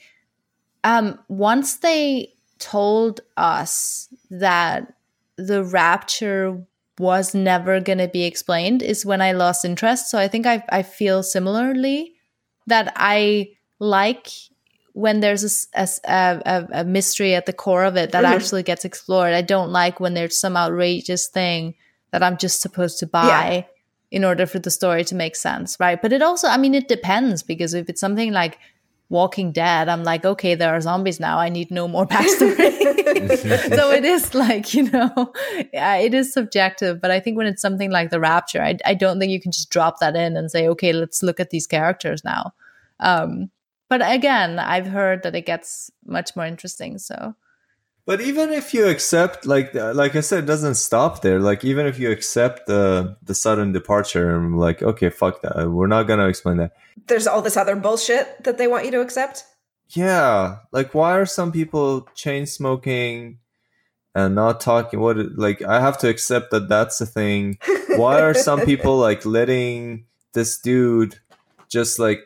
um, once they told us that the rapture was never going to be explained is when I lost interest. So I think I, I feel similarly that I like when there's a, a, a, mystery at the core of it that mm-hmm. actually gets explored. I don't like when there's some outrageous thing that I'm just supposed to buy yeah. in order for the story to make sense, right? But it also, I mean, it depends because if it's something like Walking Dead, I'm like, okay, there are zombies now. I need no more backstory. so it is like, you know, yeah, it is subjective. But I think when it's something like The Rapture, I, I don't think you can just drop that in and say, okay, let's look at these characters now. Um, but again, I've heard that it gets much more interesting. So, but even if you accept, like, uh, like I said, it doesn't stop there. Like, even if you accept the the sudden departure, and like, okay, fuck that, we're not gonna explain that. There's all this other bullshit that they want you to accept. Yeah, like, why are some people chain smoking? and not talking what like i have to accept that that's a thing why are some people like letting this dude just like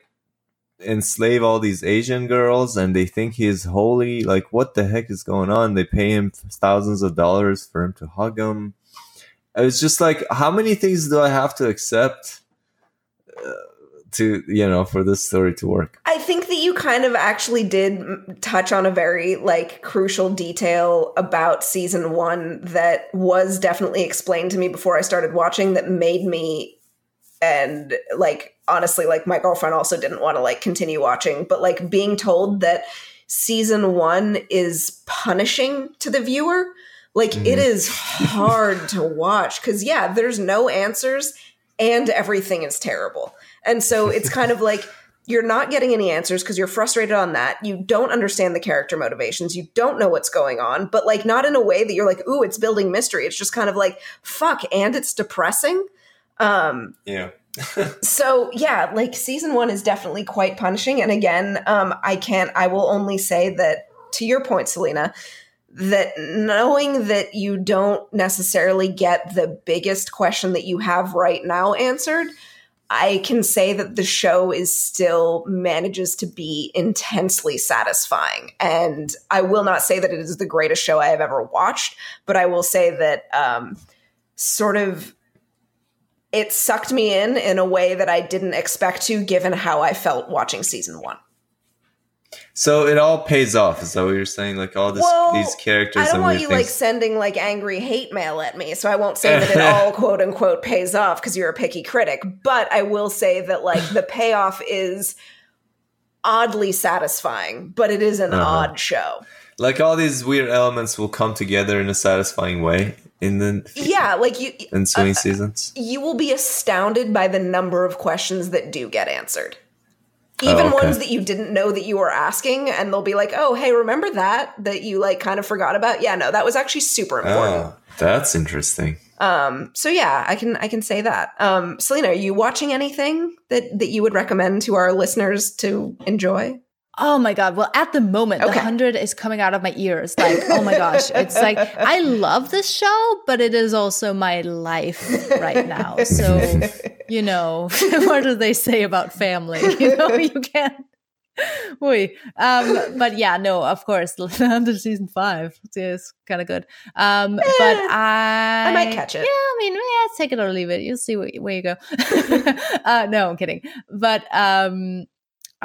enslave all these Asian girls and they think he's holy. Like, what the heck is going on? They pay him thousands of dollars for him to hug them. It's just like, how many things do I have to accept uh, to, you know, for this story to work? I think that you kind of actually did touch on a very, like, crucial detail about season one that was definitely explained to me before I started watching that made me and like honestly like my girlfriend also didn't want to like continue watching but like being told that season 1 is punishing to the viewer like mm-hmm. it is hard to watch cuz yeah there's no answers and everything is terrible and so it's kind of like you're not getting any answers because you're frustrated on that. You don't understand the character motivations. You don't know what's going on, but like not in a way that you're like, ooh, it's building mystery. It's just kind of like, fuck, and it's depressing. Um, yeah. so yeah, like season one is definitely quite punishing. And again, um, I can't. I will only say that to your point, Selina, that knowing that you don't necessarily get the biggest question that you have right now answered. I can say that the show is still manages to be intensely satisfying. And I will not say that it is the greatest show I have ever watched, but I will say that um, sort of it sucked me in in a way that I didn't expect to, given how I felt watching season one. So it all pays off. Is that what you're saying? Like all this, well, these characters. I don't want you things. like sending like angry hate mail at me, so I won't say that it all quote unquote pays off because you're a picky critic. But I will say that like the payoff is oddly satisfying, but it is an uh-huh. odd show. Like all these weird elements will come together in a satisfying way in the yeah, like you ensuing uh, seasons. You will be astounded by the number of questions that do get answered. Even oh, okay. ones that you didn't know that you were asking, and they'll be like, "Oh, hey, remember that that you like kind of forgot about?" Yeah, no, that was actually super important. Oh, that's interesting. Um, so yeah, I can I can say that. Um, Selina, are you watching anything that that you would recommend to our listeners to enjoy? Oh my god! Well, at the moment, okay. the hundred is coming out of my ears. Like, oh my gosh, it's like I love this show, but it is also my life right now. So, you know, what do they say about family? You know, you can't. Wait, um, but yeah, no, of course, the under season five is kind of good. Um, eh, but I, I might catch it. Yeah, I mean, yeah, take it or leave it. You'll see where, where you go. uh, no, I'm kidding. But um,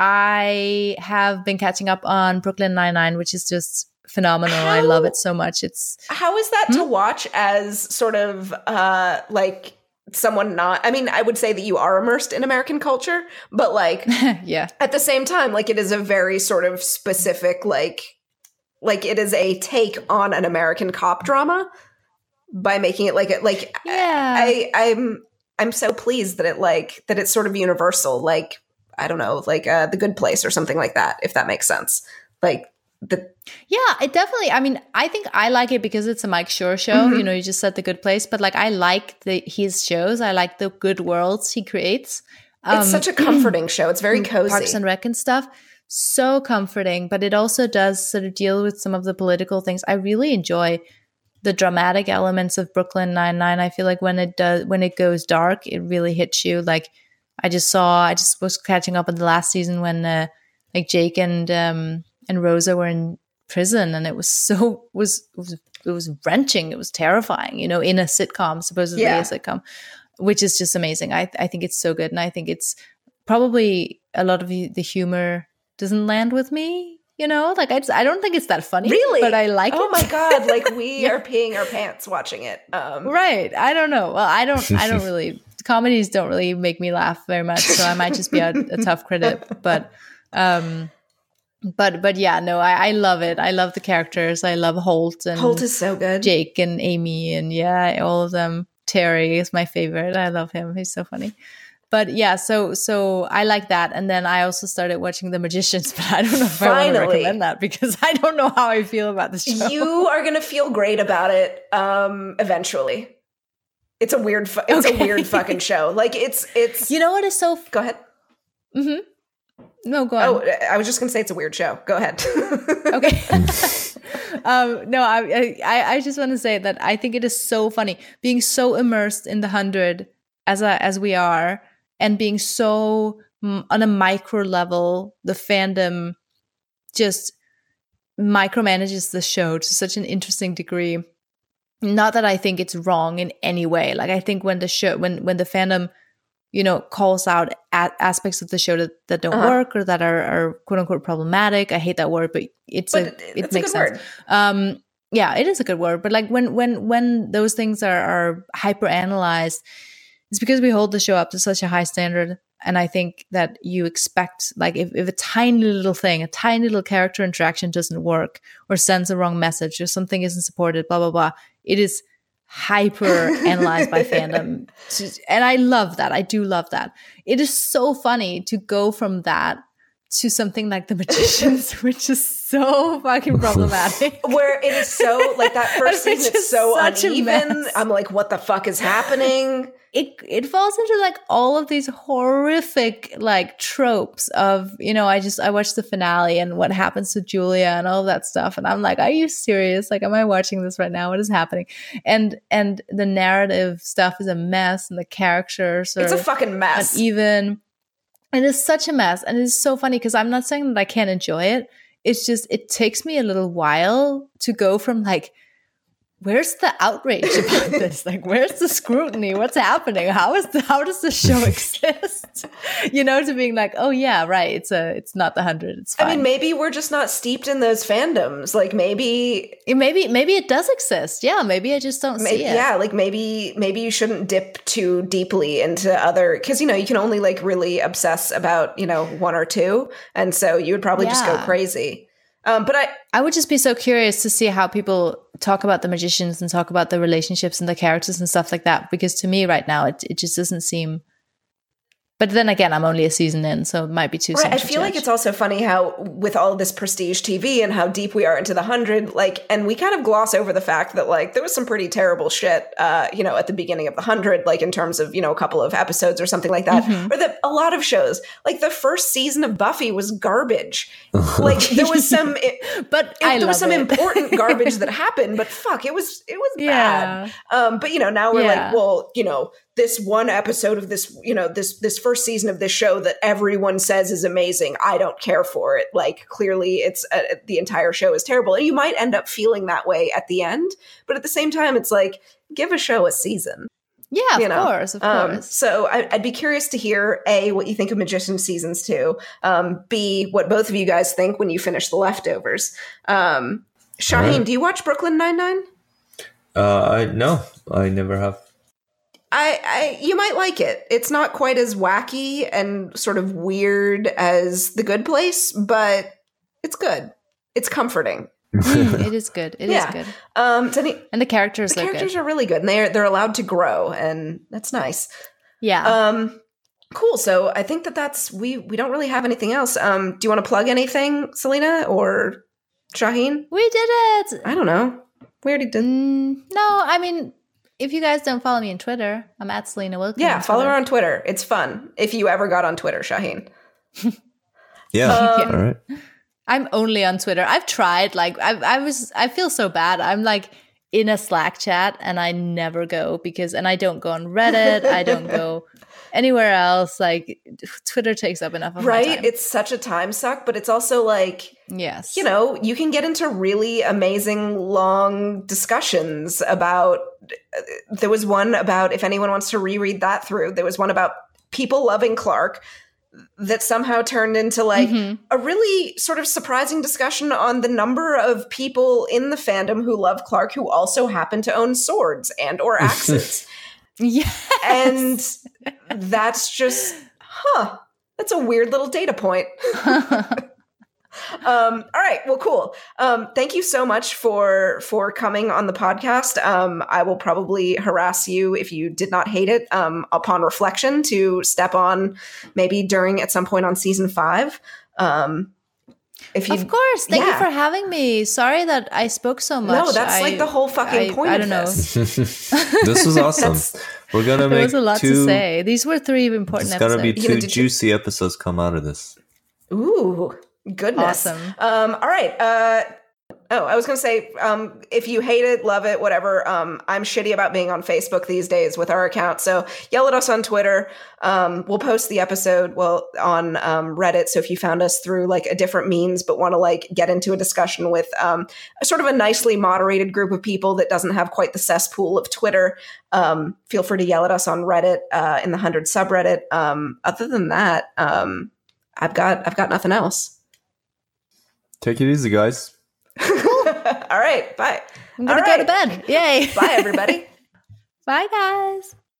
I have been catching up on Brooklyn Nine Nine, which is just phenomenal. How, I love it so much. It's how is that hmm? to watch as sort of uh like someone not I mean, I would say that you are immersed in American culture, but like yeah. At the same time, like it is a very sort of specific like like it is a take on an American cop drama by making it like it like yeah. I I'm I'm so pleased that it like that it's sort of universal. Like I don't know, like uh, The Good Place or something like that, if that makes sense. Like the yeah, it definitely. I mean, I think I like it because it's a Mike Schur show. Mm-hmm. You know, you just said The Good Place, but like I like the his shows. I like the good worlds he creates. Um, it's such a comforting show. It's very cozy. Parks and Rec and stuff. So comforting, but it also does sort of deal with some of the political things. I really enjoy the dramatic elements of Brooklyn Nine Nine. I feel like when it does when it goes dark, it really hits you. Like I just saw, I just was catching up on the last season when uh, like Jake and um, and Rosa were in prison, and it was so was it was it was wrenching. It was terrifying, you know, in a sitcom, supposedly Yeah. a sitcom, which is just amazing. I I think it's so good, and I think it's probably a lot of the the humor doesn't land with me. You know, like I just, I don't think it's that funny, Really? but I like oh it. my god, like we Yeah. are peeing our pants watching it. Um, Right. I don't know. Well, I don't. I don't really. comedies don't really make me laugh very much, so I might just be a, a tough critic. But, um, but but yeah, no, I, I love it. I love the characters. I love Holt and Holt is so good. Jake and Amy and yeah, all of them. Terry is my favorite. I love him. He's so funny. But yeah, so so I like that, and then I also started watching The Magicians, but I don't know if I want to Finally. recommend that because I don't know how I feel about this. show. You are gonna feel great about it um, eventually. It's a weird. Fu- it's Okay. a weird fucking show. Like it's it's. you know what is so? Go ahead. Mm-hmm. No, go on. Oh, I was just gonna say it's a weird show. Go ahead. okay um no I, I i just want to say that i think it is so funny being so immersed in the hundred as a, as we are and being so mm, on a micro level the fandom just micromanages the show to such an interesting degree not that i think it's wrong in any way like i think when the show when when the fandom you know calls out a- aspects of the show that, that don't Uh-huh. work or that are, are quote unquote problematic i hate that word but it's but a, it, it's a makes good sense word. um yeah it is a good word but like when when when those things are are hyper analyzed it's because we hold the show up to such a high standard and i think that you expect like if, if a tiny little thing a tiny little character interaction doesn't work or sends a wrong message or something isn't supported blah blah blah it is hyper analyzed by fandom. And i love that. I do love that. It is so funny to go from that to something like the magicians which is so fucking problematic. Where it is so like that first It's season, it's so uneven. I'm like, what the fuck is happening? It it falls into like all of these horrific like tropes of you know I just I watched the finale and what happens to Julia and all of that stuff and I'm like are you serious? Like am I watching this right now? What is happening? And and the narrative stuff is a mess and the characters are It's a fucking mess. uneven. It is such a mess and it is so funny because I'm not saying that I can't enjoy it. It's just it takes me a little while to go from like where's the outrage about this? Like where's the scrutiny? What's happening? How is the, how does the show exist? You know to being like oh yeah right it's a it's not the hundred it's fine I mean, maybe we're just not steeped in those fandoms. Like maybe, maybe maybe it does exist. Yeah maybe i just don't maybe see it. yeah, like maybe maybe you shouldn't dip too deeply into other because you know you can only like really obsess about you know one or two, and so you would probably just go crazy. Um, but I I would just be so curious to see how people talk about the magicians and talk about the relationships and the characters and stuff like that. Because to me, right now, it it just doesn't seem. But then again, I'm only a season in, so it might be too soon. Right. I to feel like it's also funny how, with all this prestige TV and how deep we are into the hundred, like, and we kind of gloss over the fact that, like, there was some pretty terrible shit, uh, you know, at the beginning of the hundred, like, in terms of, you know, a couple of episodes or something like that. Mhm. Or that a lot of shows, like, the first season of Buffy was garbage. Like, there was some, it, but it- I there was some it. important garbage that happened, but fuck, it was, it was bad. Um, but you know, now we're Yeah. like, well, you know, this one episode of this, you know, this this first season of this show that everyone says is amazing. I don't care for it. Like clearly, it's uh, the entire show is terrible, and you might end up feeling that way at the end. But at the same time, it's like give a show a season. Yeah, of you know, course, of Um, course. so I, I'd be curious to hear a what you think of Magician seasons two. Um, b what both of you guys think when you finish the leftovers. Um, Shaheen, Alright. do you watch Brooklyn Nine Nine? Uh, I no, I never have. I, I you might like it. It's not quite as wacky and sort of weird as The Good Place, but it's good. It's comforting. Mm, it is good. It is Yeah. good. Um, it's any, And the characters the look characters good. are really good, and they're they're allowed to grow, and that's nice. Yeah. Um, cool. So I think that that's we we don't really have anything else. Um, do you want to plug anything, Selina or Shaheen? we did it. I don't know. We already did. Mm, no, I mean, if you guys don't follow me on Twitter, I'm at Selina Wilken. Yeah, follow her on Twitter. It's fun. If you ever got on Twitter, Shaheen. Yeah. Um, All right. I'm only on Twitter. I've tried. Like I, I was. I feel so bad. I'm like in a Slack chat and I never go because and I don't go on Reddit, I don't go anywhere else. Like Twitter takes up enough of right. It's such a time suck, but it's also like yes, you know, you can get into really amazing long discussions about. There was one about if anyone wants to reread that through. There was one about people loving Clarke that somehow turned into like mm-hmm. a really sort of surprising discussion on the number of people in the fandom who love Clarke who also happen to own swords and or axes. yes. And that's just huh. That's a weird little data point. um, all right. Well, cool. Um, thank you so much for for coming on the podcast. Um, I will probably harass you if you did not hate it um, upon reflection to step on maybe during at some point on season five. If you, of course, thank yeah. you for having me. Sorry that I spoke so much. No, that's I, like the whole fucking I, point. I, don't know. this was awesome. We're gonna make. There was a lot two, to say. These were three important. It's gonna be 2 juicy you, episodes come out of this. Ooh, Goodness. Awesome. Um, all right. Uh, oh, I was going to say, um, if you hate it, love it, whatever. Um, I'm shitty about being on Facebook these days with our account. So yell at us on Twitter. Um, we'll post the episode well on um, Reddit. So if you found us through like a different means, but want to like get into a discussion with um, a sort of a nicely moderated group of people that doesn't have quite the cesspool of Twitter, um, feel free to yell at us on Reddit uh, in the hundred subreddit. Other than that, I've got I've got nothing else. Take it easy, guys. All right. Bye. I'm going to go to bed. Yay. Bye, everybody. bye, guys.